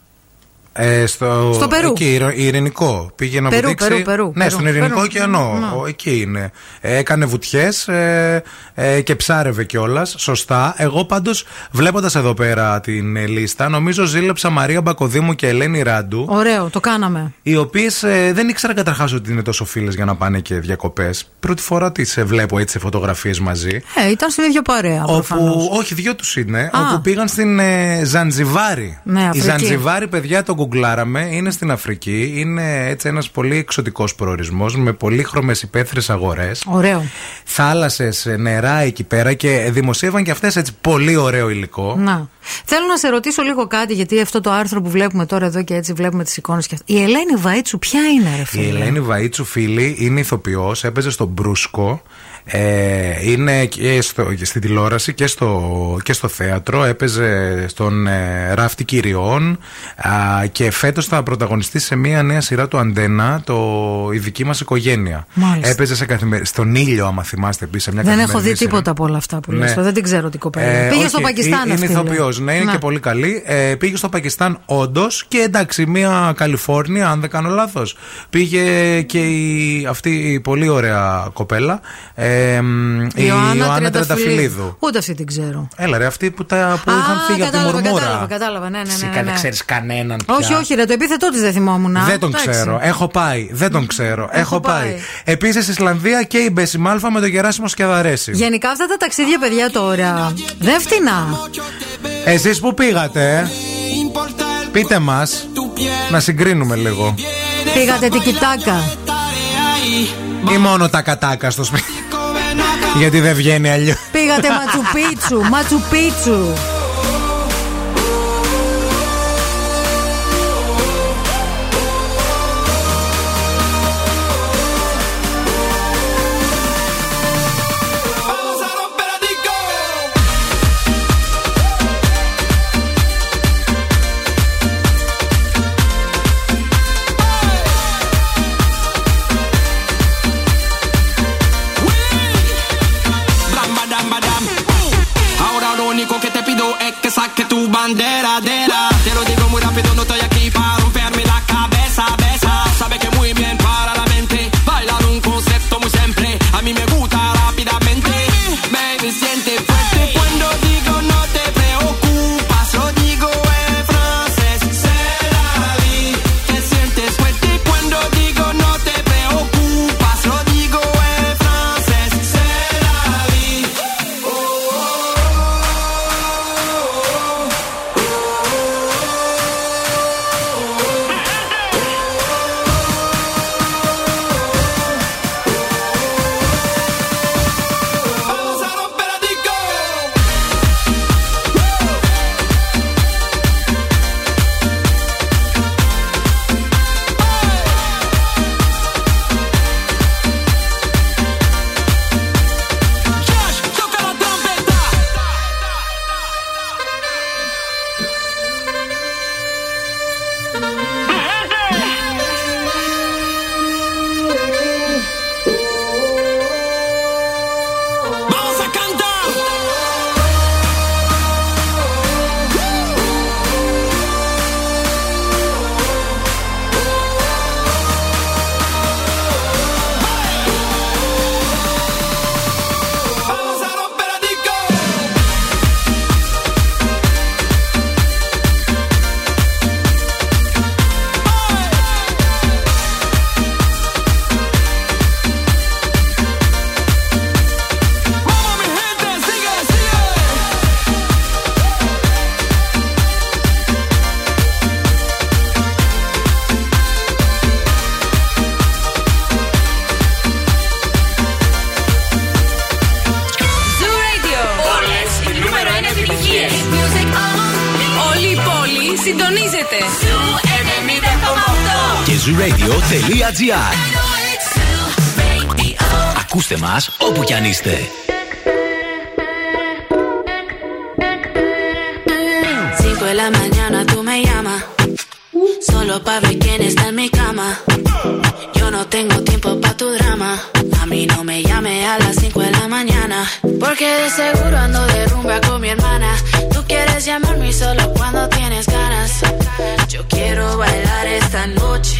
Ε, στο, Στο Περού. Εκεί, ειρω- ειρηνικό. Πήγε να Περού, βουτήξει. Περού, Περού, ναι, Περού, στον Ειρηνικό Περού. ωκεανό. Ναι. Ο- Εκεί είναι. Ε, έκανε βουτιές ε, ε, και ψάρευε κιόλας. Σωστά. Εγώ πάντως, βλέποντας εδώ πέρα την ε, λίστα, νομίζω ζήλεψα Μαρία Μπακοδήμου και Ελένη Ράντου. Ωραίο, το κάναμε. Οι οποίες δεν ήξερα καταρχάς ότι είναι τόσο φίλες για να πάνε και διακοπές. Πρώτη φορά τις βλέπω έτσι σε φωτογραφίες μαζί. Ε, ήταν στην ίδια παρέα. προφανώς. Όπου, όχι, δυο τους είναι. Α. Όπου πήγαν στην ε, Ζανζιβάρη. Ναι, Η Αφρική. Ζανζιβάρη, παιδιά, το γκουγκλάραμε. Είναι στην Αφρική. Είναι έτσι ένας πολύ εξωτικός προορισμός με πολύχρωμες υπαίθριες αγορές. Ωραίο. Θάλασσες, νερά εκεί πέρα και δημοσίευαν και αυτές έτσι πολύ ωραίο υλικό. Να. Θέλω να σε ρωτήσω λίγο κάτι, γιατί αυτό το άρθρο που βλέπουμε τώρα εδώ και έτσι βλέπουμε τις εικόνες και αυτά. Η Ελένη Βαΐτσου ποια είναι, ρε φίλε; Η Ελένη Βαΐτσου, φίλη, είναι ηθοποιός, έπαιζε στο Μπρούσκο. Ε, είναι και, στο, και στην τηλεόραση και στο, και στο θέατρο. Έπαιζε στον ε, Ράφτη Κυριών α, και φέτος θα πρωταγωνιστεί σε μια νέα σειρά του Αντένα, το Η δική μας οικογένεια. Μάλιστα. Έπαιζε σε καθημερι... στον ήλιο, άμα θυμάστε επίση. Μια Δεν έχω καθημερινή δει σειρά. τίποτα από όλα αυτά που Ναι. λες. Δεν την ξέρω την κοπέλα. Ε, Πήγε όχι, στο Πακιστάν Είναι αυτή. ηθοποιός, λέει. ναι, είναι Να. και πολύ καλή. Ε, πήγε στο Πακιστάν, όντως. Και εντάξει, μια Καλιφόρνια, αν δεν κάνω λάθος. Πήγε και η, αυτή η πολύ ωραία κοπέλα. Ε, μ, η Ιωάννα Τρενταφυλλίδου. Ούτε αυτή την ξέρω. Έλα, ρε, αυτή που, τα, που Α, είχαν φύγει από τη κατάλαβα, μουρμούρα. κατάλαβα, κατάλαβα. Ναι, ναι, ναι, Εσύ ναι, δεν ναι. ξέρεις κανέναν πια. Όχι, όχι, ρε, το επίθετό της δεν θυμόμουν. Δεν τον Εντάξει. ξέρω. Έχω πάει. Δεν τον ξέρω. Έχω, πάει. πάει. Επίσης Ισλανδία και η Μπέση Μάλφα με τον Γεράσιμο Σκεδαρέση. Γενικά αυτά τα ταξίδια, παιδιά, τώρα δεν φτηνά. Εσείς που πήγατε, ε; πείτε μας να συγκρίνουμε λίγο. Πήγατε την κοιτάκα. Ή μόνο τα κατάκα στο σπίτι. Γιατί δεν βγαίνει αλλιώς. Πήγατε Ματσουπίτσου, Ματσουπίτσου. Συντονίζετε. Ζου 90,8. Και zooradio.gr Ακούστε μας όπου κι αν είστε. Cinco de la mañana tú me llamas. Solo para ver quién está en mi cama. Yo no tengo tiempo para tu drama. A mí no me llame a las 5 de la mañana. Porque de seguro ando de rumba con mi hermana. Tú quieres llamarme solo cuando tienes ganas. Yo quiero bailar esta noche.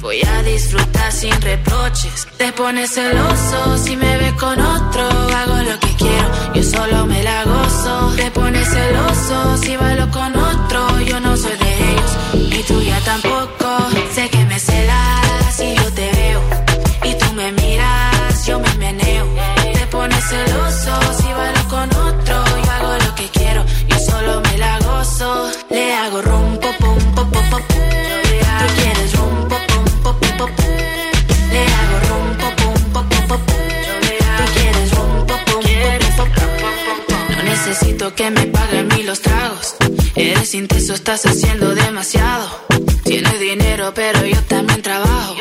Voy a disfrutar sin reproches. Te pones celoso si me ves con otro. Hago lo que quiero, yo solo me la gozo. Te pones celoso si bailo con otro. Yo no soy de ellos, ni tuya tampoco. Sé que me celas si yo te veo. Y tú me miras, yo me meneo. Te pones celoso si Le hago rum, pom, pom, pom, pom. Tú quieres rum, pom, pom, pom, pom. Le hago rum, pom, pom, pom, pom. Tú quieres rum, pom, pom, pom, pom. No necesito que me paguen mí los tragos. Eres intenso, estás haciendo demasiado. Tienes dinero, pero yo también trabajo.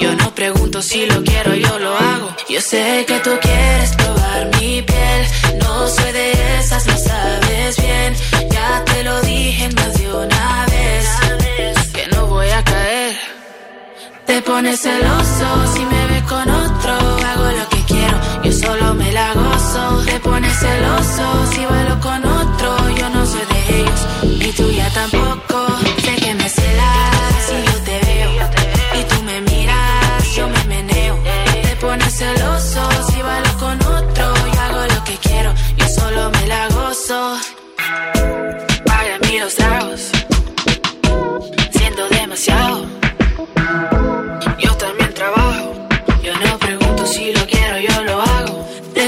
Yo no pregunto si lo quiero, yo lo hago. Yo sé que tú quieres probar mi piel. No soy de esas, lo sabes bien. Ya te lo dije más de una vez. Que no voy a caer. Te pones celoso si me ves con otro. Hago lo que quiero, yo solo me la gozo. Te pones celoso si bailo con otro. Yo no soy de ellos, ni tuya tampoco. Sé que me celas si yo te veo. Y tú me miras, yo me meneo. Te pones celoso si bailo con otro. Yo hago lo que quiero, yo solo me la gozo.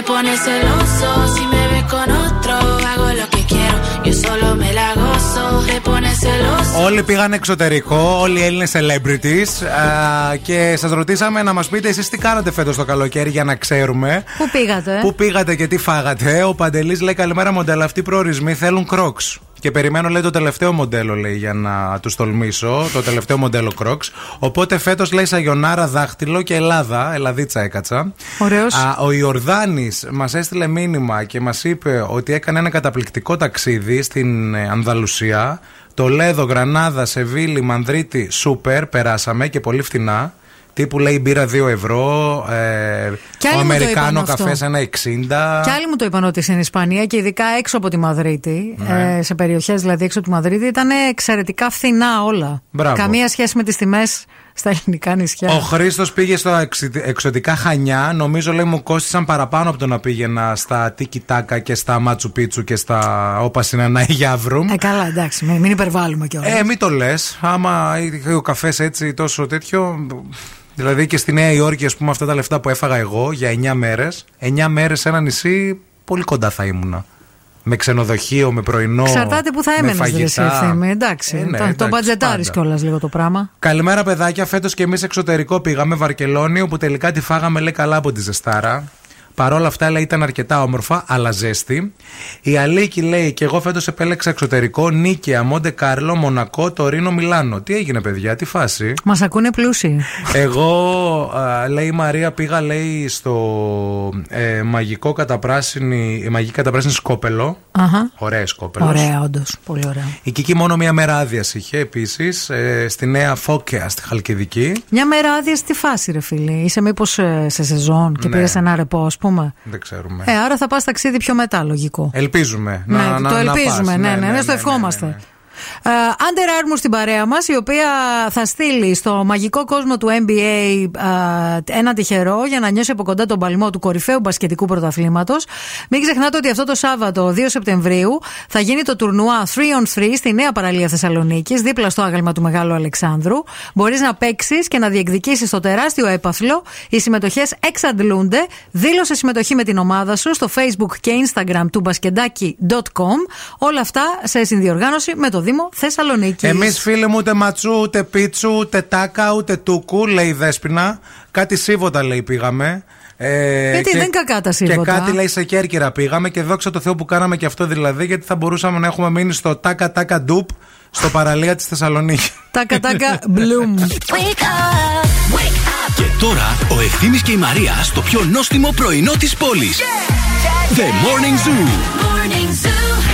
Hago. Te pones celoso si me ves con otro. Hago lo que quiero, yo solo me la gozo. Te pones celoso. Όλοι πήγαν εξωτερικό, όλοι οι Έλληνες celebrities. α, και σας ρωτήσαμε να μας πείτε εσείς τι κάνατε φέτος το καλοκαίρι για να ξέρουμε. Πού πήγατε, Πού πήγατε και τι φάγατε. Ο Παντελής λέει καλημέρα μοντέλα. Αυτοί οι προορισμοί θέλουν crocs. Και περιμένω, λέει, το τελευταίο μοντέλο, λέει, για να τους τολμήσω. Το τελευταίο μοντέλο crocs. Οπότε φέτος λέει Σαγιονάρα δάχτυλο και Ελλάδα. Ελλαδίτσα έκατσα. Ωραίος. Α, ο Ιορδάνης μας έστειλε μήνυμα και μας είπε ότι έκανε ένα καταπληκτικό ταξίδι στην ε, Ανδαλουσία. Το Λέδο, Γρανάδα, Σεβίλη, Μανδρίτη, σούπερ, περάσαμε και πολύ φτηνά. Τύπου λέει μπύρα 2 ευρώ, ε, Κι ο άλλοι μου το Αμερικάνο είπαν αυτό. καφέ ένα 60. Και άλλοι μου το είπαν ότι στην Ισπανία και ειδικά έξω από τη Μαδρίτη, Ναι. ε, σε περιοχές δηλαδή έξω από τη Μαδρίτη, ήταν εξαιρετικά φθηνά όλα. Μπράβο. Καμία σχέση με τις τιμές στα ελληνικά νησιά. Ο Χρήστος πήγε στα εξι- εξωτικά χανιά. Νομίζω λέει μου κόστησαν παραπάνω από το να πήγαινα στα Τίκι Τάκα και στα Μάτσου Πίτσου και στα Όπα Συνανάη Γιάβρουμ. Ε, καλά, εντάξει, μην, μην υπερβάλλουμε κιόλας. Ε, μην το λες. Άμα είχε ο καφές έτσι τόσο τέτοιο. Δηλαδή και στη Νέα Υόρκη, ας πούμε, αυτά τα λεφτά που έφαγα εγώ για 9 μέρες. 9 μέρες σε ένα νησί, πολύ κοντά θα ήμουνα. Με ξενοδοχείο, με πρωινό. Εξαρτάται που θα με έμενες, Ρε φαγητά. ευθύμη. Εντάξει, Ε, ναι, το, το εντάξει, μπατζετάρεις πάντα. κιόλας λίγο το πράγμα. Καλημέρα, παιδάκια. Φέτος και εμείς εξωτερικό πήγαμε, Βαρκελόνη, όπου τελικά τη φάγαμε λέει καλά από τη ζεστάρα. Παρ' όλα αυτά λέει ήταν αρκετά όμορφα, αλλά ζέστη. Η Αλίκη λέει και εγώ φέτος επέλεξα εξωτερικό Νίκαια, Μόντε Κάρλο, Μονακό, Τωρίνο, Μιλάνο. Τι έγινε, παιδιά, τι φάση; Μας ακούνε πλούσιοι. Εγώ, α, λέει η Μαρία, πήγα λέει στο ε, μαγικό καταπράσινη, η μαγική καταπράσινη Σκόπελο. Αχα. Ωραία Σκόπελος. Ωραία, όντως. Πολύ ωραία. Η Κική μόνο μία μέρα άδειας είχε επίσης στη νέα Φόκαια στη Χαλκιδική. Μια μέρα άδειας στη φάση, ρε φίλοι. Είσαι μήπως σε σεζόν και Ναι. πήρες ένα ρεπό, ας πούμε. Δεν ξέρουμε. Ε, άρα θα πας ταξίδι πιο μετά, λογικό. Ελπίζουμε. ναι, να, να, το να ελπίζουμε. πας. ναι, ναι, ναι, στο ευχόμαστε. Ε, Under Armour στην παρέα μας, η οποία θα στείλει στο μαγικό κόσμο του NBA ε, ένα τυχερό για να νιώσει από κοντά τον παλμό του κορυφαίου μπασκετικού πρωταθλήματος. Μην ξεχνάτε ότι αυτό το Σάββατο, 2 Σεπτεμβρίου, θα γίνει το τουρνουά 3 on 3 στη νέα παραλία Θεσσαλονίκης, δίπλα στο άγαλμα του Μεγάλου Αλεξάνδρου. Μπορείς να παίξεις και να διεκδικήσεις το τεράστιο έπαθλο. Οι συμμετοχές εξαντλούνται. Δήλωσε συμμετοχή με την ομάδα σου στο Facebook και Instagram του basketaki.com. Όλα αυτά σε συνδιοργάνωση με το Δήμο Θεσσαλονίκης. Εμείς, φίλε μου, ούτε ματσού, ούτε πίτσου, ούτε τάκα, ούτε τούκου, λέει η Δέσπινα. Κάτι σίβοτα λέει, πήγαμε. Ε, γιατί και, δεν κακά τα σύμβολα. Και κάτι λέει σε Κέρκυρα πήγαμε και δόξα τω Θεώ που κάναμε και αυτό δηλαδή, γιατί θα μπορούσαμε να έχουμε μείνει στο τάκα τάκα ντουπ στο παραλία της Θεσσαλονίκης. Τάκα τάκα μπλουμ. Και τώρα ο Ευθύνη και η Μαρία στο πιο νόστιμο πρωινό της πόλης. The Morning Zoo.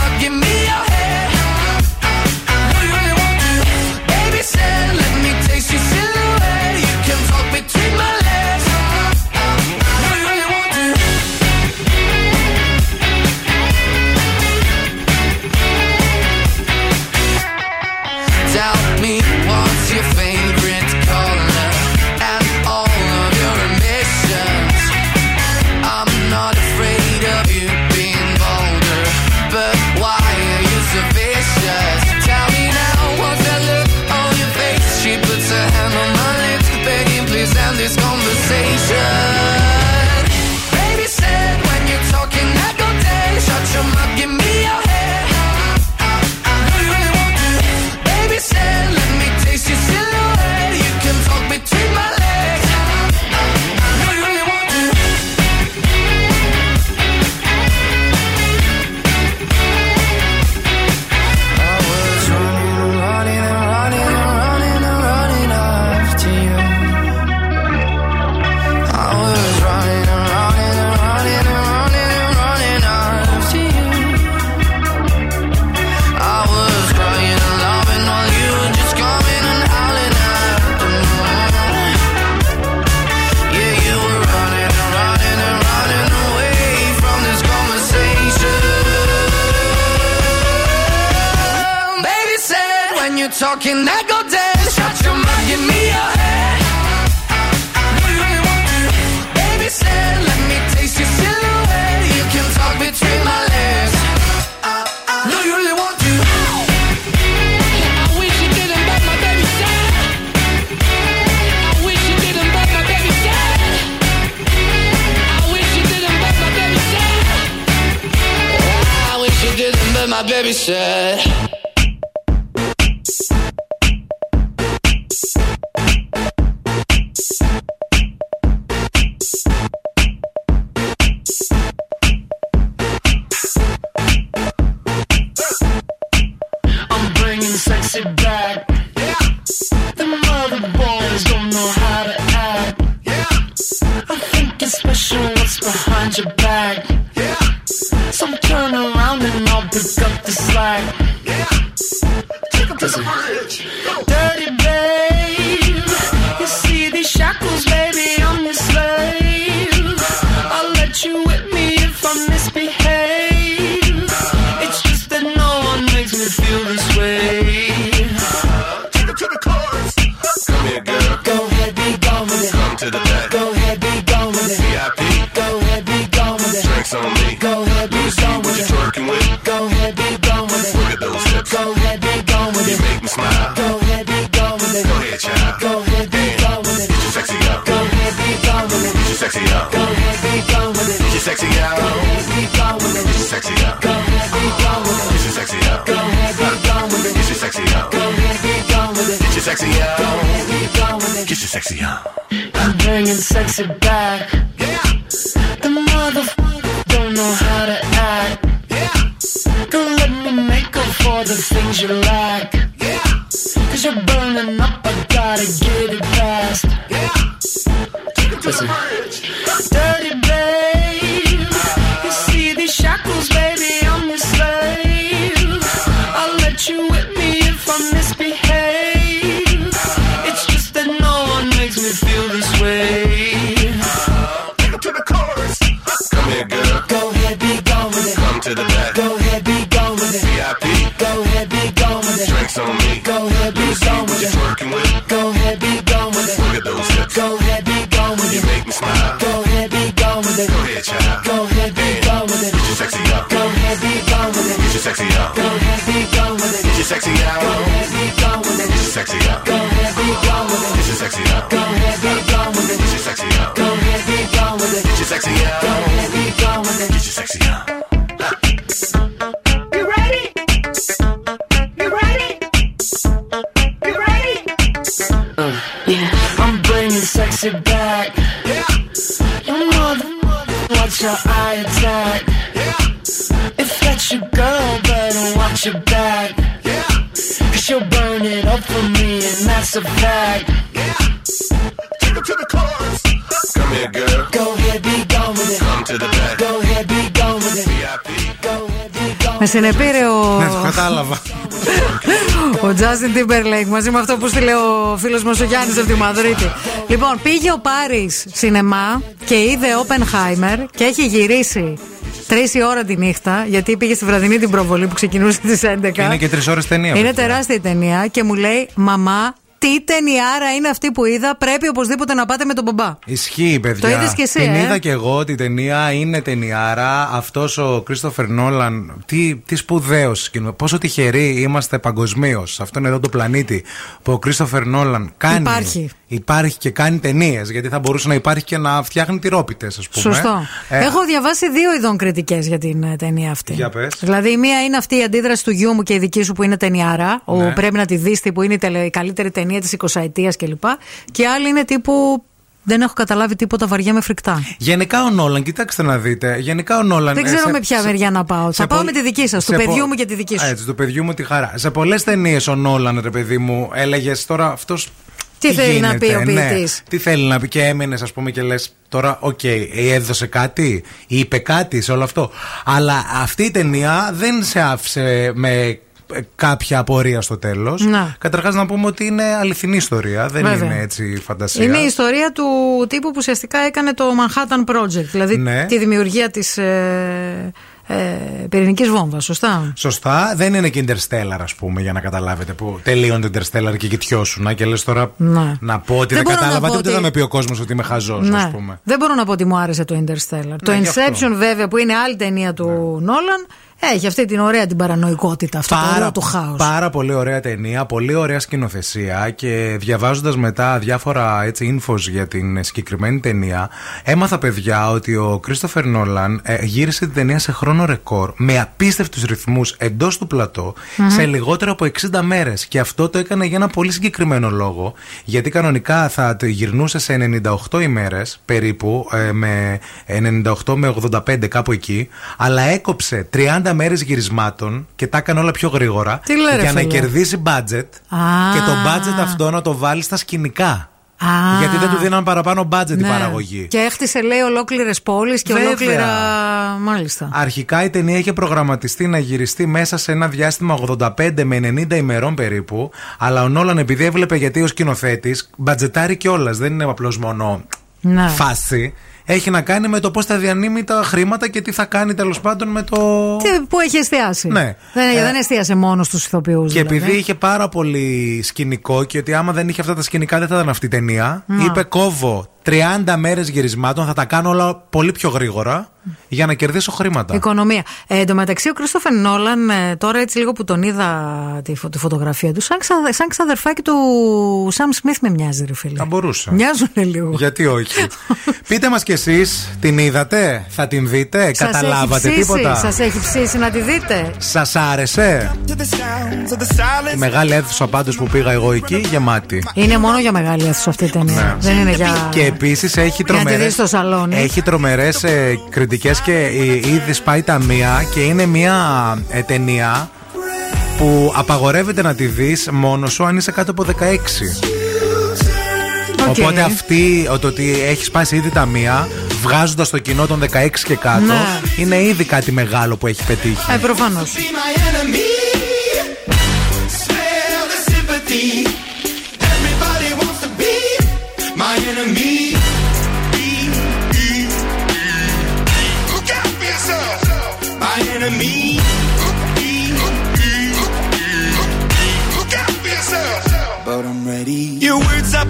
talking, that go dance. Shut your mouth, give me your head. What do you want to Baby, said, let me taste your silhouette. You can talk between my legs. my baby said sexy and that's a fact. Yeah, take her to the chorus. Come here, girl. Go ahead, be gone with it. Come to the back. Go ahead, be gone with it. Με συνεπήρε ο. Ναι, το κατάλαβα. Ο Justin Timberlake μαζί με αυτό που στείλε ο φίλος μας ο Γιάννης από τη Μαδρίτη. Λοιπόν, πήγε ο Πάρης σινεμά και είδε Oppenheimer και έχει γυρίσει τρεις η ώρα τη νύχτα, γιατί πήγε στη βραδινή την προβολή που ξεκινούσε στις 11. Είναι και τρεις ώρες ταινία. Είναι παιδιά. τεράστια η ταινία και μου λέει Μαμά, τι ταινιάρα είναι αυτή που είδα. Πρέπει οπωσδήποτε να πάτε με τον μπαμπά. Ισχύει, παιδιά. Το είδες και εσύ, Την ε; είδα και εγώ ότι η ταινία είναι ταινιάρα. Αυτός ο Κρίστοφερ Νόλαν, τι, τι σπουδαίος σκηνο. Πόσο τυχεροί είμαστε παγκοσμίως σε αυτόν εδώ το πλανήτη που ο Κρίστοφερ Νόλαν κάνει. Υπάρχει. Υπάρχει και κάνει ταινίες. Γιατί θα μπορούσε να υπάρχει και να φτιάχνει τυρόπιτες, ας πούμε. Σωστό. Ε, Έχω διαβάσει δύο ειδών κριτικές για την ε, ταινία αυτή. Για πες. Δηλαδή, η μία είναι αυτή η αντίδραση του γιού μου και η δική σου που είναι ταινιάρα. Ναι. Ο πρέπει να τη δεις, που είναι η, τελε- η καλύτερη ταινία της 20 ετία κλπ. Και η άλλη είναι τύπου. Δεν έχω καταλάβει τίποτα βαριέμαι φρικτά. Γενικά ο Νόλαν, κοιτάξτε να δείτε. Γενικά ο Νόλαν. Δεν ε, ξέρω σε- με ποια σε- μεριά να πάω. σε Θα πάω πο- με τη δική σας, του σε πο- παιδιού μου και τη δική σου. Έτσι, του παιδιού μου τη χαρά. Σε πολλές ταινίες ο Νόλαν, ρε παιδί μου, έλεγες τώρα αυτός. Τι θέλει να πει ο ποιητής; τι θέλει να πει και έμεινες, ας πούμε, και λες τώρα, οκ, ε, έδωσε κάτι, ή είπε κάτι σε όλο αυτό. Αλλά αυτή η ταινία δεν σε άφησε με ε, κάποια απορία στο τέλος. Να. Καταρχάς να πούμε ότι είναι αληθινή ιστορία, δεν Βέβαια. είναι έτσι φαντασία. Είναι η ιστορία του τύπου που ουσιαστικά έκανε το Manhattan Project. Δηλαδή Ναι. τη δημιουργία της ε, ε, πυρηνικής βόμβας, σωστά; Σωστά, δεν είναι και Interstellar, ας πούμε, για να καταλάβετε. Που τελείωνε το Interstellar και κοιτιώσουν. Και λες τώρα Ναι. να πω ότι Δεν δεν, μπορώ να κατάλαβα, πω τίποτα ότι- θα με πει ο κόσμος ότι είμαι χαζός, Ναι. ας πούμε. Δεν μπορώ να πω ότι μου άρεσε το Interstellar. το Ναι, γι' αυτό. Ναι. Inception, βέβαια, που είναι άλλη ταινία του Νόλαν, έχει αυτή την ωραία την παρανοϊκότητα, αυτό το ωραίο του χάου. πάρα πολύ ωραία ταινία, πολύ ωραία σκηνοθεσία και διαβάζοντας μετά διάφορα έτσι infos για την συγκεκριμένη ταινία έμαθα παιδιά ότι ο Κρίστοφερ Νόλαν ε, γύρισε την ταινία σε χρόνο ρεκόρ με απίστευτους ρυθμούς εντός του πλατό Μμμ. σε λιγότερο από 60 μέρες και αυτό το έκανε για ένα πολύ συγκεκριμένο λόγο γιατί κανονικά θα το γυρνούσε σε 98 ημέρες περίπου ε, με 98 με 85 κάπου εκεί αλλά έκοψε 30 μέρες γυρισμάτων και τα έκανε όλα πιο γρήγορα Τι λέει, ρε για να φίλε; κερδίσει budget Α. και το budget αυτό να το βάλει στα σκηνικά. Α. Γιατί δεν του δίναν παραπάνω budget η Ναι. παραγωγή. Και έχτισε, λέει, ολόκληρες πόλεις και Βέβαια. ολόκληρα. Μάλιστα. Αρχικά η ταινία είχε προγραμματιστεί να γυριστεί μέσα σε ένα διάστημα 85 με 90 ημερών περίπου. Αλλά ο Νόλαν, επειδή έβλεπε γιατί ο σκηνοθέτης, μπατζετάρει κιόλας. Δεν είναι απλώς μόνο Ναι. φάση. Έχει να κάνει με το πώς θα διανύμει τα χρήματα και τι θα κάνει τέλος πάντων με το. Τι, που έχει εστιάσει. Ναι. Δεν, Ε, δεν εστίασε μόνος στου ηθοποιούς. Και επειδή είχε πάρα πολύ σκηνικό και ότι άμα δεν είχε αυτά τα σκηνικά δεν θα ήταν αυτή η ταινία, Να. είπε κόβω 30 μέρες γυρισμάτων, θα τα κάνω όλα πολύ πιο γρήγορα για να κερδίσω χρήματα. Οικονομία. Ε, εν τω μεταξύ, ο Κρίστοφερ Νόλαν, ε, τώρα έτσι λίγο που τον είδα τη, φω- τη φωτογραφία του, σαν, ξα, σαν ξαδερφάκι του Σαμ Σμιθ με μοιάζει, ρε φίλε. Θα μπορούσε. Μοιάζουν λίγο. Γιατί όχι. Πείτε μας κι εσείς, την είδατε, θα την δείτε, Σας καταλάβατε έχει ψήσει, τίποτα; Σας έχει ψήσει να τη δείτε; Σας άρεσε; Η μεγάλη αίθουσα πάντως που πήγα εγώ εκεί γεμάτη. Είναι μόνο για μεγάλη αίθουσα αυτή η ταινία. Ναι. Δεν είναι για. Και επίσης έχει Για να τη τρομερέ. δεις στο σαλόνι. Έχει τρομερές ε, κριτικέ και ε, ήδη σπάει τα μία και είναι μια ε, ταινία που απαγορεύεται να τη δεις μόνος σου αν είσαι κάτω από 16. Οκ. Οπότε αυτή, το ότι έχεις σπάσει ήδη ταμεία, βγάζοντας το κοινό των 16 και κάτω, Ναι. είναι ήδη κάτι μεγάλο που έχει πετύχει. Ε, προφανώς.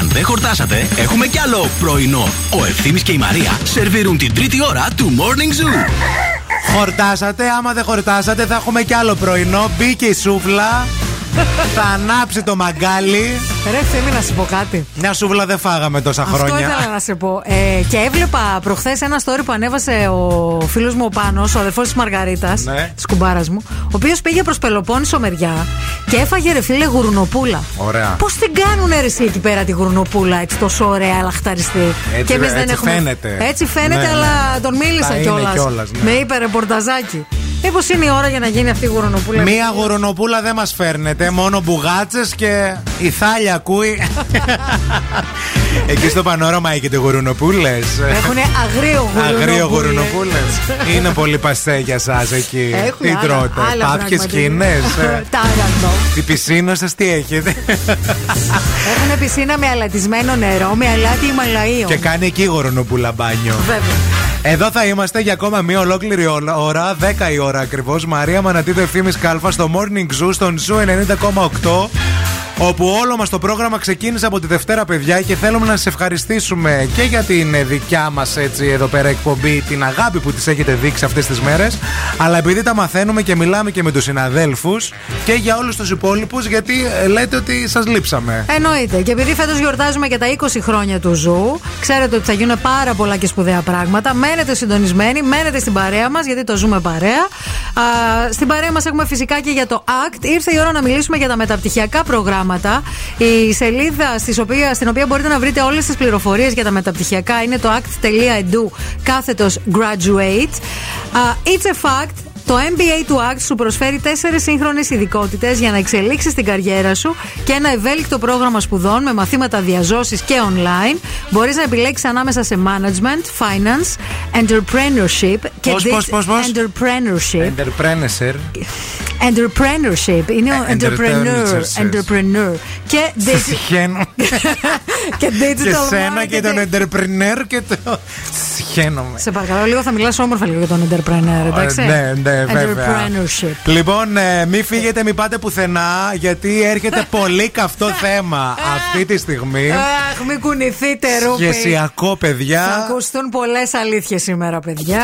Αν δεν χορτάσατε, έχουμε κι άλλο πρωινό. Ο Ευθύμης και η Μαρία σερβίρουν την τρίτη ώρα του Morning Zoo. Χορτάσατε, άμα δεν χορτάσατε θα έχουμε κι άλλο πρωινό. Μπήκε η σούβλα. Θα ανάψει το μαγκάλι. Ρε, θέλει να σου πω κάτι. Μια σούβλα δεν φάγαμε τόσα Αυτό χρόνια. ήθελα να σε πω. Ε, και έβλεπα προχθές ένα story που ανέβασε ο φίλος μου ο Πάνος, ο αδερφό της Μαργαρίτας, Ναι. της κουμπάρας μου, ο οποίος πήγε προς Πελοπόννησο μεριά και έφαγε ρε φίλε γουρνοπούλα. Ωραία. Πώς την κάνουν ρε εσύ εκεί πέρα τη γουρνοπούλα έτσι τόσο ωραία, λαχταριστή; Έτσι, και εμείς έτσι φαίνεται. Έτσι φαίνεται, Ναι, ναι. αλλά τον Θα μίλησα είναι κιόλας. κιόλας, ναι. Με είπε ρεπορταζάκι. Μήπως είναι η ώρα για να γίνει αυτή η γουρνοπούλα. Μία γουρονοπούλα δεν μας φέρνετε, μόνο μπουγάτσες και η θάλια ακούει. Εκεί στο πανόραμα έχετε γουρουνοπούλε. Έχουνε αγρίο γουρουνοπούλες. Αγρίο γουρουνοπούλε. Είναι πολύ παστέ για εσά εκεί. Έχουν τι άλλα- τρώτε, άλλα Πάπιε πράγματα. σκηνέ. Τάραντο. Την πισίνα σας τι έχετε; Έχουν πισίνα με αλατισμένο νερό, με αλάτι Ιμαλαίων. και κάνει εκεί γουρονοπούλα μπάνιο. Βέβαια. Εδώ θα είμαστε για ακόμα μία ολόκληρη όλα- ώρα, 10 η ώρα ακριβώς. Μαρία Μανατίδου Ευθύνη Κάλφα στο Morning Zoo, στον Zoo 90,8. Όπου όλο μας το πρόγραμμα ξεκίνησε από τη Δευτέρα, παιδιά, και θέλουμε να σας ευχαριστήσουμε και για την ε, δικιά μας έτσι εδώ πέρα εκπομπή, την αγάπη που τη έχετε δείξει αυτές τις μέρες. Αλλά επειδή τα μαθαίνουμε και μιλάμε και με τους συναδέλφους και για όλους τους υπόλοιπους, γιατί ε, λέτε ότι σας λείψαμε. Εννοείται. Και επειδή φέτος γιορτάζουμε και τα 20 χρόνια του Zoo, ξέρετε ότι θα γίνουν πάρα πολλά και σπουδαία πράγματα. Μένετε συντονισμένοι, μένετε στην παρέα μας, γιατί το ζούμε παρέα. Α, στην παρέα μας έχουμε φυσικά και για το ACT. Ήρθε η ώρα να μιλήσουμε για τα μεταπτυχιακά προγράμματα. Η σελίδα στις οποία, στην οποία μπορείτε να βρείτε όλες τις πληροφορίες για τα μεταπτυχιακά είναι το act.edu κάθετος graduate. Α, it's a fact. Το MBA του ACT σου προσφέρει τέσσερις σύγχρονες ειδικότητες για να εξελίξεις την καριέρα σου και ένα ευέλικτο πρόγραμμα σπουδών με μαθήματα διαζώσει και online. Μπορείς να επιλέξεις ανάμεσα σε management, finance, entrepreneurship και Πώς, πώς, πώς, πώς; entrepreneurship. Entrepreneur. Entrepreneurship είναι ο Ε, entrepreneur. entrepreneurship. entrepreneur. Και, Σε digi- συχαίνω. και digital και σένα και τον marketing. entrepreneur και το. Συχαίνομαι. Σε παρακαλώ, λίγο θα μιλάς όμορφα λίγο για τον entrepreneur, εντάξει. Ε, Ναι, ναι, βέβαια. Entrepreneurship. Λοιπόν, ε, μην φύγετε, μην πάτε πουθενά, γιατί έρχεται πολύ καυτό θέμα αυτή τη στιγμή. Αχ, μην κουνηθείτε, Ρούπι. Σχεσιακό, Θα παιδιά. ακουστούν πολλές αλήθειες σήμερα, παιδιά.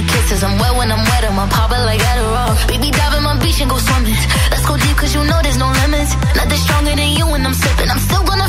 me kisses. I'm wet when I'm wet, I'm a pop it like Adderall. Baby, dive in my beach and go swimming. Let's go deep, cause you know there's no limits. Nothing stronger than you when I'm sipping. I'm still gonna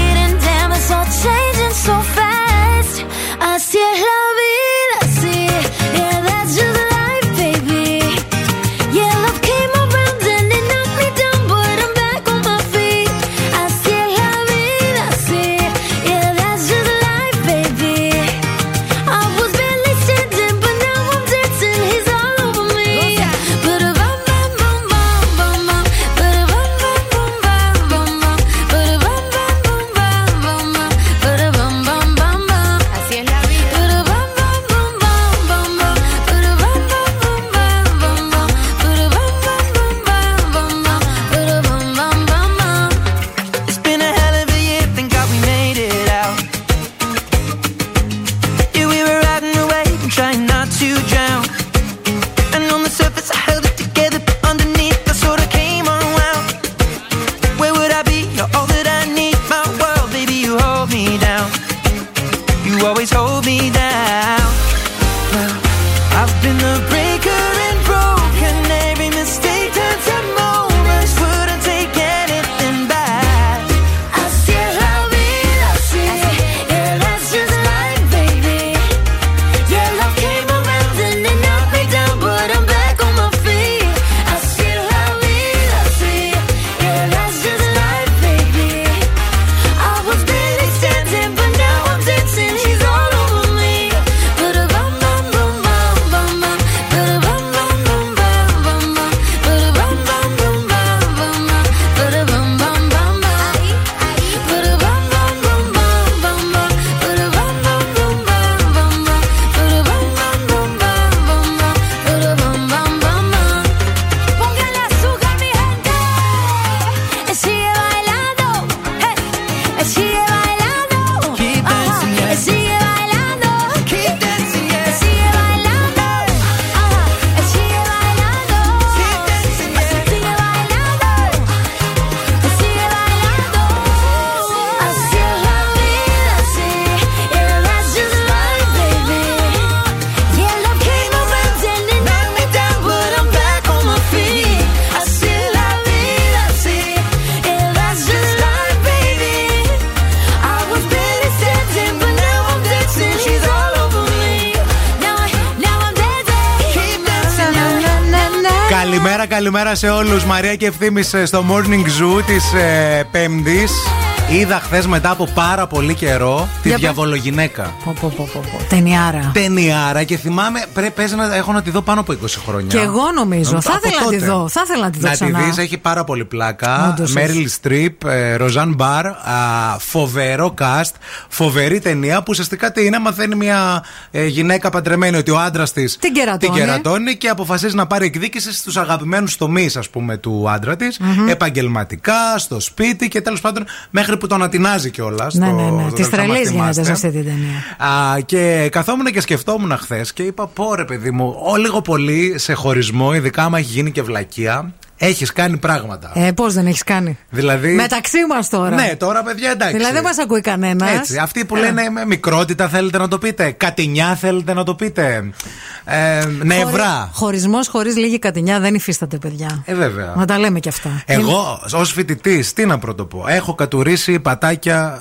are changing so fast. I see a. σε όλους. Μαρία και ευθύνη ε, στο Morning Zoo της ε, Πέμπτης. Είδα χθες μετά από πάρα πολύ καιρό τη Για... διαβολογυναίκα. Πω, πω, πω, πω, Τενιάρα. Τενιάρα και θυμάμαι πρέπει να έχω να τη δω πάνω από 20 χρόνια. Και εγώ νομίζω. Θα ήθελα να τη δω. Θα ήθελα να τη δω. Να τη δεις, έχει πάρα πολύ πλάκα. Μέριλ Στριπ, ε, Ροζάν Μπαρ, φοβερό cast, φοβερή ταινία που ουσιαστικά τι είναι, μαθαίνει μια ε, γυναίκα παντρεμένη ότι ο άντρας της την, την κερατώνει και αποφασίζει να πάρει εκδίκηση στους αγαπημένους τομείς, ας πούμε, του άντρα της, mm-hmm. επαγγελματικά, στο σπίτι και τέλος πάντων μέχρι που τον ατινάζει κιόλας. Ναι, ναι, ναι. Της τρελής γίνεται σε αυτή την ταινία. Α, και καθόμουν και σκεφτόμουν χθες και είπα: Πω ρε παιδί μου, ο λίγο πολύ σε χωρισμό, ειδικά άμα έχει γίνει και βλακεία, έχεις κάνει πράγματα. Ε, πώς δεν έχεις κάνει; Δηλαδή. Μεταξύ μας τώρα. Ναι, τώρα παιδιά εντάξει. Δηλαδή δεν μας ακούει κανένας. Έτσι. Αυτοί που λένε με μικρότητα θέλετε να το πείτε. Κατηνιά θέλετε να το πείτε. Ε, νευρά. Χωρισμός χωρίς λίγη κατηνιά δεν υφίσταται, παιδιά. Ε, βέβαια. Να τα λέμε κι αυτά. Εγώ, ως φοιτητή, τι να πρωτοπώ. Έχω κατουρίσει πατάκια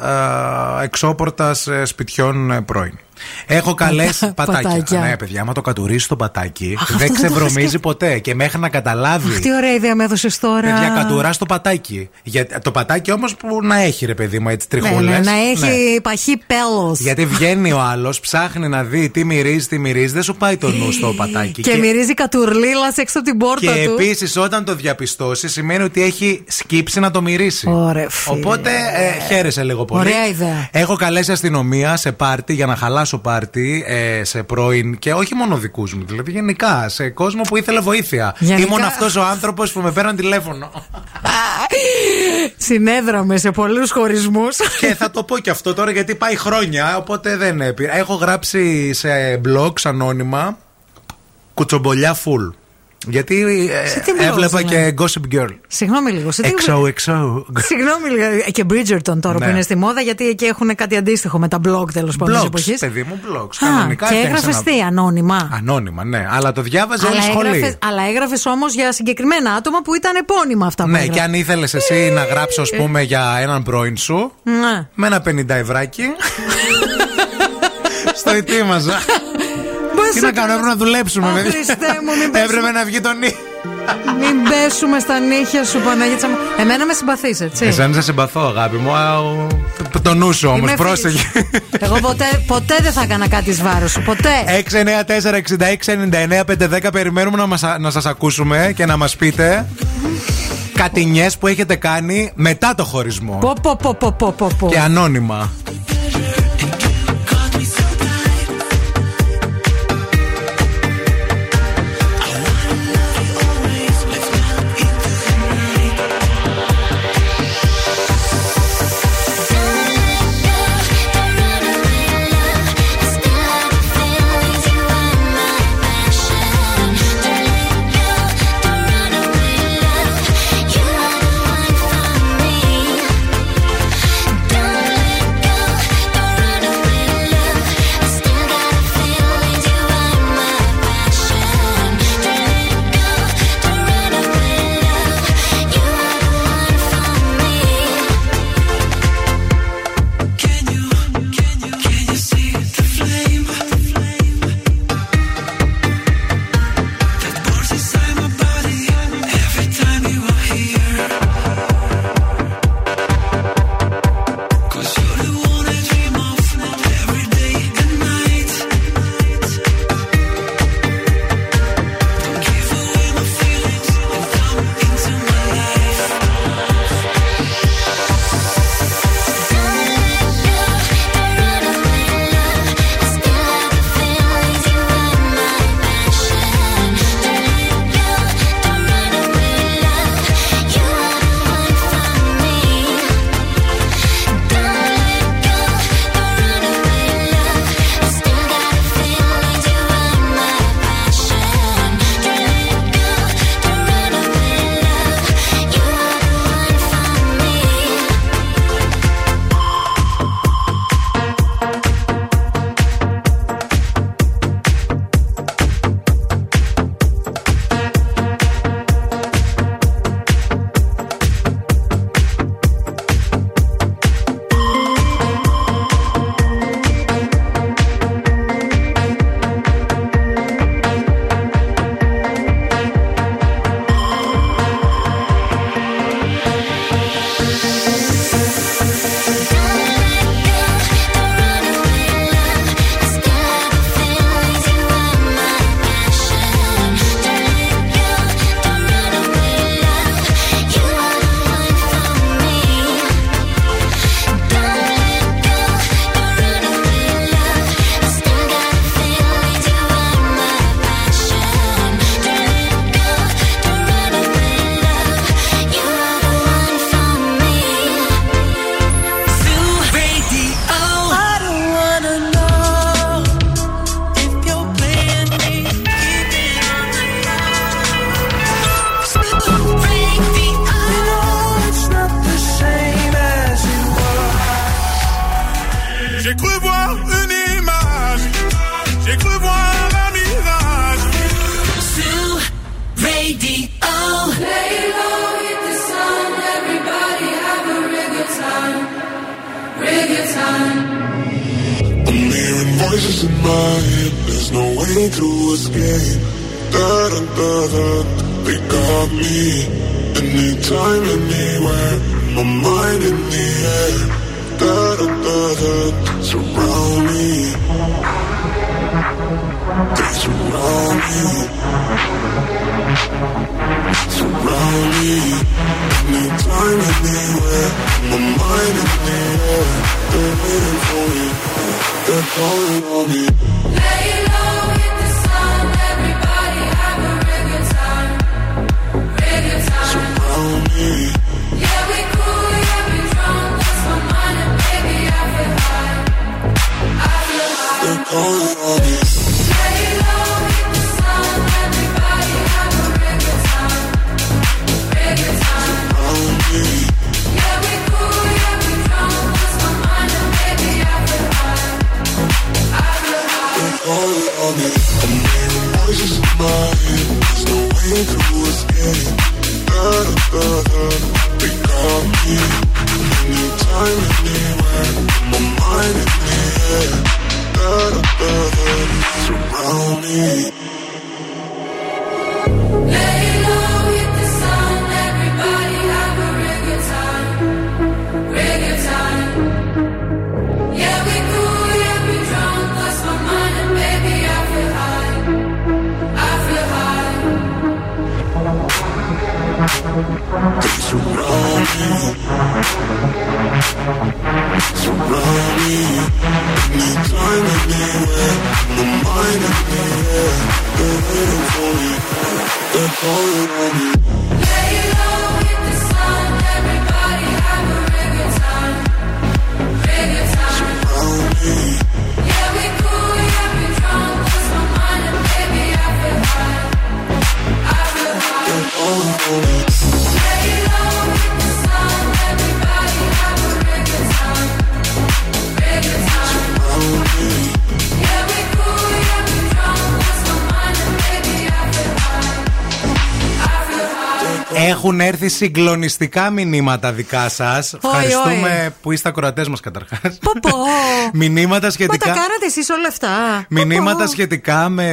εξώπορτα ε, σπιτιών ε, πρώην. Έχω καλέσει πατάκια. πατάκια. Ναι, παιδιά, άμα το κατουρίσει το πατάκι, Αχ, αυτό δεν δεν το είχα ξεβρωμίζει σκεφτεί. ποτέ. Και μέχρι να καταλάβει. Αχ, τι ωραία ιδέα με έδωσες τώρα. Παιδιά, κατουράς το πατάκι. Για, το πατάκι όμως που να έχει, ρε παιδί μου, έτσι Ναι, τριχούλες. ναι, να έχει παχύ πέλος. Γιατί βγαίνει ο άλλος, ψάχνει να δει τι μυρίζει, τι μυρίζει, δεν σου πάει το νου στο πατάκι. Και, μυρίζει κατουρλίλας έξω από την πόρτα Και του. επίσης, όταν το διαπιστώσει, σημαίνει ότι έχει σκύψει να το μυρίσει. Ωραία, φίλε. Οπότε ε, χαίρεσαι λίγο πολύ. Ωραία ιδέα. Έχω καλέσει αστυνομία σε πάρτι για να χαλάσω πάρτι ε, σε πρώην και όχι μόνο δικούς μου, δηλαδή γενικά σε κόσμο που ήθελε βοήθεια. Γενικά. Ήμουν αυτός ο άνθρωπος που με πέραν τηλέφωνο. Συνέδραμε σε πολλούς χωρισμούς. και θα το πω και αυτό τώρα γιατί πάει χρόνια, οπότε δεν έπειρα. Έχω γράψει σε blogs ανώνυμα κουτσομπολιά full. Γιατί ε, Σε τι blogs, έβλεπα δηλαδή; και Gossip Girl. Συγγνώμη λίγο. Σε τι- XOXO. Συγγνώμη λίγο. Ε, Και Bridgerton τώρα Ναι. που είναι στη μόδα, γιατί εκεί έχουν κάτι αντίστοιχο με τα blog τέλος πάντων της Blogs, εποχής. παιδί μου, blogs. Α, Κανονικά και έφτιαξε έγραφες ένα- τι, ανώνυμα; Ανώνυμα, ναι. Αλλά το διάβαζε όλη η Αλλά σχολή. έγραφες, αλλά έγραφες όμως για συγκεκριμένα άτομα που ήταν επώνυμα αυτά που Ναι, έγραφες. και αν ήθελες εσύ να γράψεις, ας πούμε, για έναν πρώην σου, Ναι. με ένα 50 ευράκι. στο ετοίμαζα. Τι να κάνω, έπρεπε να δουλέψουμε. Αχ, παιδί. Χριστέ μου, μην πες- Έπρεπε να βγει το νύχι. Μην πέσουμε στα νύχια σου, Παναγίτσα μου. Εμένα με συμπαθείς, έτσι. Εσένα σε συμπαθώ, αγάπη μου. Α, ο- Το νου σου όμως, Είμαι πρόσεχε. Εγώ ποτέ, ποτέ δεν θα έκανα κάτι εις βάρος σου. Ποτέ. 694-6699-510 περιμένουμε να, μας, να σας ακούσουμε και να μας πείτε κατηνιές που έχετε κάνει μετά το χωρισμό Πω, πω, πω, πω, πω, πω, πω. και ανώνυμα. caer Έχουν έρθει συγκλονιστικά μηνύματα δικά σας. Ευχαριστούμε που είστε ακροατές μας καταρχάς. Πω, πω. Μηνύματα Μα σχετικά. τα κάνατε εσείς όλα αυτά; Μηνύματα σχετικά με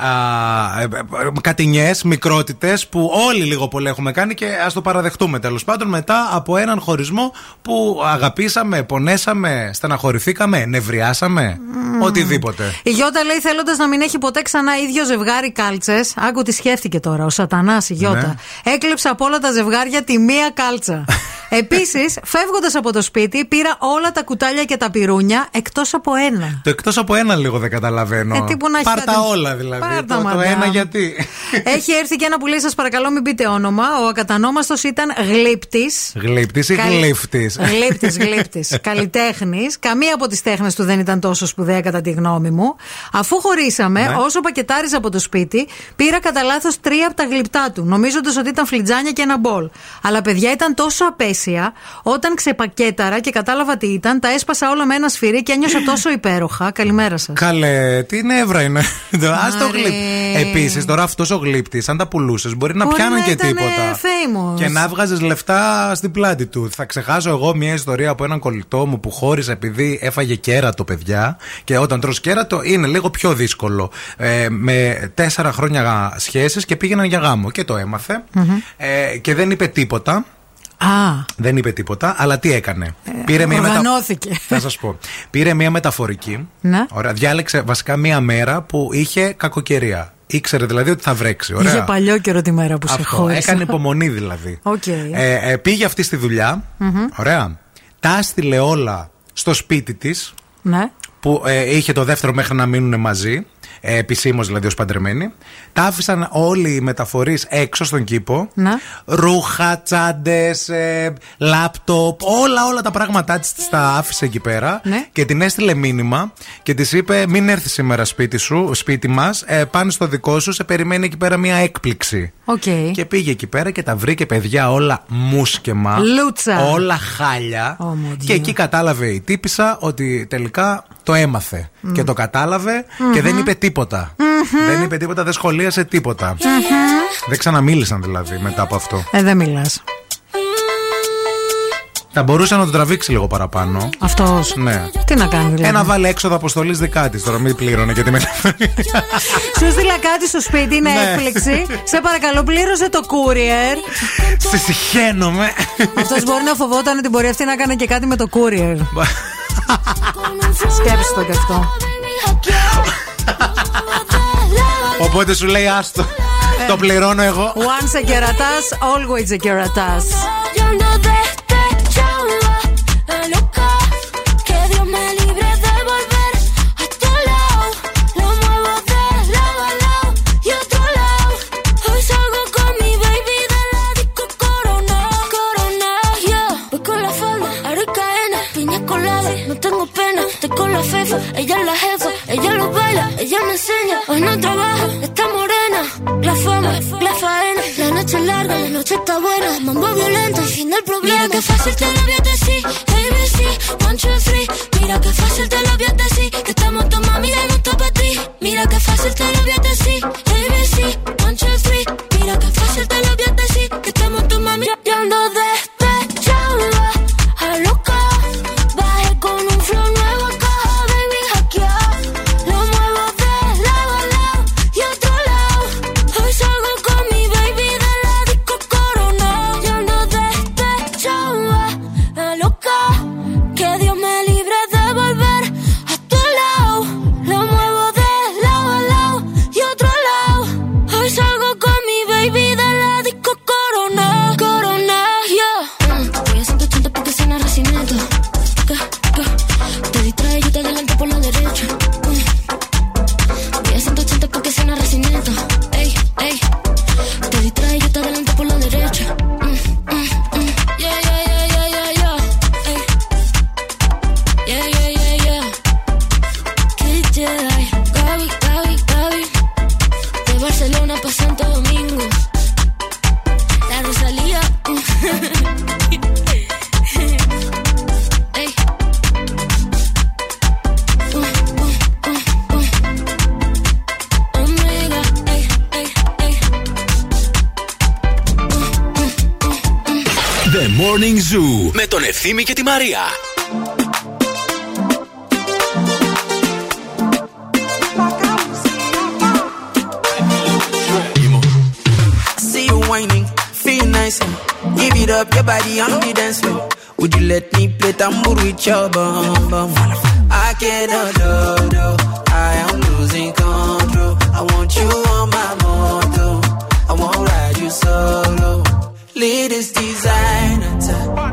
α, ε, ε, κατηνιές, μικρότητες που όλοι λίγο πολύ έχουμε κάνει και ας το παραδεχτούμε τέλος πάντων μετά από έναν χωρισμό που αγαπήσαμε, πονέσαμε, στεναχωρηθήκαμε, νευριάσαμε, οτιδήποτε. Η Γιώτα λέει θέλοντας να μην έχει ποτέ ξανά ίδιο ζευγάρι κάλτσες. Άκου τι σκέφτηκε τώρα, ο Σατανάς η Γιώτα. Ναι. Έκλεψε από όλα τα ζευγάρια τη μία κάλτσα. Επίσης, φεύγοντας από το σπίτι, πήρα όλα τα κουτάλια και τα πυρούνια εκτός από ένα. Το εκτός από ένα λίγο δεν καταλαβαίνω. Ε, τύπου να έχει Πάρ' κάτι- τα όλα δηλαδή. Πάρ' τα, το, το μαντάμ. ένα γιατί. Έχει έρθει και ένα που λέει: Σας παρακαλώ, μην πείτε όνομα. Ο ακατανόμαστος ήταν γλύπτης. Γλύπτης ή Καλ- γλύφτης; Γλύπτης, γλύπτης. Καλλιτέχνης. Καμία από τις τέχνες του δεν ήταν τόσο σπουδαία κατά τη γνώμη μου. Αφού χωρίσαμε, Ναι. όσο πακετάριζα από το σπίτι, πήρα κατά λάθος τρία από τα γλυπτά του, νομίζοντας ότι ήταν φλιτζάνια και ένα μπολ. Αλλά παιδιά ήταν τόσο απέσια, όταν ξεπακέταρα και κατάλαβα τι ήταν, τα έσπασα όλα με ένα σφυρί και ένιωσα τόσο υπέροχα. Καλημέρα σας. Καλέ, τι νεύρα είναι. Α το Άρε. γλύπ. Επίσης, τώρα αυτός ο γλύπτης, αν τα πουλούσες, μπορεί να Μπορεί πιάνουν να και ήταν, τίποτα. ε, famous. Και να βγάζεις λεφτά στην πλάτη του. Θα ξεχάσω εγώ μια ιστορία από έναν κολλητό μου που χώρισε επειδή έφαγε κέρατο, παιδιά. Και όταν τρως κέρατο είναι λίγο πιο δύσκολο. Ε, με τέσσερα χρόνια σχέσεις και πήγαιναν για γάμο. Και το έμαθε. Ε, και δεν είπε τίποτα. Α, Δεν είπε τίποτα, αλλά τι έκανε; Πήρε μια μετα- οργανώθηκε. Θα σας πω. Πήρε μια μεταφορική. Ναι. Ωραία, διάλεξε βασικά μία μέρα που είχε κακοκαιρία. Ήξερε δηλαδή ότι θα βρέξει. Ωραία. Είχε παλιό καιρό τη μέρα που σε Αυτό. χώρισα. Έκανε υπομονή δηλαδή. Οκ. Ε, ε, πήγε αυτή στη δουλειά. Μμμ. Ωραία. Τα έστειλε όλα στο σπίτι της. Ναι. Που ε, είχε το δεύτερο μέχρι να μείνουν μαζί. Ε, Επισήμως δηλαδή ως παντρεμένοι. Τα άφησαν όλοι οι μεταφορείς έξω στον κήπο. Ναι. Ρούχα, τσάντες, λάπτοπ, όλα όλα τα πράγματά της τα άφησε εκεί πέρα. Ναι. Και την έστειλε μήνυμα και της είπε: Μην έρθεις σήμερα σπίτι σου, σπίτι μας. Ε, πάνε στο δικό σου, σε περιμένει εκεί πέρα μια έκπληξη. Οκ. Και πήγε εκεί πέρα και τα βρήκε παιδιά όλα μούσκεμα. Λούτσα. Όλα χάλια. Oh, mon Dieu. και εκεί κατάλαβε η τύπησα ότι τελικά το έμαθε. Μμ. Και το καταλαβε και δεν είπε τίποτα. Δεν είπε τίποτα, δεν σχολίασε τίποτα. Δεν ξαναμίλησαν δηλαδή μετά από αυτό. Ε, δεν μιλάς. Θα μπορούσε να το τραβήξει λίγο παραπάνω. Αυτός. Ναι. Τι να κάνει, δηλαδή; Ένα βάλε έξοδο αποστολής δικά της. Τώρα μην πλήρωνε για τη μεταφορά. Σου στείλα κάτι στο σπίτι, είναι Ναι. έκπληξη. Σε παρακαλώ, πλήρωσε το courier. Σε συχαίνομαι. Αυτός μπορεί να φοβόταν ότι μπορεί αυτή να κάνει και κάτι με το courier. Σκέψτε το κι αυτό. Οπότε σου λέει άστο. Το πληρώνω εγώ. Once a κερατάς, always a κερατάς. Ella es la jefa, ella lo baila, ella me enseña. Hoy no trabaja, está morena. La fama, la faena, la noche es larga, la noche está buena. Mambo violento, el fin del problema. Mira que fácil te lo voy a decir, ABC, one, two, three. Mira que fácil te lo voy a decir, que estamos tu mami no está para ti. Mira que fácil te lo voy a decir, ABC, one, two, three. Mira que fácil te lo voy a decir, que estamos tu mami. Despechada, The Morning Zoo με τον Ευθύμη και τη Μαρία. See you whining, feel nice. Give it up, your body on the dance floor. Would you let me play tambour with your bum bum? I cannot do, do. I am losing control. I want you on my moto. I won't ride you solo. Latest designer,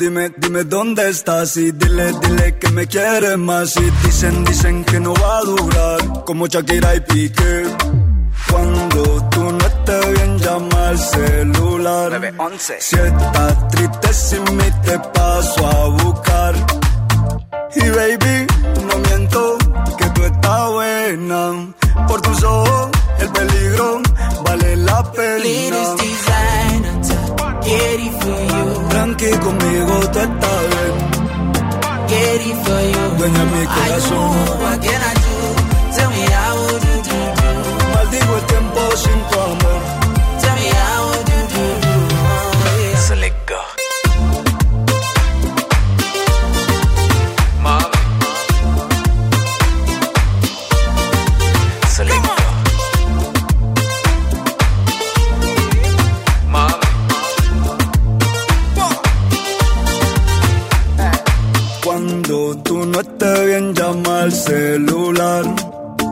Dime, dime, dónde estás y dile, dile que me quieres más y dicen, dicen que no va a durar como Shakira y Piqué. Cuando tú no estés bien llama al celular. Si estás triste sin mí te paso a buscar. Y baby, no miento que tú estás buena. Por tus ojos el peligro vale la pena. Get it for you. Tranqui conmigo tú estás bien. Get it for you. Dueña mi I do, corazón. what can I do? Tell me how do do do. Maldigo el tiempo sin tu amor. Celular.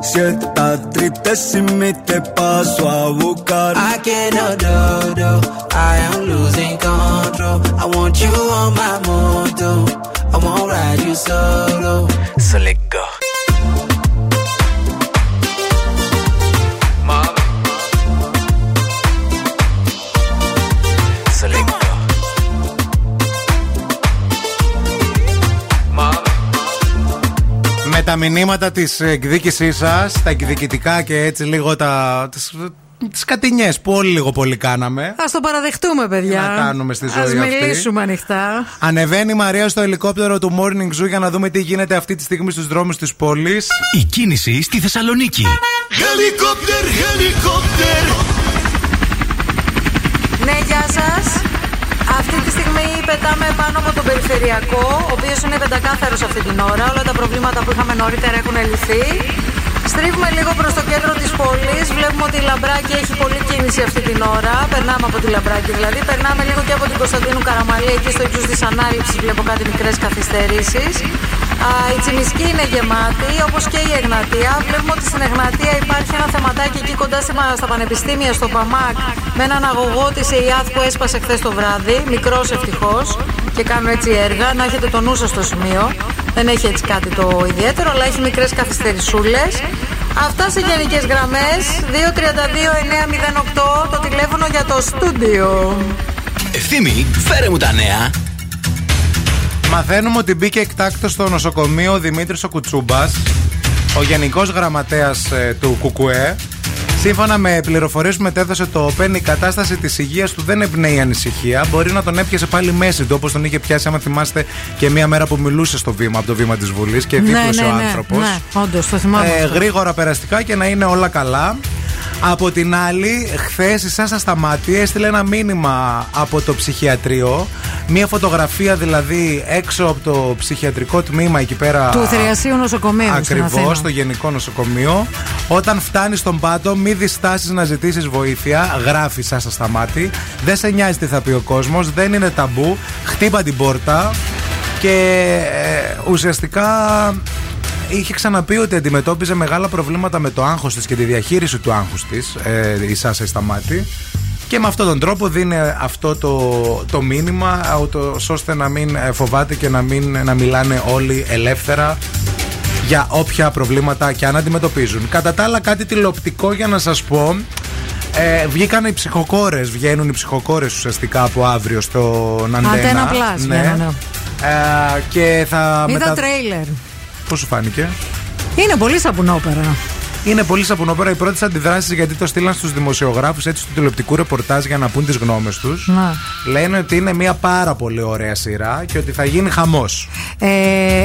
Si estás triste sin mí te paso a buscar. I cannot do, do. I am losing control. I want you on my moto. I won't ride you solo. So τα μηνύματα της εκδίκησής σας, τα εκδικητικά και έτσι λίγο τα. τις, τις κατηνιές που όλοι λίγο πολύ κάναμε. Α το παραδεχτούμε, παιδιά. Τι να κάνουμε στη ζωή Ας αυτή. μιλήσουμε ανοιχτά. Ανεβαίνει η Μαρία στο ελικόπτερο του Morning Zoo για να δούμε τι γίνεται αυτή τη στιγμή στους δρόμους της πόλης. Η κίνηση στη Θεσσαλονίκη. Helicopter, helicopter. Ναι, γεια σας. Αυτή τη στιγμή πετάμε πάνω από τον περιφερειακό, ο οποίος είναι πεντακάθαρο αυτή την ώρα. Όλα τα προβλήματα που είχαμε νωρίτερα έχουν λυθεί. Στρίβουμε λίγο προς το κέντρο της πόλης. Βλέπουμε ότι η Λαμπράκη έχει πολλή κίνηση αυτή την ώρα. Περνάμε από τη Λαμπράκη δηλαδή. Περνάμε λίγο και από την Κωνσταντίνου Καραμαλή, εκεί στο ύψο της ανάληψης. Βλέπω κάτι μικρές καθυστερήσεις. Η Τσιμισκή είναι γεμάτη, όπως και η Εγνατία. Βλέπουμε ότι στην Εγνατία υπάρχει ένα θεματάκι εκεί κοντά στη- στα πανεπιστήμια, στο ΠΑΜΑΚ, με έναν αγωγό της ΕΙΑΘ που έσπασε χθες το βράδυ. Μικρός ευτυχώς και κάνουν έτσι έργα. Να έχετε το νου σας στο σημείο. Δεν έχει έτσι κάτι το ιδιαίτερο, αλλά έχει μικρές καθυστερησούλες. Αυτά σε γενικές γραμμές. 232-908 το τηλέφωνο για το στούντιο. Ευθύμη, φέρε μου τα νέα. Μαθαίνουμε ότι μπήκε εκτάκτος στο νοσοκομείο ο Δημήτρης ο Κουτσούμπας, ο γενικός γραμματέας ε, του ΚΚΕ. Σύμφωνα με πληροφορίες που μετέδωσε το ΟΠΕΝ, η κατάσταση της υγείας του δεν εμπνέει ανησυχία. Μπορεί να τον έπιασε πάλι μέση του, όπως τον είχε πιάσει, άμα θυμάστε, και μία μέρα που μιλούσε στο βήμα, από το βήμα της Βουλής και δίπλωσε ο άνθρωπος. Ναι, όντως, το θυμάμαι. Ε, αυτό. γρήγορα περαστικά και να είναι όλα καλά. Από την άλλη, χθες η Σάσα Σταμάτη έστειλε ένα μήνυμα από το ψυχιατρίο. Μία φωτογραφία δηλαδή έξω από το ψυχιατρικό τμήμα εκεί πέρα. Του Θριασίου Νοσοκομείου. στην Ακριβώς, Αθήνα. στο Γενικό Νοσοκομείο. Όταν φτάνει στον πάτο, μη διστάσεις να ζητήσεις βοήθεια. Γράφει Σάσα Σταμάτη. Δεν σε νοιάζει τι θα πει ο κόσμος. Δεν είναι ταμπού. Χτύπα την πόρτα. Και ε, ουσιαστικά είχε ξαναπεί ότι αντιμετώπιζε μεγάλα προβλήματα με το άγχος της και τη διαχείριση του άγχους της ε, η Σάσα Σταμάτη και με αυτόν τον τρόπο δίνει αυτό το, το μήνυμα ούτως ώστε να μην ε, φοβάται και να, μην, να μιλάνε όλοι ελεύθερα για όποια προβλήματα και αν αντιμετωπίζουν. Κατά τα άλλα κάτι τηλεοπτικό για να σας πω ε, βγήκαν οι ψυχοκόρες, βγαίνουν οι ψυχοκόρες ουσιαστικά από αύριο στον Αντένα. Αντένα Plus, ναι. ναι, ναι. Ε, και θα Είδα μετα- τρέιλερ. Πώς σου φάνηκε; Είναι πολύ σαπουνόπερα. Είναι πολύ σαπουνόπερα οι πρώτες αντιδράσεις γιατί το στείλαν στους δημοσιογράφους έτσι του τηλεοπτικού ρεπορτάζ για να πούν τις γνώμες τους. Να. Λένε ότι είναι μια πάρα πολύ ωραία σειρά και ότι θα γίνει χαμός. Ε,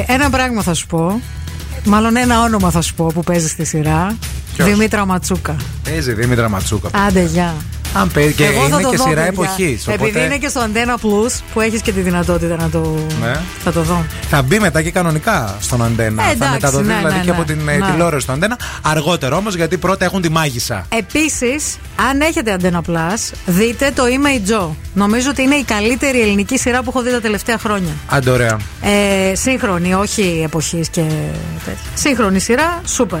ένα πράγμα θα σου πω. Μάλλον ένα όνομα θα σου πω που παίζεις στη σειρά. Ποιος; Δημήτρα Ματσούκα. Παίζει Δήμητρα Ματσούκα. Άντε, γεια. Αν παίζει και Εγώ θα είναι το και δω, σειρά παιδιά. εποχής. Επειδή είναι και στο Antenna Plus που έχεις και τη δυνατότητα να το. Ναι. Θα το δω. Θα μπει μετά και κανονικά στον Αντένα. Ε, θα εντάξει, μεταδοθεί ναι, δηλαδή ναι, και ναι. από την ε, Ναι. τηλεόραση του Αντένα. Αργότερο όμως γιατί πρώτα έχουν τη μάγισσα. Επίσης, αν έχετε Antenna Plus, δείτε το Είμαι η Τζο. Νομίζω ότι είναι η καλύτερη ελληνική σειρά που έχω δει τα τελευταία χρόνια. Άντε, ωραία. Ε, σύγχρονη, όχι εποχής και τέτοια. Σύγχρονη σειρά, σούπερ.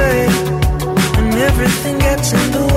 Say, and everything gets in the way.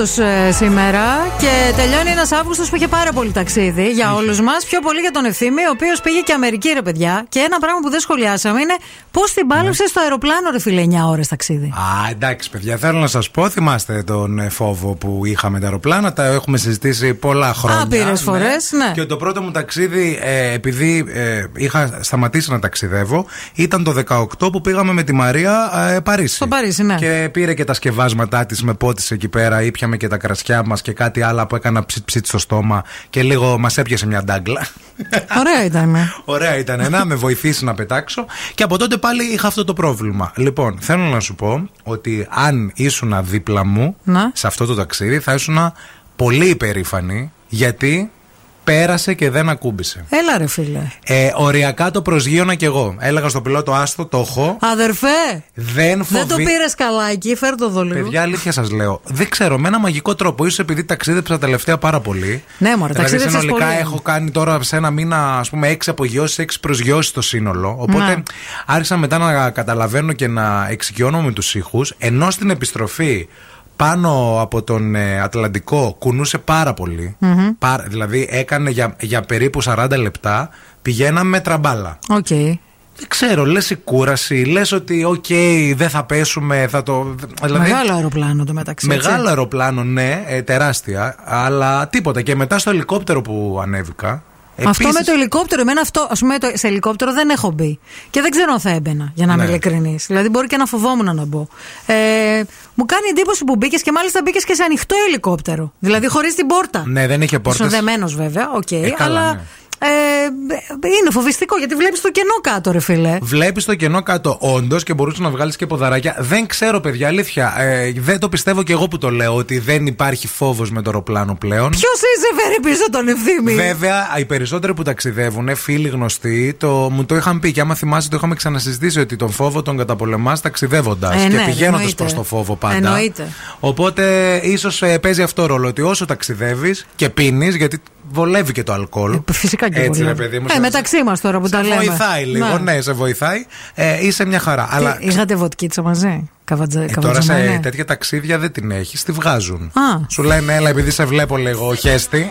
Αύγουστος σήμερα και τελειώνει ένας Αύγουστος που είχε πάρα πολύ ταξίδι για όλους μας. Πιο πολύ για τον Ευθύμη, ο οποίος πήγε και Αμερική, ρε παιδιά. Και ένα πράγμα που δεν σχολιάσαμε είναι πώς την πάλεψε στο αεροπλάνο, ρε φίλε, 9 ώρες ταξίδι. Α, εντάξει, παιδιά, θέλω να σας πω, θυμάστε τον ε, φόβο που είχαμε τα αεροπλάνα. Τα έχουμε συζητήσει πολλά χρόνια. Άπειρες φορές, ναι. Και το πρώτο μου ταξίδι, ε, επειδή ε, είχα σταματήσει να ταξιδεύω, ήταν το 18 που πήγαμε με τη Μαρία ε, Παρίσι. Στο Παρίσι, ναι. Και πήρε και τα σκευάσματά της με πότισε εκεί πέρα, ήπιαμε και τα κρασιά μας και κάτι άλλο που έκανα ψιτ ψιτ στο στόμα και λίγο μας έπιασε μια ντάγκλα. Ωραία ήταν. Ωραία ήταν να με βοηθήσει να πετάξω. Και από τότε πάλι είχα αυτό το πρόβλημα. Λοιπόν, θέλω να σου πω ότι αν ήσουν δίπλα μου Να. σε αυτό το ταξίδι, θα ήσουν πολύ υπερήφανη γιατί πέρασε και δεν ακούμπησε. Έλα, ρε φίλε. Ε, οριακά το προσγείωνα κι εγώ. Έλεγα στον πιλότο, άστο, το έχω. Αδερφέ, Δεν φοβεί. δεν το πήρες καλά εκεί, φέρ το εδώ λίγο. Παιδιά, αλήθεια σας λέω. Δεν ξέρω, με ένα μαγικό τρόπο. ίσως επειδή ταξίδεψα τελευταία πάρα πολύ. Ναι, μωρέ, Δηλαδή, ταξίδεψες συνολικά πολύ. έχω κάνει τώρα σε ένα μήνα, ας πούμε, έξι απογειώσεις, έξι προσγειώσεις το σύνολο. Οπότε Ναι. άρχισα μετά να καταλαβαίνω και να εξοικειώνομαι τους ήχους. Ενώ στην επιστροφή πάνω από τον ε, Ατλαντικό κουνούσε πάρα πολύ. Μμμ. Πάρα- δηλαδή έκανε για, για περίπου 40 λεπτά. Πηγαίναμε με τραμπάλα. Οκ. Δεν ξέρω, λες η κούραση, λες ότι, οκ, δεν θα πέσουμε, θα το. Δηλαδή, Μεγάλο αεροπλάνο το μεταξύ. έτσι. Μεγάλο αεροπλάνο, ναι, ε, τεράστια, αλλά τίποτα. Και μετά στο ελικόπτερο που ανέβηκα. Αυτό επίσης- με το ελικόπτερο, εμένα αυτό, ας πούμε, το- σε ελικόπτερο δεν έχω μπει. Και δεν ξέρω αν θα έμπαινα, για να είμαι Ναι. ειλικρινής. Δηλαδή, μπορεί και να φοβόμουν να μπω. Ε, μου κάνει εντύπωση που μπήκες και μάλιστα μπήκες και σε ανοιχτό ελικόπτερο. Δηλαδή, χωρίς την πόρτα. Ναι, δεν είχε πόρτες. Συνδεμένο βέβαια, οκ. Ε, καλά, αλλά ναι. Ε, είναι φοβιστικό γιατί βλέπεις το κενό κάτω, ρε φίλε. Βλέπεις το κενό κάτω, όντως, και μπορούσες να βγάλεις και ποδαράκια. Δεν ξέρω, παιδιά, αλήθεια. Ε, δεν το πιστεύω και εγώ που το λέω, ότι δεν υπάρχει φόβος με το αεροπλάνο πλέον. Ποιος είσαι, φέρε πίσω τον Ευθύμη. Βέβαια, οι περισσότεροι που ταξιδεύουν, φίλοι γνωστοί, το, μου το είχαν πει και άμα θυμάσαι, το είχαμε ξανασυζητήσει ότι τον φόβο τον καταπολεμάς ταξιδεύοντας Ε, και ναι, πηγαίνοντας εννοείται. προς το φόβο πάντα. Εννοείται. Οπότε ίσως παίζει αυτό ρόλο ότι όσο ταξιδεύεις και πίνεις, γιατί βολεύει και το αλκοόλ. Φυσικά και Έτσι, βολεύει. ρε παιδί μου. Ε, σε- μεταξύ μας τώρα που σε τα λέμε. βοηθάει λίγο, ναι, σε βοηθάει. Ε, είσαι μια χαρά. Αλλά Και Είχατε βοτκίτσα μαζί. Καβατζα, ε, τώρα καβατζαμανέ. σε τέτοια ταξίδια δεν την έχεις, τη βγάζουν. Α. Σου λένε, έλα, επειδή σε βλέπω λίγο χέστη.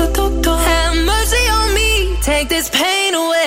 Take this pain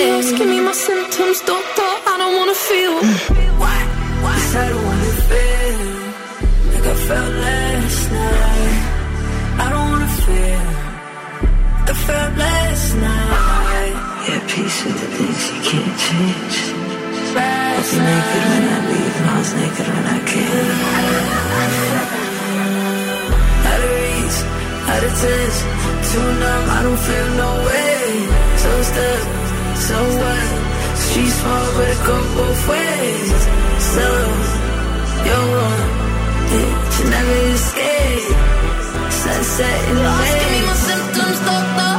pain away. Me my symptoms, doctor. I don't wanna feel. Why? Why? I don't wanna feel like I felt last night. I don't wanna feel the felt last night. Yeah, peace with the things you can't change. Last Was naked when I leave, and I was naked when I came. Out of reach, out of touch, too numb, I don't feel no way. So stuck, so what? Street small, but it go both ways. So, you're wrong, yeah, you never escape. Sunset in the way. my symptoms.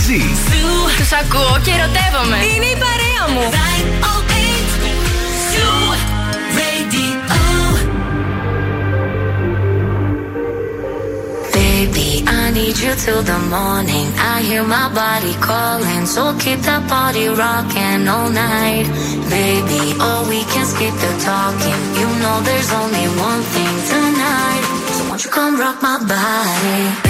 μαζί. Του ακούω και ερωτεύομαι. Είναι η παρέα μου. Baby, I need you till the morning. I hear my body calling, so keep that body rocking all night. Baby, oh, we can skip the talking. You know there's only one thing tonight. So won't you come rock my body?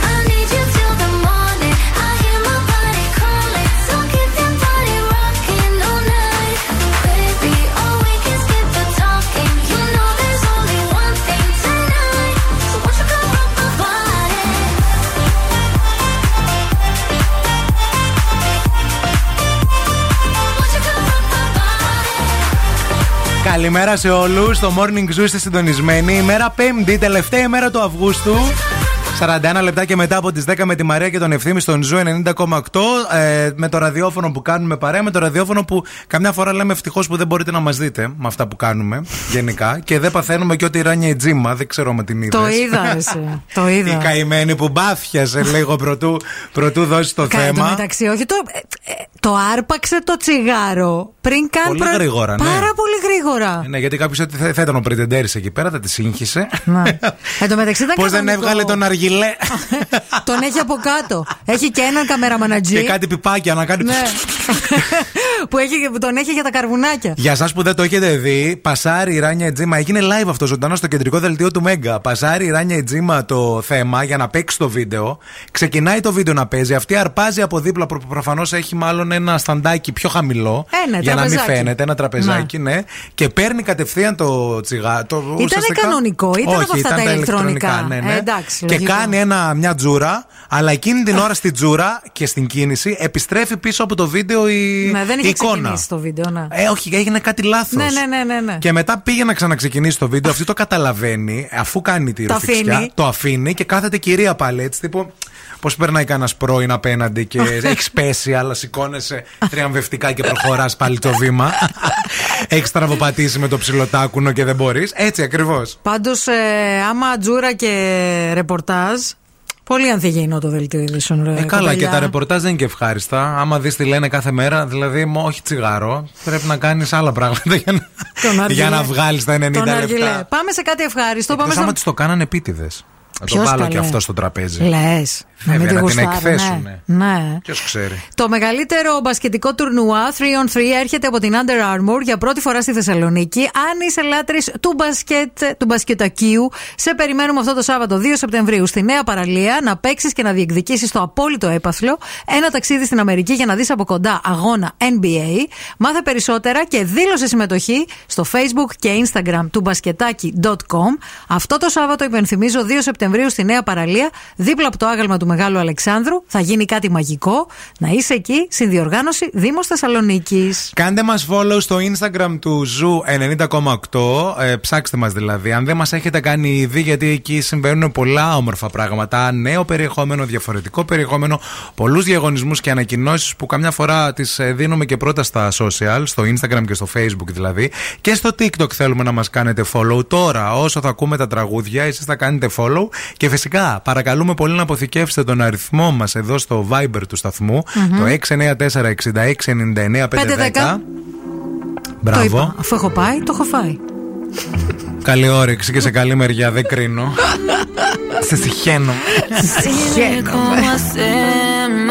Καλημέρα σε όλους. Το morning zoo είστε συντονισμένοι. Ημέρα Πέμπτη, τελευταία ημέρα του Αυγούστου. 41 λεπτά και μετά από τις 10 με τη Μαρία και τον Ευθύμη στον Zoo 90,8 ε, με το ραδιόφωνο που κάνουμε παρέα, με το ραδιόφωνο που καμιά φορά λέμε ευτυχώς που δεν μπορείτε να μας δείτε με αυτά που κάνουμε γενικά και δεν παθαίνουμε και ό,τι Ράνια η Τζίμα, δεν ξέρω αν την είδες. Το είδα, εσύ. Το Η είδα. καημένη που μπάφιασε λίγο προτού, προτού δώσει το Κατά το θέμα. μεταξύ, όχι το. Ε, ε, το άρπαξε το τσιγάρο πριν καν. Πολύ γρήγορα, ναι. Πάρα πολύ γρήγορα. Ναι, γιατί κάποιος θα, θα ήταν ο Πρετεντέρης εκεί πέρα, θα τη σύγχυσε. Εν τω μεταξύ ήταν Πώς δεν κανονικό. έβγαλε τον αργιλέ Τον έχει από κάτω. Έχει και έναν καμεραμανατζή. και κάτι πιπάκια να κάνει. Ναι. που, έχει, που τον έχει για τα καρβουνάκια. Για εσάς που δεν το έχετε δει, πασάρει η Ράνια Τζίμα. Έγινε live αυτό ζωντανό στο κεντρικό δελτίο του Μέγκα. Πασάρει η Ράνια Τζίμα το θέμα για να παίξει το βίντεο. Ξεκινάει το βίντεο να παίζει. Αυτή αρπάζει από δίπλα. Προφανώς έχει μάλλον ένα σταντάκι πιο χαμηλό. Ένα για να μην τραπεζάκι. φαίνεται. Ένα τραπεζάκι, ναι. Και παίρνει κατευθείαν το τσιγά. Το, Ήτανε ουσιαστικά- κανονικό, ήταν Όχι, από αυτά ήταν τα ηλεκτρονικά. ναι, ναι. Ε, εντάξει, και λογικό. κάνει ένα, μια τζούρα, αλλά εκείνη την ώρα στην τζούρα και στην κίνηση επιστρέφει πίσω από το βίντεο η, Ναι, δεν η είχε εικόνα. ξεκινήσει το βίντεο, ναι. Ε, όχι, έγινε κάτι λάθος. Ναι, ναι, ναι, ναι, ναι. Και μετά πήγε να ξαναξεκινήσει το βίντεο. Αυτή το καταλαβαίνει, αφού κάνει τη Το ρουφιξιά, αφήνει. το αφήνει και κάθεται κυρία πάλι έτσι. Τύπου, πώς περνάει κανένας πρώην απέναντι και έχεις πέσει, αλλά σηκώνεσαι τριαμβευτικά και προχωράς πάλι το βήμα. έχεις τραβοπατήσει με το ψιλοτάκουνο και δεν μπορείς. Έτσι ακριβώς. Πάντως, ε, άμα τζούρα και ρεπορτάζ. Πολύ ανθυγιεινό το δελτίο ειδήσεων. ρε, Ε, καλά, και κοπελιά. τα ρεπορτάζ δεν είναι και ευχάριστα. Άμα δεις τι λένε κάθε μέρα, δηλαδή, μ, όχι τσιγάρο, πρέπει να κάνεις άλλα πράγματα για να, Τον αργιλέ. για να βγάλεις τα 90 Τον αργιλέ. λεπτά. Πάμε σε κάτι ευχάριστό. Πάμε Εκτός σε... άμα τη το κάνανε επίτηδες. Να το Ποιος βάλω καλέ; και αυτό στο τραπέζι. Λες. Να μην Βέβαια, τη να την γουστάρω, εκθέσουνε. Ναι. ναι. Ποιος ξέρει. Το μεγαλύτερο μπασκετικό τουρνουά 3 on 3 έρχεται από την Under Armour για πρώτη φορά στη Θεσσαλονίκη. Αν είσαι λάτρης του μπασκετ, του μπασκετακίου, σε περιμένουμε αυτό το Σάββατο 2 Σεπτεμβρίου στη Νέα Παραλία να παίξεις και να διεκδικήσεις το απόλυτο έπαθλο. Ένα ταξίδι στην Αμερική για να δεις από κοντά αγώνα NBA. Μάθε περισσότερα και δήλωσε συμμετοχή στο Facebook και Instagram του μπασκετάκι.com. Αυτό το Σάββατο, υπενθυμίζω, 2 Σεπτεμβρίου στη Νέα Παραλία, δίπλα από το άγαλμα του Μεγάλου Αλεξάνδρου, θα γίνει κάτι μαγικό. Να είσαι εκεί, συνδιοργάνωση Δήμος Θεσσαλονίκης. Κάντε μας follow στο Instagram του Zoo 90,8. Ε, ψάξτε μας δηλαδή. Αν δεν μας έχετε κάνει ήδη, γιατί εκεί συμβαίνουν πολλά όμορφα πράγματα. Νέο περιεχόμενο, διαφορετικό περιεχόμενο, πολλούς διαγωνισμούς και ανακοινώσεις που καμιά φορά τις ε, δίνουμε και πρώτα στα social, στο Instagram και στο Facebook δηλαδή. Και στο TikTok θέλουμε να μας κάνετε follow. Τώρα, όσο θα ακούμε τα τραγούδια, εσείς θα κάνετε follow. Και φυσικά, παρακαλούμε πολύ να αποθηκεύσετε τον αριθμό μας εδώ στο Viber του σταθμού, Μμμ. το 694 66 99 510. Το Μπράβο. είπα. Αφού έχω πάει, το έχω φάει. Καλή όρεξη και σε καλή μεριά, δεν κρίνω. σε συχαίνω. Dime cómo hacemos.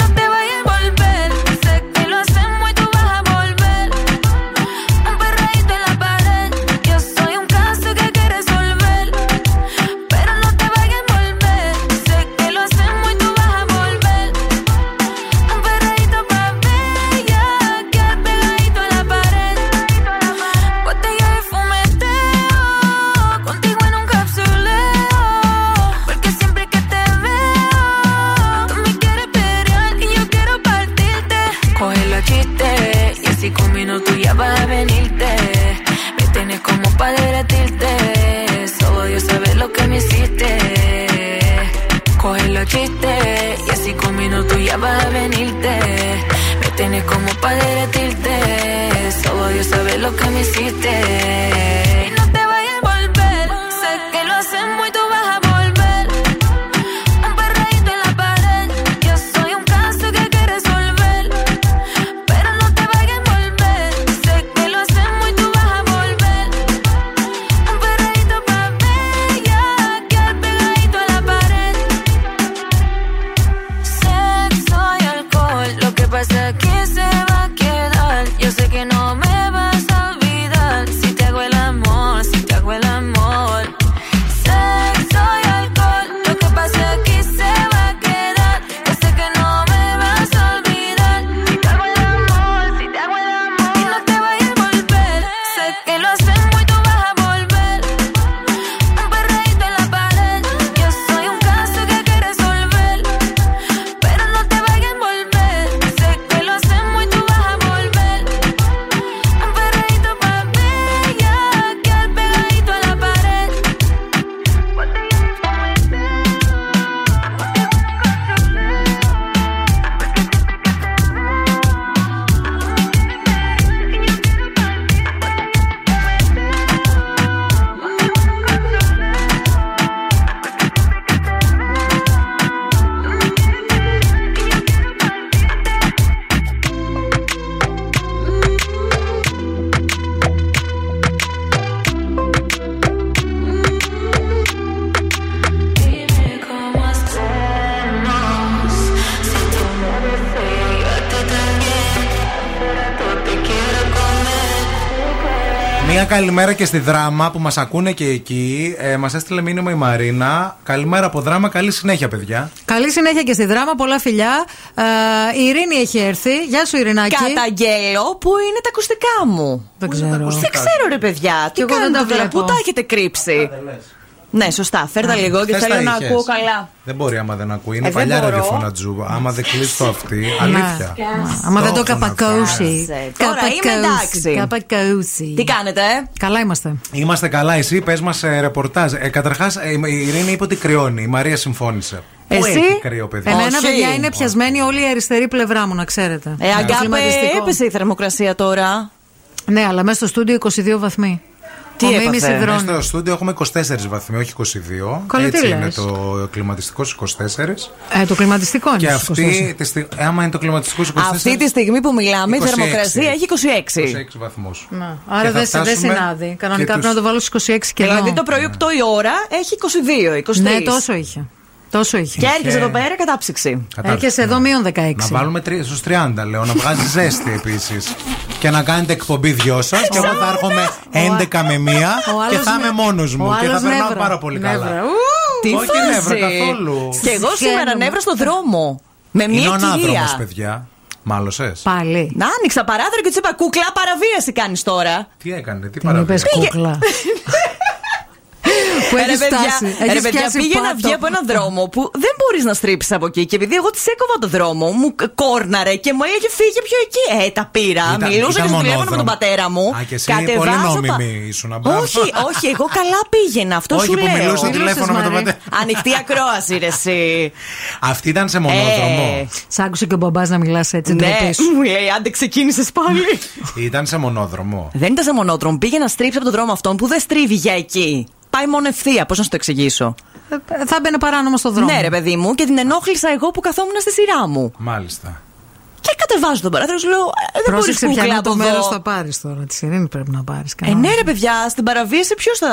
Ya vas a venirte. Me tienes como para derretirte. Solo Dios sabe lo que me hiciste. Καλημέρα και στη δράμα που μας ακούνε και εκεί. Ε, μας έστειλε μήνυμα η Μαρίνα. Καλημέρα από δράμα, καλή συνέχεια, παιδιά. Καλή συνέχεια και στη δράμα, πολλά φιλιά. Ε, η Ειρήνη έχει έρθει. Γεια σου, Ειρηνάκη. Καταγγέλω, πού είναι τα ακουστικά μου; Δεν ξέρω. Δεν ξέρω, ρε παιδιά. Τι εγώ δεν κάνετε τα τώρα, βλέπω. πού τα έχετε κρύψει; Ναι, σωστά. Φέρτα λίγο και Χθες θέλω τα να είχες. ακούω καλά. Δεν μπορεί άμα δεν ακούει. Είναι Ε, δεν παλιά μπορώ. ραδιοφωνατζού. Άμα δεν κλείσει το αυτή, αλήθεια. Άμα δεν το έχω να καπακώσει. Κάτσε, τώρα είμαι εντάξει. Καπακώσει. Τι κάνετε, ε; Καλά είμαστε. Είμαστε καλά, εσύ πες μας ρεπορτάζ. Ε, Καταρχάς, η Ειρήνη είπε ότι κρυώνει. Η Μαρία συμφώνησε. Πού Εσύ, έχει κρύο, παιδιά. εμένα Όχι. παιδιά είναι πιασμένη όλη η αριστερή πλευρά μου, να ξέρετε. Ε, Το αγκάπε, κλιματιστικό. έπεσε η θερμοκρασία τώρα. Ναι, αλλά μέσα στο στούντιο 22 βαθμοί. Τι Ο Μίμης έπαθε; υδρώνει. Στο στούντιο έχουμε 24 βαθμοί, όχι 22. Καλά, τι Έτσι λες. είναι το κλιματιστικός στους 24. Ε, το κλιματιστικό είναι Και στους αυτή, τη στιγ- άμα είναι το κλιματιστικό στους 24. Αυτή τη στιγμή που μιλάμε, η 26. θερμοκρασία έχει 26. 26 βαθμούς. Να, Και Άρα θα δεν, δεν φτάσουμε συνάδει. Κανονικά και πρέπει να τους- το βάλω στου 26 και Δηλαδή εδώ. το πρωί 8 η ώρα έχει 22, 23. Ναι, τόσο είχε. Τόσο είχε. Και έρχεσαι εδώ πέρα κατάψυξη. Έρχεσαι εδώ μείον 16. Να βάλουμε στους 30, λέω, να βγάζει ζέστη επίσης. Και να κάνετε εκπομπή δυο σας. Και εγώ θα έρχομαι 11 με 1 ο και άλλος θα είμαι με- μόνο ο μου. Και θα άλλος περνάω νεύρα. πάρα πολύ Νεύρα. καλά. Ου, Τι Όχι φάση. νεύρα καθόλου. Και εγώ σήμερα Χαίρομαι. νεύρα στο δρόμο. Με Είναι μία ο κυρία. ανάδρομο, παιδιά. Μάλωσες. Πάλι. Να άνοιξα παράθυρο και τη είπα Κούκλα, παραβίαση κάνεις τώρα. Τι έκανε, τι Την είπες παραβίαση. κούκλα. Που Ε, έχεις ρε, παιδιά, φτάσει. ε, ρε, Έχεις παιδιά, πιάσει πήγε να πάτο. βγει από έναν δρόμο που δεν μπορείς να στρίψεις από εκεί. Και επειδή εγώ της έκοβα το δρόμο, μου κ- κόρναρε και μου έλεγε φύγε πιο εκεί. Ε, τα πήρα. Ήταν- Μιλούσα ήταν και στο τηλέφωνο με τον μονόδρομο. πατέρα μου. Α, και εσύ πολύ νόμιμη ήσουν, μπράβο. Όχι, όχι, εγώ καλά πήγαινα. Αυτό Όχι, σου που λέω. μιλούσες στο τηλέφωνο με τον πατέρα. Ανοιχτή ακρόαση, ρε, εσύ. Αυτή ήταν σε μονόδρομο. Ε, Σ' άκουσε και ο μπαμπάς να μιλάς έτσι. Ναι, ντροπή σου. μου λέει, άντε ξεκίνησες πάλι. Ήταν σε μονόδρομο. δεν ήταν σε μονόδρομο. Πήγε να στρίψει από τον δρόμο αυτόν που δεν στρίβει για εκεί. Πάει μόνο ευθεία. Πώς να σου το εξηγήσω; Ε, Θα μπαίνει παράνομα στο δρόμο. Ναι, ρε παιδί μου, και την ενόχλησα εγώ που καθόμουν στη σειρά μου. Μάλιστα. Και κατεβάζω τον παράθυρο, σου λέω, ε, δεν μπορείς Πρόσεξε κούκλα ποια από το μέρος εδώ. θα πάρεις τώρα. Τη ειρήνη πρέπει να πάρεις. Ε, ναι, ρε παιδιά, στην παραβίαση ποιος θα.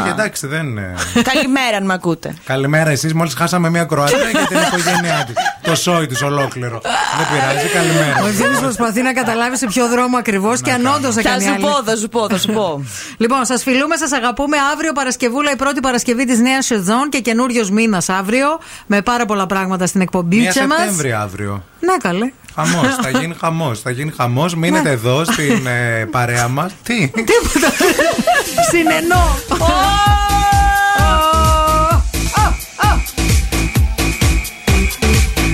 Όχι, εντάξει, δεν είναι. Καλημέρα, αν με ακούτε. Καλημέρα, εσείς. Μόλις χάσαμε μια Κροατία και την οικογένειά της. Το σόι της ολόκληρο. Δεν πειράζει, καλημέρα. Ο Ευθύνης προσπαθεί να καταλάβει σε ποιο δρόμο ακριβώς και αν όντως Θα έκανε σου άλλη. πω, θα σου πω, θα σου πω. Λοιπόν, σας φιλούμε, σας αγαπούμε. Αύριο Παρασκευούλα, η πρώτη Παρασκευή της νέας σεζόν και καινούριος μήνας αύριο. Με πάρα πολλά πράγματα στην εκπομπή Μια μας. Σεπτέμβρη αύριο. Ναι, καλέ. Χαμός, θα γίνει χαμός. Θα γίνει χαμός. Μείνετε εδώ στην ε, παρέα μας. Τι; Τίποτα. Συνενώ.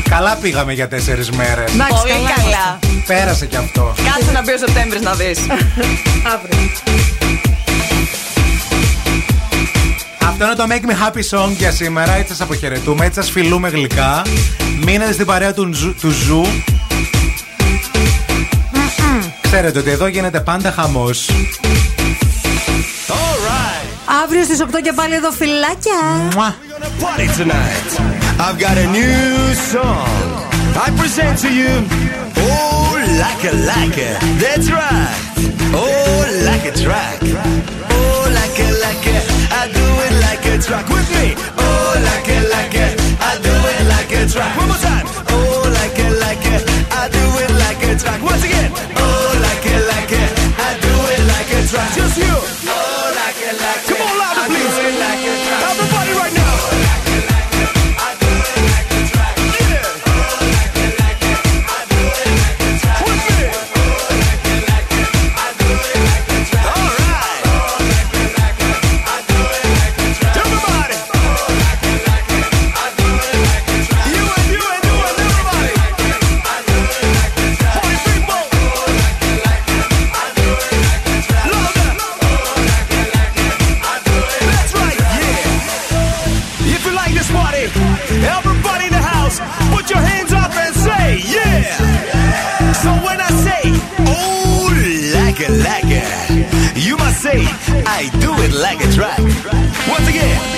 Καλά πήγαμε για τέσσερις μέρες. Εντάξει, Πολύ καλά καλά. Πέρασε κι αυτό. Κάτσε να μπει ο Σεπτέμβρης να δεις. Αύριο. Αυτό είναι το Make Me Happy Song για σήμερα. Έτσι σας αποχαιρετούμε, έτσι σας φιλούμε γλυκά. Μείνετε στην παρέα του, Zoo- του Zoo. Ξέρετε ότι εδώ γίνεται πάντα χαμός. Αύριο στις 8 και πάλι εδώ φιλάκια. Μουα. party tonight. I've got a new song. I present to you. Oh, like a like a. That's right. Oh, like a track. Oh, like a like a. I do it like a track with me. Oh, like a like a. I do it like a track. One more time. Oh, like a like a. I do it like a track. Once again. Like you must say, I do it like a track. Once again,